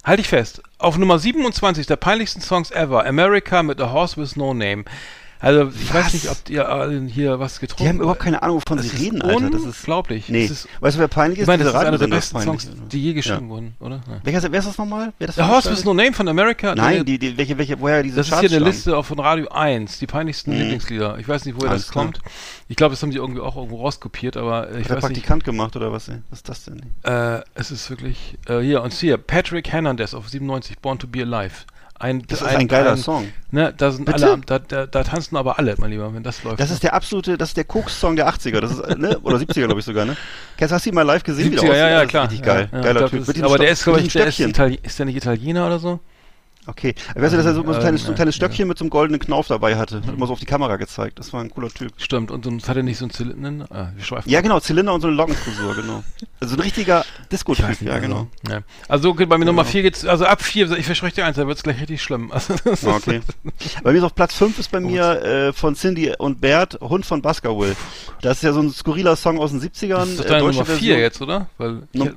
[SPEAKER 2] Halte ich fest. Auf Nummer 27 der peinlichsten Songs ever. America mit A Horse with No Name. Also, ich weiß
[SPEAKER 3] Was?
[SPEAKER 2] nicht, ob ihr alle hier was getrunken
[SPEAKER 3] Die haben überhaupt keine Ahnung, wovon
[SPEAKER 2] Das
[SPEAKER 3] sie
[SPEAKER 2] ist
[SPEAKER 3] reden, Alter. Das ist,
[SPEAKER 2] unglaublich.
[SPEAKER 3] nee.
[SPEAKER 2] Ist,
[SPEAKER 3] weißt du, wer peinlich ist?
[SPEAKER 2] ich meine, das ist einer der besten. Songs, die je geschrieben wurden, oder? Ja.
[SPEAKER 3] Welcher, wer ist das nochmal? Wer das
[SPEAKER 2] The Horse with? No Name von America?
[SPEAKER 3] Nein, die, die, welche, welche, woher diese
[SPEAKER 2] Das ist
[SPEAKER 3] Charts
[SPEAKER 2] hier eine. Liste von Radio 1, die peinlichsten
[SPEAKER 3] Mhm.
[SPEAKER 2] Lieblingslieder. Ich weiß nicht, woher
[SPEAKER 3] Alles
[SPEAKER 2] das
[SPEAKER 3] klar.
[SPEAKER 2] kommt. Ich glaube, das haben die irgendwie auch irgendwo rauskopiert, aber ich
[SPEAKER 3] Hat der
[SPEAKER 2] weiß nicht.
[SPEAKER 3] Praktikant gemacht oder was? ey? Was ist das denn?
[SPEAKER 2] Äh, es ist wirklich. Äh, hier, und hier, Patrick Hernandez auf 97, Born to Be Alive. Ein,
[SPEAKER 3] Das ist ein geiler Song.
[SPEAKER 2] Ne, da sind
[SPEAKER 3] Bitte?
[SPEAKER 2] alle, da, da, da tanzen aber alle, mein Lieber, wenn das läuft.
[SPEAKER 3] Das
[SPEAKER 2] ne?
[SPEAKER 3] ist der absolute, das ist der Koks-Song der 80er, das ist, äh, ne? Oder 70er, glaube ich sogar, ne? Kennst, hast du ihn mal live gesehen? wie der
[SPEAKER 2] 70er, ja, ja, klar.
[SPEAKER 3] Richtig geil.
[SPEAKER 2] Ja, ja,
[SPEAKER 3] Geiler
[SPEAKER 2] glaub,
[SPEAKER 3] Typ.
[SPEAKER 2] ist, aber
[SPEAKER 3] Sto-
[SPEAKER 2] der ist, glaube ich, der ist. Itali ist der nicht Italiener oder so?
[SPEAKER 3] Okay. Weißt du, dass er so, so, ein, kleines, so ein
[SPEAKER 2] Ähm,
[SPEAKER 3] kleines
[SPEAKER 2] ja.
[SPEAKER 3] Stöckchen mit so einem goldenen Knauf dabei hatte? Hat immer so auf die Kamera gezeigt. Das war ein cooler Typ.
[SPEAKER 2] Stimmt, und sonst hat er nicht so einen Zylinder. Ah, wir schweifen
[SPEAKER 3] Ja, genau, Zylinder und so eine Lockenfrisur, genau. Also ein richtiger Disco-Typ, ja,
[SPEAKER 2] also,
[SPEAKER 3] genau.
[SPEAKER 2] Ja. Also okay, bei mir Nummer 4 geht's, also ab 4, ich verspreche dir eins, da wird's gleich richtig schlimm. Also,
[SPEAKER 3] Ah, Okay. Bei mir ist auf Platz 5 ist bei mir äh, von Cindy und Bert Hund von Baskerville. Das ist ja so ein skurriler Song aus den 70ern.
[SPEAKER 2] Das ist doch
[SPEAKER 3] äh,
[SPEAKER 2] deine
[SPEAKER 3] deutsche
[SPEAKER 2] Nummer 4
[SPEAKER 3] Version.
[SPEAKER 2] jetzt, oder? Weil
[SPEAKER 3] Num-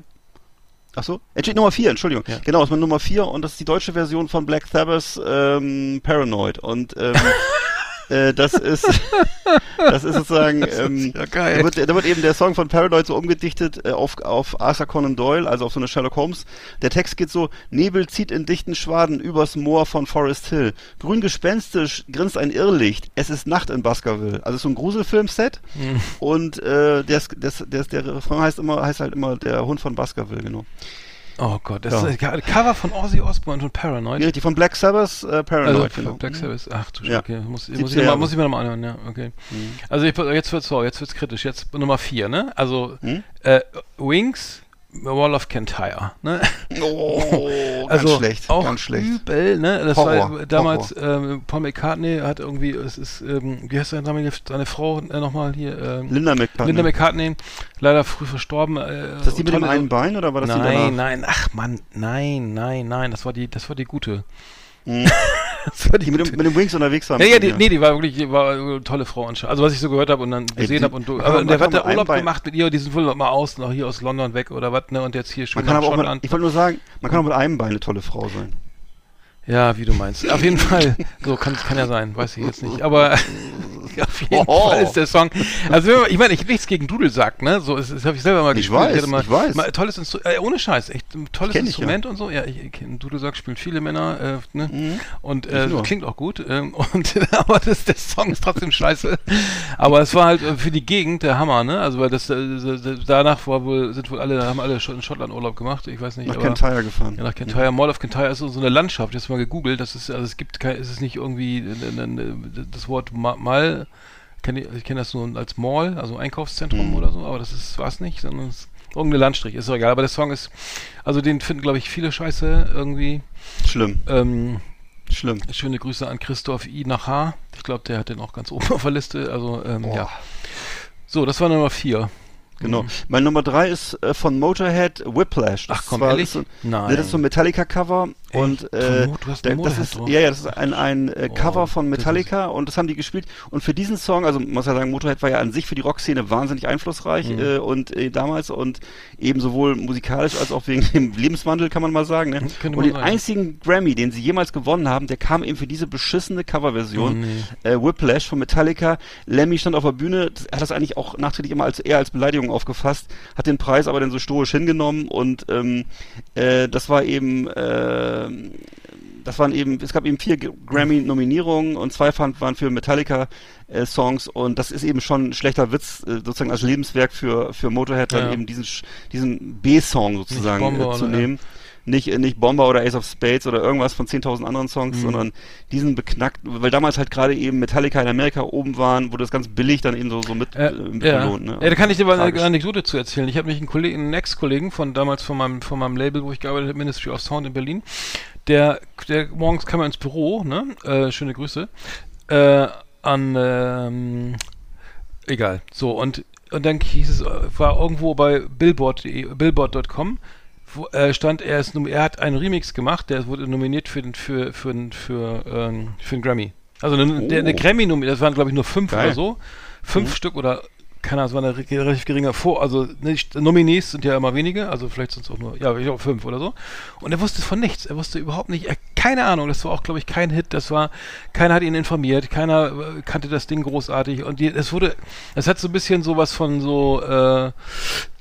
[SPEAKER 3] Ach so, Entschuldigung, Nummer 4, Entschuldigung.
[SPEAKER 2] Ja.
[SPEAKER 3] Genau, das ist meine Nummer 4 und das ist die deutsche Version von Black Sabbath ähm, Paranoid. Und ähm, äh, das ist das ist sozusagen ähm,
[SPEAKER 2] ja
[SPEAKER 3] da, wird, da wird eben der Song von Paranoid so umgedichtet äh, auf, auf Arthur Conan Doyle, also auf so eine Sherlock Holmes. Der Text geht so, Nebel zieht in dichten Schwaden übers Moor von Forest Hill. Grün gespenstisch grinst ein Irrlicht. Es ist Nacht in Baskerville. Also so ein Gruselfilmset.
[SPEAKER 2] Hm.
[SPEAKER 3] Und äh, der, der, der, der Refrain heißt immer, heißt halt immer der Hund von Baskerville, genau.
[SPEAKER 2] Oh Gott, das
[SPEAKER 3] Ja.
[SPEAKER 2] ist ein Cover von Ozzy Osbourne und Paranoid.
[SPEAKER 3] Ja, die von Black Sabbath äh, Paranoid,
[SPEAKER 2] also
[SPEAKER 3] genau.
[SPEAKER 2] Black Sabbath. Ach du
[SPEAKER 3] Ja.
[SPEAKER 2] Okay. muss, muss,
[SPEAKER 3] 70er
[SPEAKER 2] ich mal, muss ich mir nochmal anhören, ja, okay.
[SPEAKER 3] Mhm.
[SPEAKER 2] Also ich, jetzt wird's so, jetzt wird's kritisch. Jetzt Nummer 4, ne? Also
[SPEAKER 3] Hm?
[SPEAKER 2] äh, Wings, Wall of Kintyre, ne?
[SPEAKER 3] Oh, ganz
[SPEAKER 2] also
[SPEAKER 3] schlecht,
[SPEAKER 2] auch
[SPEAKER 3] ganz schlecht.
[SPEAKER 2] übel, ne? Das
[SPEAKER 3] Horror,
[SPEAKER 2] war damals ähm, Paul McCartney hat irgendwie, es ist, ähm, wie heißt seine, damalige- seine Frau äh, nochmal hier? Ähm,
[SPEAKER 3] Linda McCartney.
[SPEAKER 2] Linda McCartney, leider früh verstorben. Äh,
[SPEAKER 3] ist das die mit dem einen Bein oder war das die
[SPEAKER 2] Nein, nein, ach Mann, nein, nein, nein, das war die, das war die gute.
[SPEAKER 3] Mhm.
[SPEAKER 2] Das war
[SPEAKER 3] Die mit dem, mit dem Wings unterwegs waren.
[SPEAKER 2] ja, ja, die, nee, die war wirklich die war eine tolle Frau. Also was ich so gehört habe und dann gesehen habe und du, aber der hat
[SPEAKER 3] mit
[SPEAKER 2] Urlaub gemacht mit ihr, die sind wohl mal aus, nach hier aus London weg oder was, ne? Und jetzt hier schön
[SPEAKER 3] Man kann auch mit, ich wollte nur sagen, man kann auch mit einem Bein eine tolle Frau sein.
[SPEAKER 2] Ja, wie du meinst. Auf jeden Fall. So kann, kann ja sein, weiß ich jetzt nicht. Aber auf jeden
[SPEAKER 3] Oh.
[SPEAKER 2] Fall ist der Song. Also ich meine, ich nichts gegen Dudelsack, ne? So, das, das habe ich selber mal
[SPEAKER 3] Ich
[SPEAKER 2] gespielt.
[SPEAKER 3] weiß,
[SPEAKER 2] hatte mal,
[SPEAKER 3] ich weiß.
[SPEAKER 2] Mal, tolles Instru äh, ohne Scheiß, echt ein tolles
[SPEAKER 3] Kenn ich,
[SPEAKER 2] Instrument und so. Ja, ich, ich kenn- Dudelsack spielen viele Männer, äh, ne?
[SPEAKER 3] Mhm.
[SPEAKER 2] Und äh, klingt auch gut. Ähm, und aber das, der Song ist trotzdem scheiße. aber es war halt äh, für die Gegend der Hammer, ne? Also weil das äh, danach war wohl, sind wohl alle, haben alle schon in Schottland Urlaub gemacht. Ich weiß nicht.
[SPEAKER 3] Nach
[SPEAKER 2] aber-
[SPEAKER 3] Kintyre gefahren.
[SPEAKER 2] ja, nach Kintyre, Mall of Kintyre ist so eine Landschaft. Jetzt mal gegoogelt. Das ist, also es gibt kein, es ist nicht irgendwie äh, das Wort Ma- Mal. Kenn ich kenne das nur als Mall, also Einkaufszentrum
[SPEAKER 3] Mhm.
[SPEAKER 2] oder so, aber das ist war's nicht, sondern es ist irgendeine Landstrich. Ist doch egal. Aber der Song ist, also den finden glaube ich viele Scheiße irgendwie.
[SPEAKER 3] Schlimm,
[SPEAKER 2] Ähm,
[SPEAKER 3] schlimm.
[SPEAKER 2] schöne Grüße an Christoph I. nach H. Ich glaube, der hat den auch ganz oben auf der Liste. Also ähm, ja. So, das war Nummer vier.
[SPEAKER 3] Genau.
[SPEAKER 2] Mhm.
[SPEAKER 3] Mein Nummer drei ist äh, von Motorhead Whiplash. Das
[SPEAKER 2] Ach komm,
[SPEAKER 3] war-
[SPEAKER 2] ehrlich?
[SPEAKER 3] So,
[SPEAKER 2] Nein.
[SPEAKER 3] ne, das ist so ein Metallica-Cover Und äh,
[SPEAKER 2] Mo- du hast
[SPEAKER 3] das ist ja, ja, das ist ein, ein äh,
[SPEAKER 2] Oh,
[SPEAKER 3] Cover von
[SPEAKER 2] das
[SPEAKER 3] Metallica und das haben die gespielt. Und für diesen Song, also man muss ja sagen, Motorhead war ja an sich für die Rockszene wahnsinnig einflussreich
[SPEAKER 2] Mhm.
[SPEAKER 3] äh, und äh, damals und eben sowohl musikalisch als auch wegen dem Lebenswandel kann man mal sagen. Ne?
[SPEAKER 2] Könnte
[SPEAKER 3] Und den einzigen Grammy, den sie jemals gewonnen haben, der kam eben für diese beschissene Coverversion.
[SPEAKER 2] Oh, nee.
[SPEAKER 3] äh, Whiplash von Metallica. Lemmy stand auf der Bühne, das, hat das eigentlich auch nachträglich immer als eher als Beleidigung aufgefasst, hat den Preis aber dann so stoisch hingenommen und ähm, äh, das war eben äh, das waren eben, es gab eben vier Grammy-Nominierungen und zwei waren für Metallica-Songs und das ist eben schon ein schlechter Witz, äh, sozusagen als Lebenswerk für, für Motorhead dann
[SPEAKER 2] Ja.
[SPEAKER 3] eben diesen, diesen B-Song sozusagen
[SPEAKER 2] Bomber
[SPEAKER 3] äh, zu nehmen. Nicht, nicht Bomber oder Ace of Spades oder irgendwas von 10.000 anderen Songs,
[SPEAKER 2] Mhm.
[SPEAKER 3] sondern diesen beknackten, weil damals halt gerade eben Metallica in Amerika oben waren, wurde das ganz billig dann eben so, so mit,
[SPEAKER 2] Äh,
[SPEAKER 3] äh, mit
[SPEAKER 2] ja.
[SPEAKER 3] belohnt. Ne?
[SPEAKER 2] ja, da kann ich dir mal eine. Anekdote zu erzählen. Ich habe mich einen Kollegen, einen Ex-Kollegen von damals von meinem, von meinem Label, wo ich gearbeitet habe, Ministry of Sound in Berlin, der, der morgens kam er ins Büro, ne? Äh, schöne Grüße. Äh, an ähm, egal. So, und, und dann hieß es, äh, war irgendwo bei Billboard, billboard.com, äh, stand, er ist, er hat einen Remix gemacht, der wurde nominiert für den, für, für, für, ähm, für den Grammy. Also eine, der, eine
[SPEAKER 3] Oh.
[SPEAKER 2] Grammy nominiert, das waren glaube ich nur fünf
[SPEAKER 3] Geil.
[SPEAKER 2] oder so. Fünf Stück oder keine Ahnung, es war eine re- relativ geringer Vor, also nicht, Nominees sind ja immer wenige, also vielleicht sind es auch nur, ja, ich glaube fünf oder so. Und er wusste von nichts, er wusste überhaupt nicht, er, keine Ahnung, das war auch, glaube ich, kein Hit, das war, keiner hat ihn informiert, keiner äh, kannte das Ding großartig und die, es wurde, es hat so ein bisschen sowas von so, äh,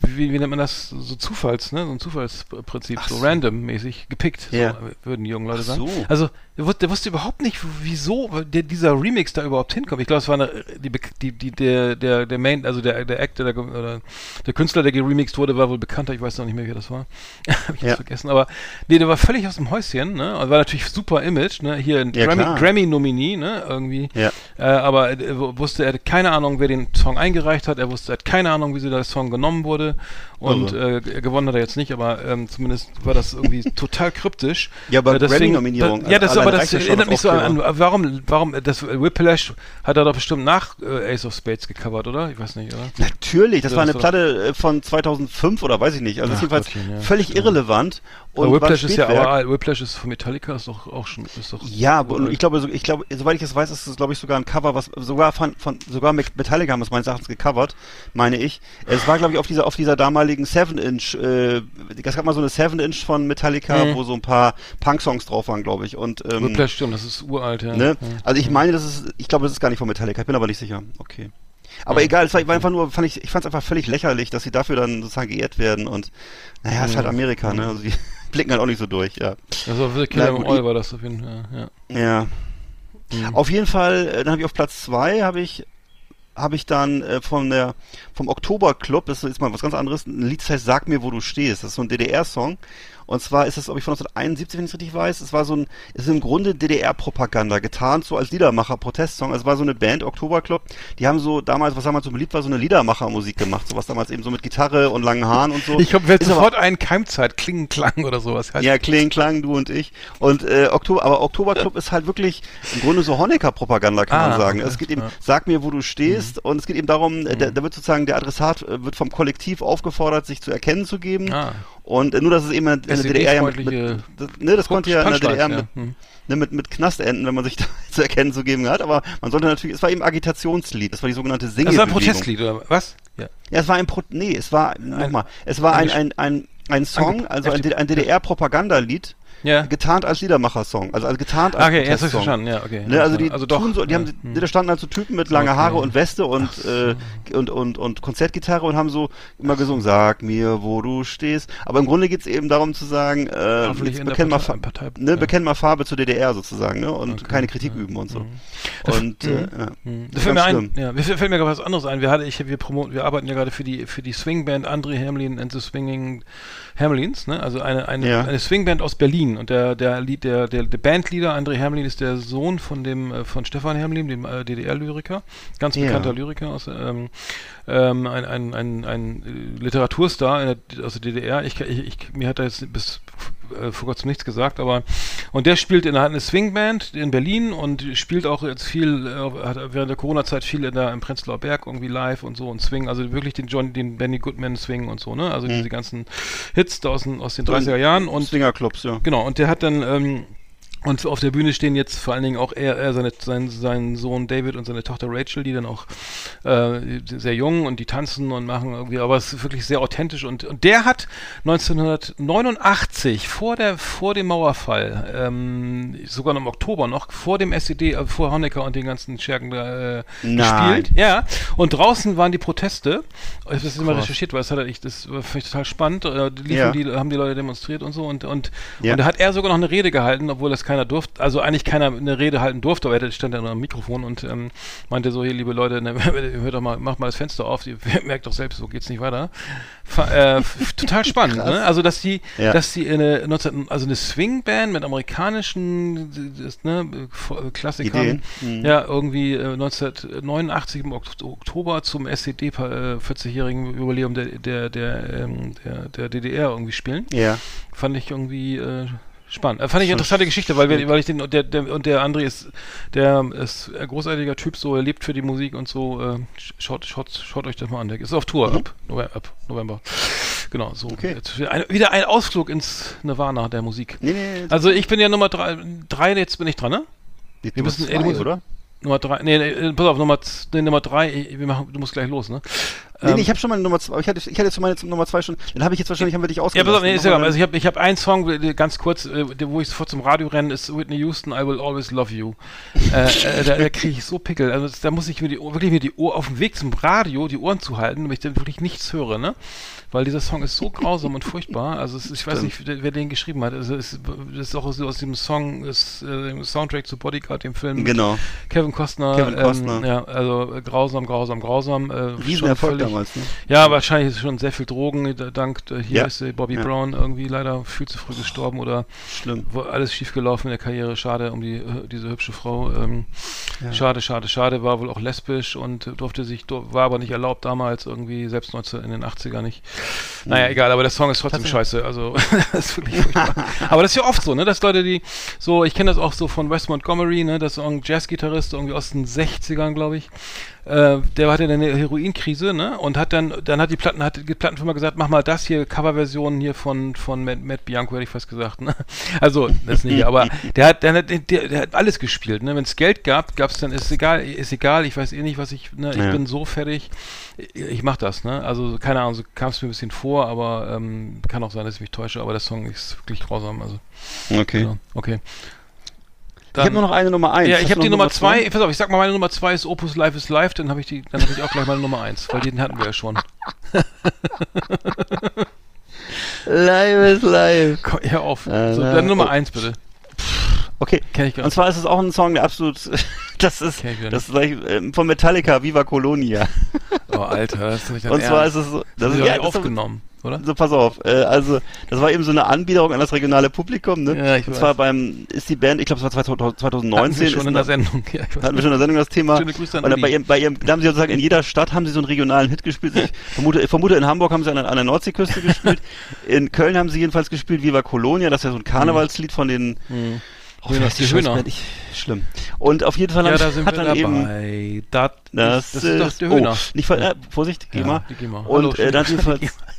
[SPEAKER 2] wie, wie nennt man das, so Zufalls, ne, so ein Zufallsprinzip,
[SPEAKER 3] Ach
[SPEAKER 2] so,
[SPEAKER 3] so.
[SPEAKER 2] random-mäßig gepickt,
[SPEAKER 3] Ja.
[SPEAKER 2] so, würden die jungen Leute
[SPEAKER 3] Ach
[SPEAKER 2] sagen.
[SPEAKER 3] so.
[SPEAKER 2] Also, der, wus- der wusste überhaupt nicht, wieso der, dieser Remix da überhaupt hinkommt. Ich glaube, es war eine, die, die, die, der, der, der Main, also der, der Actor, der, oder der Künstler, der geremixed wurde, war wohl bekannter. Ich weiß noch nicht mehr, wer das war. Hab ich
[SPEAKER 3] Ja.
[SPEAKER 2] jetzt vergessen. Aber, nee, der war völlig aus dem Häuschen, ne? Und war natürlich super Image, ne? Hier ein
[SPEAKER 3] Ja,
[SPEAKER 2] Grammy. Grammy-Nominee, ne? Irgendwie.
[SPEAKER 3] Ja.
[SPEAKER 2] Äh, aber er w- wusste, er hatte keine Ahnung, wer den Song eingereicht hat. Er wusste, er hat keine Ahnung, wie der Song genommen wurde. Und
[SPEAKER 3] Also.
[SPEAKER 2] äh, gewonnen hat er jetzt nicht, aber ähm, zumindest war das irgendwie total kryptisch.
[SPEAKER 3] Ja, aber
[SPEAKER 2] Äh,
[SPEAKER 3] Grammy-Nominierung,
[SPEAKER 2] Ja, das, aber das erinnert mich so an, an warum, warum, das Whiplash hat er doch bestimmt nach äh, Ace of Spades gecovert, oder? Ich weiß nicht, oder?
[SPEAKER 3] Natürlich, das
[SPEAKER 2] Ja,
[SPEAKER 3] war
[SPEAKER 2] das
[SPEAKER 3] eine Platte äh, von 2005 oder weiß ich nicht. Also
[SPEAKER 2] Ach,
[SPEAKER 3] das ist jedenfalls
[SPEAKER 2] Gottchen, ja.
[SPEAKER 3] völlig
[SPEAKER 2] Ja.
[SPEAKER 3] irrelevant. Und
[SPEAKER 2] Whiplash ist ja, aber Whiplash ist von Metallica, ist doch auch schon, ist doch.
[SPEAKER 3] Ja, ich glaube, ich glaube, soweit ich es weiß, ist es, glaube ich, sogar ein Cover, was sogar von, von sogar mit Metallica haben es meines Erachtens gecovert, meine ich. Es war, glaube ich, auf dieser, auf dieser damaligen 7-Inch, äh, es gab mal so eine 7-Inch von Metallica,
[SPEAKER 2] Mhm.
[SPEAKER 3] wo so ein paar Punk-Songs drauf waren, glaube ich. Und ähm,
[SPEAKER 2] Whiplash stimmt, das ist uralt, ja.
[SPEAKER 3] Ne?
[SPEAKER 2] Ja.
[SPEAKER 3] Also ich meine, das ist, ich glaube, das ist gar nicht von Metallica, ich bin aber nicht sicher. Okay. Aber egal, es war, war einfach nur, fand ich, ich fand es einfach völlig lächerlich, dass sie dafür dann sozusagen geehrt werden und naja, ist halt Amerika, ne? Also die blicken halt auch nicht so durch, ja.
[SPEAKER 2] Wirklich
[SPEAKER 3] Na
[SPEAKER 2] Killer Oil
[SPEAKER 3] ich-
[SPEAKER 2] war das auf jeden Fall, ja.
[SPEAKER 3] Ja.
[SPEAKER 2] Mhm.
[SPEAKER 3] Auf jeden Fall, äh, dann habe ich auf Platz zwei habe ich habe ich dann äh, von der vom Oktober Club, das ist mal was ganz anderes, ein Lied das heißt Sag mir, wo du stehst. Das ist so ein DDR-Song. Und zwar ist es, ob ich von 1971, wenn ich es richtig weiß, es war so ein, es ist im Grunde DDR-Propaganda, getarnt so als Liedermacher-Protestsong. Also es war so eine Band, Oktober Club, die haben so damals, was damals so beliebt war, so eine Liedermacher-Musik gemacht, sowas damals eben so mit Gitarre und langen Haaren und so.
[SPEAKER 2] Ich glaube, fällt
[SPEAKER 3] Ist aber-
[SPEAKER 2] sofort ein Keimzeit, Klingenklang oder sowas. Heißt
[SPEAKER 3] ja, Kling, Klang, du und ich. Und äh, Oktober, aber Oktoberclub ist halt wirklich im Grunde so Honecker-Propaganda, kann
[SPEAKER 2] Ah,
[SPEAKER 3] man sagen. Es geht eben,
[SPEAKER 2] ja. Mhm.
[SPEAKER 3] sag mir, wo du stehst, und es geht eben darum, äh, da, da wird sozusagen der Adressat äh, wird vom Kollektiv aufgefordert, sich zu erkennen zu geben.
[SPEAKER 2] Ah.
[SPEAKER 3] Und äh, nur, dass es eben in der DDR ja mit, mit, das, ne, das konnte ja in der DDR
[SPEAKER 2] ja.
[SPEAKER 3] mit,
[SPEAKER 2] Hm.
[SPEAKER 3] ne, mit, mit Knast enden, wenn man sich da zu erkennen zu geben hat. Aber man sollte natürlich, es war eben Agitationslied, das war die sogenannte
[SPEAKER 2] Das
[SPEAKER 3] Singebewegung.
[SPEAKER 2] war ein Protestlied, oder was? Ja.
[SPEAKER 3] Ja, es war ein Pro nee, es war nochmal, es war ein ein ein ein Song, also ein, ein DDR-Propagandalied,
[SPEAKER 2] Ja.
[SPEAKER 3] getarnt als Liedermacher-Song, also, also getarnt als
[SPEAKER 2] Okay, jetzt habe ich verstanden, ja, okay.
[SPEAKER 3] Ne, also die
[SPEAKER 2] also doch.
[SPEAKER 3] tun so, die
[SPEAKER 2] ja.
[SPEAKER 3] haben,
[SPEAKER 2] hm.
[SPEAKER 3] da standen halt so Typen mit lange
[SPEAKER 2] Okay.
[SPEAKER 3] Haare und Weste und, äh, und, und, und Konzertgitarre und haben so immer gesungen, sag mir, wo du stehst. Aber im Grunde geht's eben darum zu sagen, äh, jetzt bekenn, mal,
[SPEAKER 2] Partei- Partei-
[SPEAKER 3] ne,
[SPEAKER 2] ja.
[SPEAKER 3] bekenn mal Farbe zur DDR sozusagen, ne, und
[SPEAKER 2] Okay,
[SPEAKER 3] keine Kritik
[SPEAKER 2] ja.
[SPEAKER 3] üben und so.
[SPEAKER 2] Mhm.
[SPEAKER 3] Und, äh, ja.
[SPEAKER 2] Hm.
[SPEAKER 3] Das
[SPEAKER 2] Das fällt mir ein, ja, mir fällt mir gerade was anderes ein. Wir, hatte, ich, wir, promoten, wir arbeiten ja gerade für die, für die Swingband Andre Hamlin and the Swinging Hamlins, ne? Also eine, eine,
[SPEAKER 3] Ja.
[SPEAKER 2] eine Swingband aus Berlin. Und der, der, Lied, der, der, der Bandleader Andre Hamlin ist der Sohn von dem, äh, von Stefan Hamlin, dem äh, DDR-Lyriker. Ganz
[SPEAKER 3] Ja.
[SPEAKER 2] bekannter Lyriker aus, ähm, ähm, ein, ein, ein, ein äh, Literaturstar der, aus der DDR. Ich, ich, ich, mir hat er jetzt bis äh, vor kurzem nichts gesagt, aber und der spielt in einer Swingband in Berlin und spielt auch jetzt viel, äh, hat während der Corona-Zeit viel in der, im Prenzlauer Berg irgendwie live und so und Swing, also wirklich den John, den Benny Goodman Swing und so, ne? Also
[SPEAKER 3] Mhm.
[SPEAKER 2] diese ganzen Hits da aus den, aus den 30er Jahren und
[SPEAKER 3] Swingerclubs, ja.
[SPEAKER 2] Genau, und der hat dann, ähm, und auf der Bühne stehen jetzt vor allen Dingen auch er, er seine, sein, sein Sohn David und seine Tochter Rachel, die dann auch äh, sehr jung und die tanzen und machen irgendwie, aber es ist wirklich sehr authentisch und, und der hat 1989 vor der vor dem Mauerfall, ähm, sogar noch im Oktober noch, vor dem SED, äh, vor Honecker und den ganzen Schergen äh, gespielt. Ja, und draußen waren die Proteste. Ich habe das immer recherchiert, weil das hat er, ich, das war- total spannend. Äh, liefen
[SPEAKER 3] Ja.
[SPEAKER 2] die, haben die Leute demonstriert und so und und,
[SPEAKER 3] Ja.
[SPEAKER 2] und da hat er sogar noch eine Rede gehalten, obwohl das keiner durfte, also eigentlich keiner eine Rede halten durfte, aber er stand ja nur am Mikrofon und ähm, meinte so, hier liebe Leute, ne, hört doch mal, macht mal das Fenster auf, ihr merkt doch selbst, so geht's nicht weiter. Fa äh, total spannend, ne? Also dass die,
[SPEAKER 3] Ja.
[SPEAKER 2] dass die eine 19, also eine Swingband mit amerikanischen ne, F- Klassikern.
[SPEAKER 3] Mhm.
[SPEAKER 2] ja, irgendwie äh, 1989 im Ok- Oktober zum SED äh, 40-jährigen Jubiläum der, der, der, ähm, der, der DDR irgendwie spielen
[SPEAKER 3] Ja.
[SPEAKER 2] fand ich irgendwie äh, spannend. Äh, fand ich eine interessante Geschichte, weil, wir, weil ich den und der, der und der André ist der ist ein großartiger Typ, so er lebt für die Musik und so. Äh, schaut, schaut, schaut euch das mal an. Der ist auf Tour ab, November, ab November. Genau, so.
[SPEAKER 3] Mhm. Okay.
[SPEAKER 2] Jetzt wieder, ein, Ausflug ins Nirvana der Musik.
[SPEAKER 3] Nee, nee,
[SPEAKER 2] Also ich bin ja Nummer drei, drei jetzt bin ich dran, ne?
[SPEAKER 3] die
[SPEAKER 2] wir müssen-
[SPEAKER 3] zwei, oder?
[SPEAKER 2] Nummer drei, nee, nee pass auf, Nummer, nee, Nummer drei, ich- wir machen, du musst gleich los, ne?
[SPEAKER 3] Nee,
[SPEAKER 2] Ähm,
[SPEAKER 3] nee, ich habe schon meine Nummer zwei. Ich hatte, ich hatte jetzt meine Nummer zwei schon. Dann habe ich jetzt wahrscheinlich haben wir dich
[SPEAKER 2] Ja,
[SPEAKER 3] ausgelassen.
[SPEAKER 2] pass auf, nee, ist ja,
[SPEAKER 3] mal
[SPEAKER 2] also ich habe ich hab einen Song, äh, ganz kurz, äh, wo ich sofort zum Radio renne, ist Whitney Houston, I Will Always Love You. äh, äh, da da kriege ich so Pickel. Also da muss ich mir die, wirklich mir die Ohr auf dem Weg zum Radio die Ohren zuhalten, damit ich dann wirklich nichts höre, ne? Weil dieser Song ist so grausam und furchtbar. Also es, ist- ich weiß nicht, wer den geschrieben hat. Also es, das ist auch so aus dem Song, ist, äh, dem Soundtrack zu Bodyguard, dem Film.
[SPEAKER 3] Genau.
[SPEAKER 2] Kevin Costner.
[SPEAKER 3] Kevin Costner.
[SPEAKER 2] Ähm, ja, also äh, grausam, grausam, grausam. Äh, schon
[SPEAKER 3] Riesenerfolg
[SPEAKER 2] völlig-
[SPEAKER 3] damals, ne?
[SPEAKER 2] ja, wahrscheinlich ist schon sehr viel Drogen, äh, dank, äh, hier
[SPEAKER 3] Ja.
[SPEAKER 2] ist äh, Bobby
[SPEAKER 3] Ja.
[SPEAKER 2] Brown irgendwie leider viel zu früh gestorben oder
[SPEAKER 3] Schlimm.
[SPEAKER 2] alles schiefgelaufen in der Karriere. Schade um die, äh, diese hübsche Frau. Ähm,
[SPEAKER 3] Ja.
[SPEAKER 2] Schade, schade, schade. War wohl auch lesbisch und durfte sich, dur- war aber nicht erlaubt damals irgendwie, selbst 19 in den 80er nicht. Naja, egal, aber der Song ist trotzdem scheiße. Also, das ist wirklich furchtbar. aber das ist ja oft so, ne, dass Leute, die so, ich kenne das auch so von Wes Montgomery, ne, das ist ein Jazzgitarrist irgendwie aus den 60ern, glaube ich. Äh, der hatte eine Heroinkrise, ne? Und hat dann, dann hat die Platten, hat die Plattenfirma gesagt, mach mal das hier, Coverversion hier von, von Matt, Matt Bianco, hätte ich fast gesagt, ne? Also, das nicht, aber der hat, der hat, der, der hat alles gespielt, ne? Wenn es Geld gab, gab es dann, ist egal, ist egal, ich weiß eh nicht, was ich, ne? Ich
[SPEAKER 3] Ja.
[SPEAKER 2] bin so fertig, ich mach das, ne? Also, keine Ahnung, so kam es mir ein bisschen vor, aber ähm, kann auch sein, dass ich mich täusche, aber der Song ist wirklich grausam, also,
[SPEAKER 3] Okay.
[SPEAKER 2] ja, okay.
[SPEAKER 3] Ich habe nur noch eine Nummer eins.
[SPEAKER 2] Ja,
[SPEAKER 3] Hast
[SPEAKER 2] ich habe die Nummer zwei. Pass auf, ich sag mal, meine Nummer zwei ist Opus Life is Life, dann habe ich die, dann habe ich auch gleich meine Nummer eins, weil den hatten wir ja schon.
[SPEAKER 3] Live is live.
[SPEAKER 2] Komm, hör auf.
[SPEAKER 3] Äh,
[SPEAKER 2] So, dann Nummer
[SPEAKER 3] oh.
[SPEAKER 2] eins bitte.
[SPEAKER 3] Okay. Und zwar ist es auch ein Song, der absolut, das ist, das ist gleich, ähm, von Metallica, Viva Colonia.
[SPEAKER 2] Oh, Alter, das ist nicht
[SPEAKER 3] Und zwar ist
[SPEAKER 2] Ernst.
[SPEAKER 3] es so,
[SPEAKER 2] das
[SPEAKER 3] das
[SPEAKER 2] ist ja aufgenommen, oder?
[SPEAKER 3] so pass auf, äh, also, das war eben so eine Anbiederung an das regionale Publikum, ne?
[SPEAKER 2] Ja, ich
[SPEAKER 3] Und
[SPEAKER 2] weiß.
[SPEAKER 3] zwar beim, ist die Band, ich glaube, es war 2000
[SPEAKER 2] Hatten
[SPEAKER 3] 2019,
[SPEAKER 2] wir schon
[SPEAKER 3] ist
[SPEAKER 2] in der Sendung. Ja, ich weiß
[SPEAKER 3] hatten wir schon in der Sendung das Thema.
[SPEAKER 2] Schöne Grüße an
[SPEAKER 3] Und bei ihrem, bei ihrem, da haben sie sozusagen in jeder Stadt haben sie so einen regionalen Hit gespielt. Ich vermute, ich vermute in Hamburg haben sie an, der- an der Nordseeküste gespielt. In Köln haben sie jedenfalls gespielt Viva Colonia, das ist ja so ein Karnevalslied von den
[SPEAKER 2] Hm.
[SPEAKER 3] Oh,
[SPEAKER 2] Höhner,
[SPEAKER 3] heißt
[SPEAKER 2] die Höhner.
[SPEAKER 3] Ich, schlimm. Und auf jeden Fall
[SPEAKER 2] Ja,
[SPEAKER 3] haben-
[SPEAKER 2] da sind
[SPEAKER 3] hat
[SPEAKER 2] wir
[SPEAKER 3] dann eben
[SPEAKER 2] dabei. Das,
[SPEAKER 3] das,
[SPEAKER 2] das ist doch der
[SPEAKER 3] oh,
[SPEAKER 2] Höhner.
[SPEAKER 3] nicht ver äh, Vorsicht, GEMA.
[SPEAKER 2] Ja, die GEMA.
[SPEAKER 3] Und
[SPEAKER 2] Hallo,
[SPEAKER 3] äh, dann jedenfalls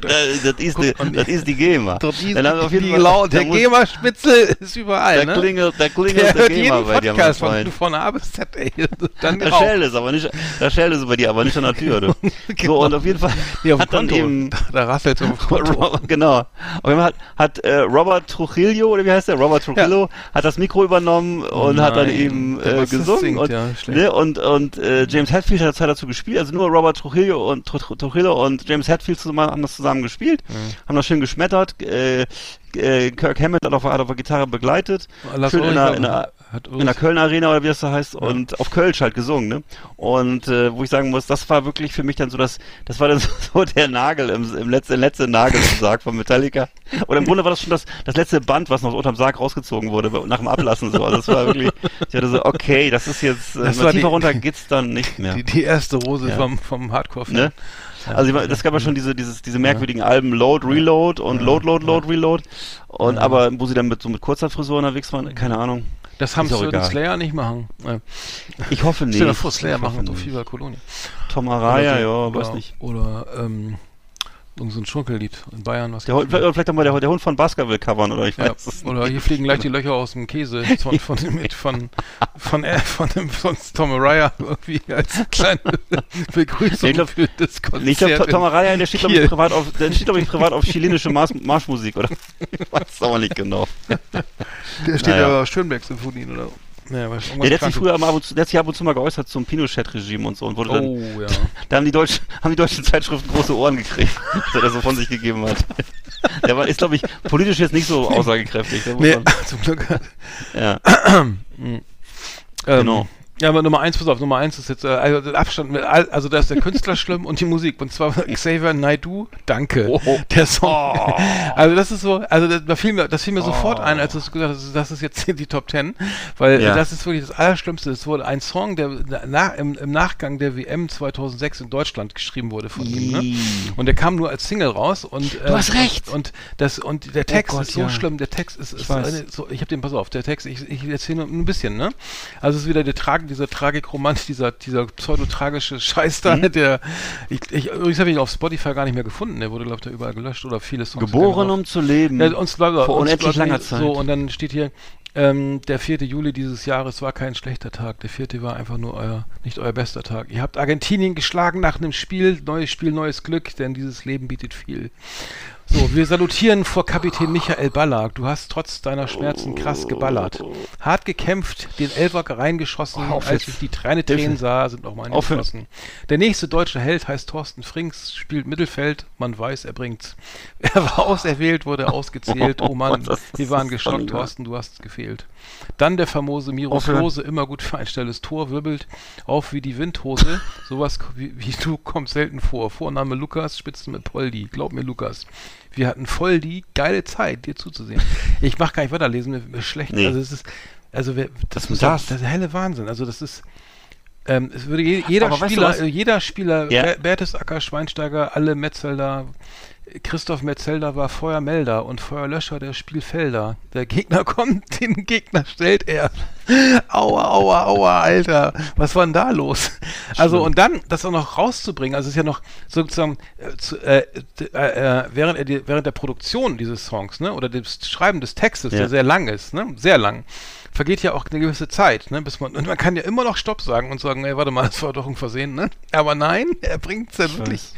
[SPEAKER 3] Das ist die, das ist die GEMA. Dann haben wir auf jeden
[SPEAKER 2] die
[SPEAKER 3] Fall-
[SPEAKER 2] der GEMA-Spitzel ist überall,
[SPEAKER 3] Da
[SPEAKER 2] ne?
[SPEAKER 3] klingelt, da klingelt
[SPEAKER 2] Der
[SPEAKER 3] der, GEMA bei dir, mein
[SPEAKER 2] Podcast von,
[SPEAKER 3] Freund.
[SPEAKER 2] von A bis Z, ey. Dann
[SPEAKER 3] Da schellt es aber nicht, da schellt es bei dir, aber nicht an der Tür, du. So, und auf jeden Fall
[SPEAKER 2] Nee, auf
[SPEAKER 3] hat dann eben,
[SPEAKER 2] da, da rasselt.
[SPEAKER 3] Robert, genau. Auf jeden Fall hat, hat äh, Robert Trujillo, oder wie heißt der? Robert Trujillo, hat das Mikro übernommen und hat dann
[SPEAKER 2] nein.
[SPEAKER 3] eben äh, gesungen.
[SPEAKER 2] singt,
[SPEAKER 3] und,
[SPEAKER 2] ja,
[SPEAKER 3] ne, und, und äh, James Hetfield hat dazu gespielt, also nur Robert Trujillo und Tru- Tru- Trujillo und James Hetfield zusammen, haben das zusammen gespielt, haben das schön geschmettert. Äh, äh, Kirk Hammett hat auf, hat auf der Gitarre begleitet.
[SPEAKER 2] Lass
[SPEAKER 3] schön in
[SPEAKER 2] sagen.
[SPEAKER 3] in
[SPEAKER 2] hat
[SPEAKER 3] in der Köln Arena oder wie das da heißt und auf Kölsch halt gesungen, ne? Und äh, wo ich sagen muss, das war wirklich für mich dann so das, das war dann so der Nagel im, im letzten letzte Nagel im Sarg von Metallica. Oder im Grunde war das schon das, das letzte Band, was noch unterm Sarg rausgezogen wurde nach dem Ablassen so. Also das war wirklich, ich hatte so, okay, das ist jetzt, äh, tiefer
[SPEAKER 2] die-
[SPEAKER 3] runter geht's dann nicht mehr.
[SPEAKER 2] Die, die erste Rose
[SPEAKER 3] Ja.
[SPEAKER 2] vom, vom Hardcore-Fan.
[SPEAKER 3] Ne? Also das gab ja schon diese, dieses, diese merkwürdigen Alben Load, Reload und Load, Load, Load, Reload. Und aber wo sie dann mit so mit kurzer Frisur unterwegs waren, keine Ahnung.
[SPEAKER 2] Das haben sie
[SPEAKER 3] egal.
[SPEAKER 2] Slayer nicht machen.
[SPEAKER 3] Ich hoffe nicht.
[SPEAKER 2] Stell dir vor, Slayer machen doch. Fever Kolonie.
[SPEAKER 3] Tom Araya, ja, weiß nicht.
[SPEAKER 2] Oder ähm, irgend so ein Schunkellied in Bayern. Was
[SPEAKER 3] Der Hund, vielleicht vielleicht auch mal der, der Hund von Baskerville covern oder ich
[SPEAKER 2] ja,
[SPEAKER 3] weiß es
[SPEAKER 2] oder hier fliegen gleich die Löcher aus dem Käse von von mit von von äh, von, dem von Tom Araya irgendwie als kleine Begrüßung
[SPEAKER 3] Ich glaub-
[SPEAKER 2] für das Konzert.
[SPEAKER 3] Nee, ich glaube, Tom Araya, der steht, glaube ich, privat auf, der steht, glaube ich, privat auf chilenische Marsch, Marschmusik, oder? Ich weiß es aber nicht genau.
[SPEAKER 2] Der steht
[SPEAKER 3] Naja.
[SPEAKER 2] ja Schönberg-Symphonien oder ja,
[SPEAKER 3] Ja, der hat sich früher mal ab und zu, der hat sich ab und zu mal geäußert zum Pinochet-Regime und so und wurde dann,
[SPEAKER 2] Oh, ja.
[SPEAKER 3] da haben die deutschen, haben die deutschen Zeitschriften große Ohren gekriegt, dass er so von sich gegeben hat. Der war, ist, glaube ich, politisch jetzt nicht so aussagekräftig.
[SPEAKER 2] Nee,
[SPEAKER 3] man-
[SPEAKER 2] zum Glück.
[SPEAKER 3] ja,
[SPEAKER 2] Ähm,
[SPEAKER 3] Genau.
[SPEAKER 2] Ja, aber Nummer eins, pass auf, Nummer eins ist jetzt, äh, also Abstand, mit, also da ist der Künstler schlimm und die Musik. Und zwar Xavier Naidoo, danke.
[SPEAKER 3] Oh.
[SPEAKER 2] Der Song. Also das ist so, also das, da fiel mir, das fiel mir sofort ein, als du gesagt hast, das ist jetzt die Top Ten, weil
[SPEAKER 3] Ja.
[SPEAKER 2] äh, das ist wirklich das Allerschlimmste. Es wurde ein Song, der na, im, im Nachgang der WM 2006 in Deutschland geschrieben wurde von ihm. Ne? Und der kam nur als Single raus und äh,
[SPEAKER 3] Du hast recht.
[SPEAKER 2] Und, das und der Text
[SPEAKER 3] Gott,
[SPEAKER 2] ist so
[SPEAKER 3] ja.
[SPEAKER 2] schlimm. Der Text ist, ist eine, so, ich habe den, pass auf, der Text, ich, ich erzähle nur ein bisschen, ne? Also es ist wieder der Trag, dieser Tragikromant, dieser, dieser pseudotragische Scheiß da,
[SPEAKER 3] Mhm.
[SPEAKER 2] der, ich, ich, übrigens habe ich ihn auf Spotify gar nicht mehr gefunden, der wurde, glaube ich, da überall gelöscht oder viele Songs.
[SPEAKER 3] geboren um zu leben.
[SPEAKER 2] ja, uns bleibt
[SPEAKER 3] vor
[SPEAKER 2] uns
[SPEAKER 3] unendlich langer Zeit.
[SPEAKER 2] So, und dann steht hier, ähm, der 4. Juli dieses Jahres war kein schlechter Tag. Der 4. war einfach nur euer, nicht euer bester Tag. Ihr habt Argentinien geschlagen nach einem Spiel, neues Spiel, neues Glück, denn dieses Leben bietet viel. So, wir salutieren vor Kapitän Michael Ballack. Du hast trotz deiner Schmerzen krass geballert. Hart gekämpft, den Elfer reingeschossen.
[SPEAKER 3] Auf
[SPEAKER 2] Als
[SPEAKER 3] jetzt.
[SPEAKER 2] ich die Träne Tränen sah, sind noch meine geflossen. Der nächste deutsche Held heißt Thorsten Frings, spielt Mittelfeld. Man weiß, er bringt's. Er war auserwählt, wurde ausgezählt. Oh Mann, wir waren geschockt, Thorsten, du hast gefehlt. Dann der famose Miro
[SPEAKER 3] Aufhören.
[SPEAKER 2] Klose, immer gut für ein schnelles Tor, wirbelt auf wie die Windhose. Sowas wie, wie du kommt selten vor. Vorname Lukas, Spitzen mit Poldi. Glaub mir, Lukas. Wir hatten voll die geile Zeit, dir zuzusehen. Ich mach gar nicht weiterlesen, mir, ist schlecht.
[SPEAKER 3] Nee.
[SPEAKER 2] Also es ist, also wer, das,
[SPEAKER 3] ist das?
[SPEAKER 2] das ist der helle Wahnsinn. Also das ist, ähm, es würde je, jeder
[SPEAKER 3] Aber weißt du
[SPEAKER 2] Spieler, äh, jeder Spieler,
[SPEAKER 3] Ja.
[SPEAKER 2] Ber- Bertesacker, Schweinsteiger, alle Metzelder, Christoph Metzelder war Feuermelder und Feuerlöscher der Spielfelder. Der Gegner kommt, den Gegner stellt er. Aua, aua, aua, Alter. Was war denn da los? Also, und dann, das auch noch rauszubringen, also es ist ja noch sozusagen, äh, zu, äh, äh, äh, während, er während der Produktion dieses Songs, ne, oder des Schreiben des Textes,
[SPEAKER 3] Ja.
[SPEAKER 2] der sehr lang ist, ne, sehr lang, vergeht ja auch eine gewisse Zeit, ne, bis man, und man kann ja immer noch Stopp sagen und sagen, ey, warte mal, das war doch ein Versehen, ne? Aber nein, er bringt es dann wirklich,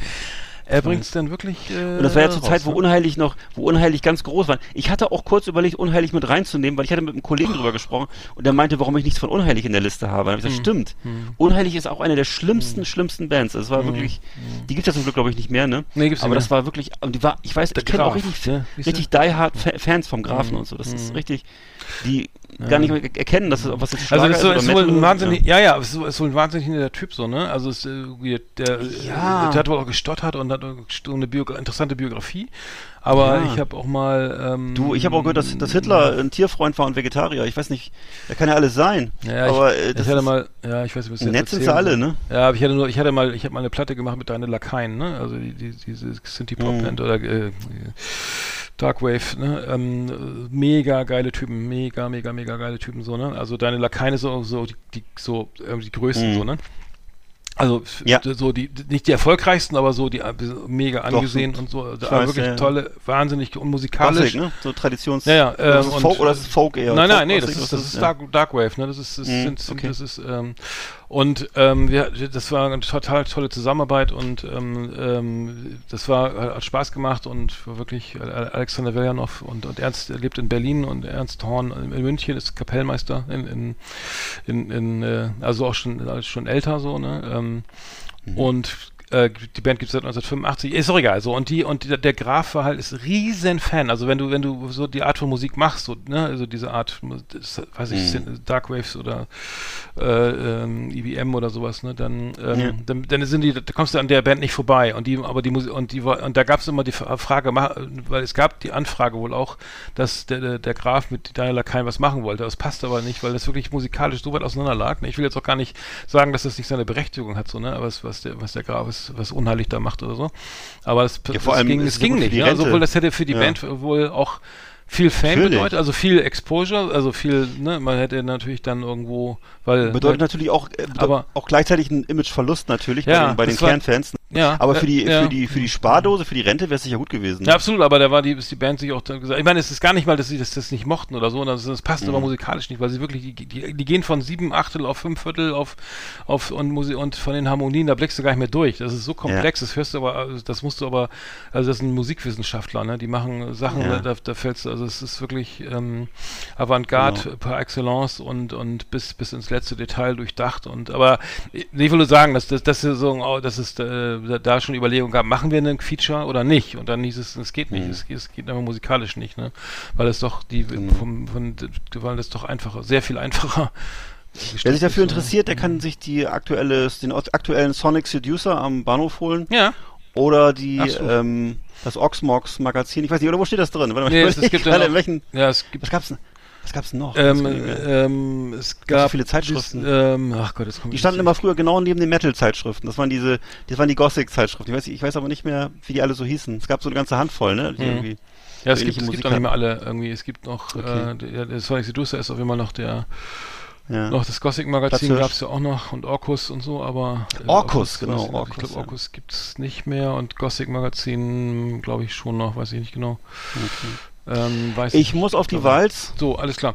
[SPEAKER 2] er bringt es dann wirklich, äh,
[SPEAKER 3] Und das war ja zur
[SPEAKER 2] raus,
[SPEAKER 3] Zeit, wo
[SPEAKER 2] ne?
[SPEAKER 3] unheilig noch, wo unheilig ganz groß war. Ich hatte auch kurz überlegt, unheilig mit reinzunehmen, weil ich hatte mit einem Kollegen drüber gesprochen und der meinte, warum ich nichts von unheilig in der Liste habe. Und ich
[SPEAKER 2] Hm.
[SPEAKER 3] gesagt, stimmt. Unheilig ist auch eine der schlimmsten, schlimmsten Bands. Es war wirklich, die gibt es ja zum Glück, glaube ich, nicht mehr, ne?
[SPEAKER 2] Hm. Nee, gibt's nicht
[SPEAKER 3] Aber das war wirklich, und die war, ich weiß,
[SPEAKER 2] Der
[SPEAKER 3] ich kenne auch richtig,
[SPEAKER 2] ne? Wie ist
[SPEAKER 3] richtig die hard Fa Fans vom Grafen und so. Das ist richtig, die gar nicht mehr erkennen, dass es, was jetzt
[SPEAKER 2] Also
[SPEAKER 3] Schlager
[SPEAKER 2] es ist, so- ist wohl ein
[SPEAKER 3] ist.
[SPEAKER 2] wahnsinnig, ja, ja, es ist, ist wohl ein wahnsinnig netter Typ so, ne? Also es, äh, der,
[SPEAKER 3] Ja.
[SPEAKER 2] der hat wohl auch gestottert und hat so eine Bio interessante Biografie. Aber
[SPEAKER 3] Ja.
[SPEAKER 2] ich habe auch mal ähm,
[SPEAKER 3] Du, ich habe auch gehört, dass, dass Hitler ein Tierfreund war und Vegetarier. Ich weiß nicht, er kann ja alles sein.
[SPEAKER 2] ja,
[SPEAKER 3] aber
[SPEAKER 2] ich,
[SPEAKER 3] äh,
[SPEAKER 2] ich
[SPEAKER 3] das
[SPEAKER 2] hatte
[SPEAKER 3] ist,
[SPEAKER 2] mal, ja, ich weiß nicht, was ich
[SPEAKER 3] nett sind sie alle, ne?
[SPEAKER 2] Ja, aber ich hatte nur, ich hatte mal, ich habe mal eine Platte gemacht mit deine Lakaien, ne? Also die, die, diese Sinti Pop
[SPEAKER 3] Mhm.
[SPEAKER 2] Band oder äh, Darkwave, ne? Ähm, mega geile Typen, mega, mega, mega geile Typen so, ne? Also deine Lakaien so, so die, die so ähm, die größten
[SPEAKER 3] Mhm.
[SPEAKER 2] so, ne? Also
[SPEAKER 3] Ja.
[SPEAKER 2] so die nicht die erfolgreichsten, aber so die äh, mega angesehen
[SPEAKER 3] so-
[SPEAKER 2] und so, also
[SPEAKER 3] weiß,
[SPEAKER 2] wirklich
[SPEAKER 3] ja,
[SPEAKER 2] tolle, wahnsinnig und musikalisch.
[SPEAKER 3] Klassik, ne? So Traditions...
[SPEAKER 2] Ja, ja,
[SPEAKER 3] oder, ist es
[SPEAKER 2] und-
[SPEAKER 3] Folk, oder ist es Folk eher?
[SPEAKER 2] Nein, nein, nee, das ist, das ist. Dark, Darkwave, ne? Das ist, das
[SPEAKER 3] Mhm,
[SPEAKER 2] sind, sind
[SPEAKER 3] okay.
[SPEAKER 2] das ist, ähm, und ähm, wir, das war eine total tolle Zusammenarbeit und ähm, ähm, das war, hat Spaß gemacht und war wirklich äh, Alexander Veljanov und, und Ernst lebt in Berlin und Ernst Horn in München ist Kapellmeister in, in, in, in äh, also auch schon, schon älter so, ne? Ähm,
[SPEAKER 3] Mhm.
[SPEAKER 2] Und Äh, die Band gibt es seit 1985. Ist auch egal. So, und die, und die, der Graf war halt ist riesen Fan. Also wenn du, wenn du so die Art von Musik machst, so, ne, also diese Art, das, weiß ich,
[SPEAKER 3] Mhm.
[SPEAKER 2] Dark Waves oder äh, ähm, EBM oder sowas, ne, dann, ähm,
[SPEAKER 3] Ja.
[SPEAKER 2] dann, dann sind die, da kommst du an der Band nicht vorbei. Und die, aber die Musik, und die und da gab es immer die Frage, weil es gab die Anfrage wohl auch, dass der, der, Graf mit Daniel Lakaien was machen wollte. Das passt aber nicht, weil das wirklich musikalisch so weit auseinander lag. Ne? Ich will jetzt auch gar nicht sagen, dass das nicht seine Berechtigung hat, so, ne, aber was, was der, was der Graf ist, was unheilig da macht oder so. Aber es,
[SPEAKER 3] Ja, allem
[SPEAKER 2] ging, es
[SPEAKER 3] es
[SPEAKER 2] ging nicht, ne? Also, obwohl das hätte für die
[SPEAKER 3] Ja.
[SPEAKER 2] Band wohl auch viel Fame
[SPEAKER 3] Natürlich.
[SPEAKER 2] bedeutet, also viel Exposure, also viel, ne, man hätte natürlich dann irgendwo, weil
[SPEAKER 3] Bedeutet natürlich auch, äh,
[SPEAKER 2] Aber-
[SPEAKER 3] auch gleichzeitig einen Imageverlust natürlich
[SPEAKER 2] Ja,
[SPEAKER 3] bei den, bei den
[SPEAKER 2] war-
[SPEAKER 3] Kernfans.
[SPEAKER 2] ja,
[SPEAKER 3] Aber für
[SPEAKER 2] äh,
[SPEAKER 3] die,
[SPEAKER 2] ja.
[SPEAKER 3] für die, für die Spardose, für die Rente wäre es sicher gut gewesen.
[SPEAKER 2] Ja, absolut, aber da war die, ist die Band sich auch dann gesagt. Ich meine, es ist gar nicht mal, dass sie das, das nicht mochten oder so, das, das passt
[SPEAKER 3] Mhm.
[SPEAKER 2] aber musikalisch nicht, weil sie wirklich, die, die, die gehen von sieben Achtel auf fünf Viertel auf, auf und, Musi und von den Harmonien, da blickst du gar nicht mehr durch. Das ist so komplex, das hörst du aber, also das musst du aber, also das sind Musikwissenschaftler, ne? Die machen Sachen, da, da fällst du, also es ist wirklich ähm, Avantgarde
[SPEAKER 3] Genau.
[SPEAKER 2] par excellence und, und bis, bis ins letzte Detail durchdacht und aber ich will nur sagen, dass das, dass, so, dass es äh, da schon Überlegungen gab, machen wir einen Feature oder nicht? Und dann hieß es, es geht nicht,
[SPEAKER 3] Mhm.
[SPEAKER 2] es, geht- es geht aber musikalisch nicht, ne? Weil es doch die
[SPEAKER 3] Genau.
[SPEAKER 2] vom, von, weil das doch einfacher, sehr viel einfacher.
[SPEAKER 3] Wer sich dafür
[SPEAKER 2] ne?
[SPEAKER 3] interessiert, der kann sich die aktuelle, den aktuellen Sonic Seducer am Bahnhof holen.
[SPEAKER 2] Ja,
[SPEAKER 3] Oder die,
[SPEAKER 2] so.
[SPEAKER 3] ähm, das Oxmox Magazin. Ich weiß nicht, oder wo steht das drin? Warte mal,
[SPEAKER 2] Nee, es- gibt ja noch-
[SPEAKER 3] in welchen,
[SPEAKER 2] ja, es gibt
[SPEAKER 3] was gab's denn? Was gab's noch?
[SPEAKER 2] ähm, ähm, es
[SPEAKER 3] so
[SPEAKER 2] gab
[SPEAKER 3] viele Zeitschriften.
[SPEAKER 2] dies- ähm, ach Gott, das kommt
[SPEAKER 3] die standen immer früher genau neben den Metal-Zeitschriften. Das waren diese, das waren die Gothic-Zeitschriften. Ich weiß, ich weiß aber nicht mehr, wie die alle so hießen. Es gab so eine ganze Handvoll, ne?
[SPEAKER 2] Mhm. Ja, es
[SPEAKER 3] so
[SPEAKER 2] gibt, es gibt auch nicht mehr alle irgendwie. Es gibt noch,
[SPEAKER 3] Okay.
[SPEAKER 2] äh, der, der Sonic Seducer ist auf jeden Fall noch der,
[SPEAKER 3] Ja.
[SPEAKER 2] noch das Gothic Magazin
[SPEAKER 3] Platzhirsch.
[SPEAKER 2] gab es ja auch noch und Orkus und so, aber äh,
[SPEAKER 3] Orkus, genau. Orkus,
[SPEAKER 2] ich glaube,
[SPEAKER 3] ja.
[SPEAKER 2] Orkus gibt's nicht mehr und Gothic Magazin glaube ich schon noch, weiß ich nicht genau. Ähm, weiß
[SPEAKER 3] Ich muss auf die Walz.
[SPEAKER 2] So, alles klar.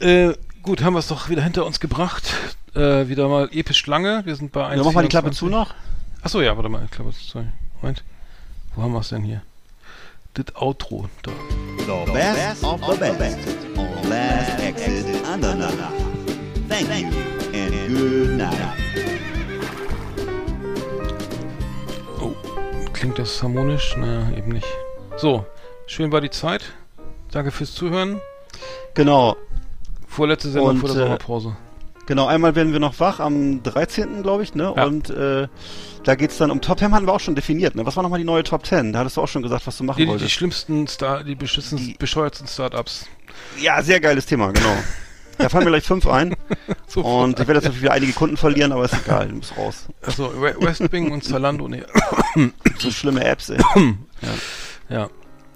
[SPEAKER 2] Äh, gut, haben wir es doch wieder hinter uns gebracht. Äh, wieder mal episch lange. Wir sind bei 1,
[SPEAKER 3] Ja, mach mal die Klappe zu noch.
[SPEAKER 2] Achso, ja, warte mal, Klappe zu. Moment. Wo haben wir es denn hier? Das Outro. Da.
[SPEAKER 6] The best of the best on Last Exit Andernach. Thank you and good night.
[SPEAKER 2] Oh, klingt das harmonisch? Naja, eben nicht. So, schön war die Zeit. Danke fürs Zuhören.
[SPEAKER 3] Genau.
[SPEAKER 2] Vorletzte Sendung
[SPEAKER 3] Und,
[SPEAKER 2] vor der
[SPEAKER 3] äh,
[SPEAKER 2] Sommerpause.
[SPEAKER 3] Genau, einmal werden wir noch wach am 13. glaube ich, ne?
[SPEAKER 2] Ja.
[SPEAKER 3] Und äh, da geht's dann um Top 10 hatten wir auch schon definiert, ne? Was war nochmal die neue Top 10? Da hattest du auch schon gesagt, was du machen
[SPEAKER 2] Die, die, die
[SPEAKER 3] wolltest.
[SPEAKER 2] schlimmsten, Star, die beschissensten,
[SPEAKER 3] Die-
[SPEAKER 2] bescheuertsten Startups.
[SPEAKER 3] ja, sehr geiles Thema, genau. Da fallen mir gleich fünf ein.
[SPEAKER 2] Sofort.
[SPEAKER 3] Und ich werde jetzt natürlich wieder einige Kunden verlieren, aber ist egal, du musst raus.
[SPEAKER 2] Also We- Westwing und Zalando, nee.
[SPEAKER 3] So schlimme Apps, ey.
[SPEAKER 2] Ja.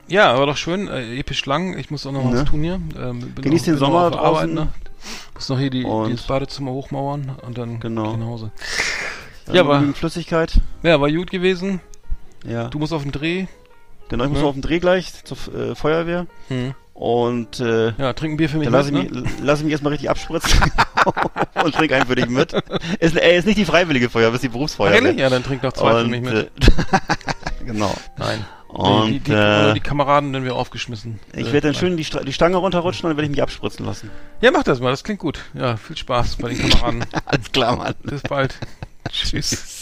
[SPEAKER 2] Ja, aber doch schön, äh, episch lang. Ich muss auch noch
[SPEAKER 3] Ne?
[SPEAKER 2] was tun hier. Ähm,
[SPEAKER 3] Genieß
[SPEAKER 2] noch,
[SPEAKER 3] den Sommer draußen.
[SPEAKER 2] ne? Muss noch hier die,
[SPEAKER 3] Und-
[SPEAKER 2] dieses Badezimmer hochmauern und dann
[SPEAKER 3] Genau.
[SPEAKER 2] nach Hause.
[SPEAKER 3] Dann
[SPEAKER 2] Ja, aber-
[SPEAKER 3] genügend Flüssigkeit.
[SPEAKER 2] Ja, war gut gewesen.
[SPEAKER 3] Ja.
[SPEAKER 2] Du musst auf den Dreh.
[SPEAKER 3] Genau, ich muss
[SPEAKER 2] Ne?
[SPEAKER 3] auf den Dreh gleich zur äh, Feuerwehr.
[SPEAKER 2] Hm.
[SPEAKER 3] Und äh,
[SPEAKER 2] Ja, trink ein Bier für mich
[SPEAKER 3] dann lasse ich,
[SPEAKER 2] mit,
[SPEAKER 3] mich,
[SPEAKER 2] ne?
[SPEAKER 3] lass ich mich erstmal richtig abspritzen und trink einen für dich mit. Ist, ey, ist nicht die freiwillige Feuerwehr, ist die Berufsfeuerwehr.
[SPEAKER 2] Ehrlich? Ja, dann trink noch zwei für
[SPEAKER 3] Und,
[SPEAKER 2] mich mit.
[SPEAKER 3] äh, genau.
[SPEAKER 2] Nein.
[SPEAKER 3] Und
[SPEAKER 2] die, die,
[SPEAKER 3] äh,
[SPEAKER 2] die Kameraden werden wir aufgeschmissen.
[SPEAKER 3] ich
[SPEAKER 2] Äh,
[SPEAKER 3] werde dann
[SPEAKER 2] nein.
[SPEAKER 3] schön die, die Stange runterrutschen und dann werde ich mich abspritzen lassen.
[SPEAKER 2] Ja, mach das mal, das klingt gut. Ja, viel Spaß bei den Kameraden.
[SPEAKER 3] Alles klar, Mann.
[SPEAKER 2] Bis bald. Tschüss.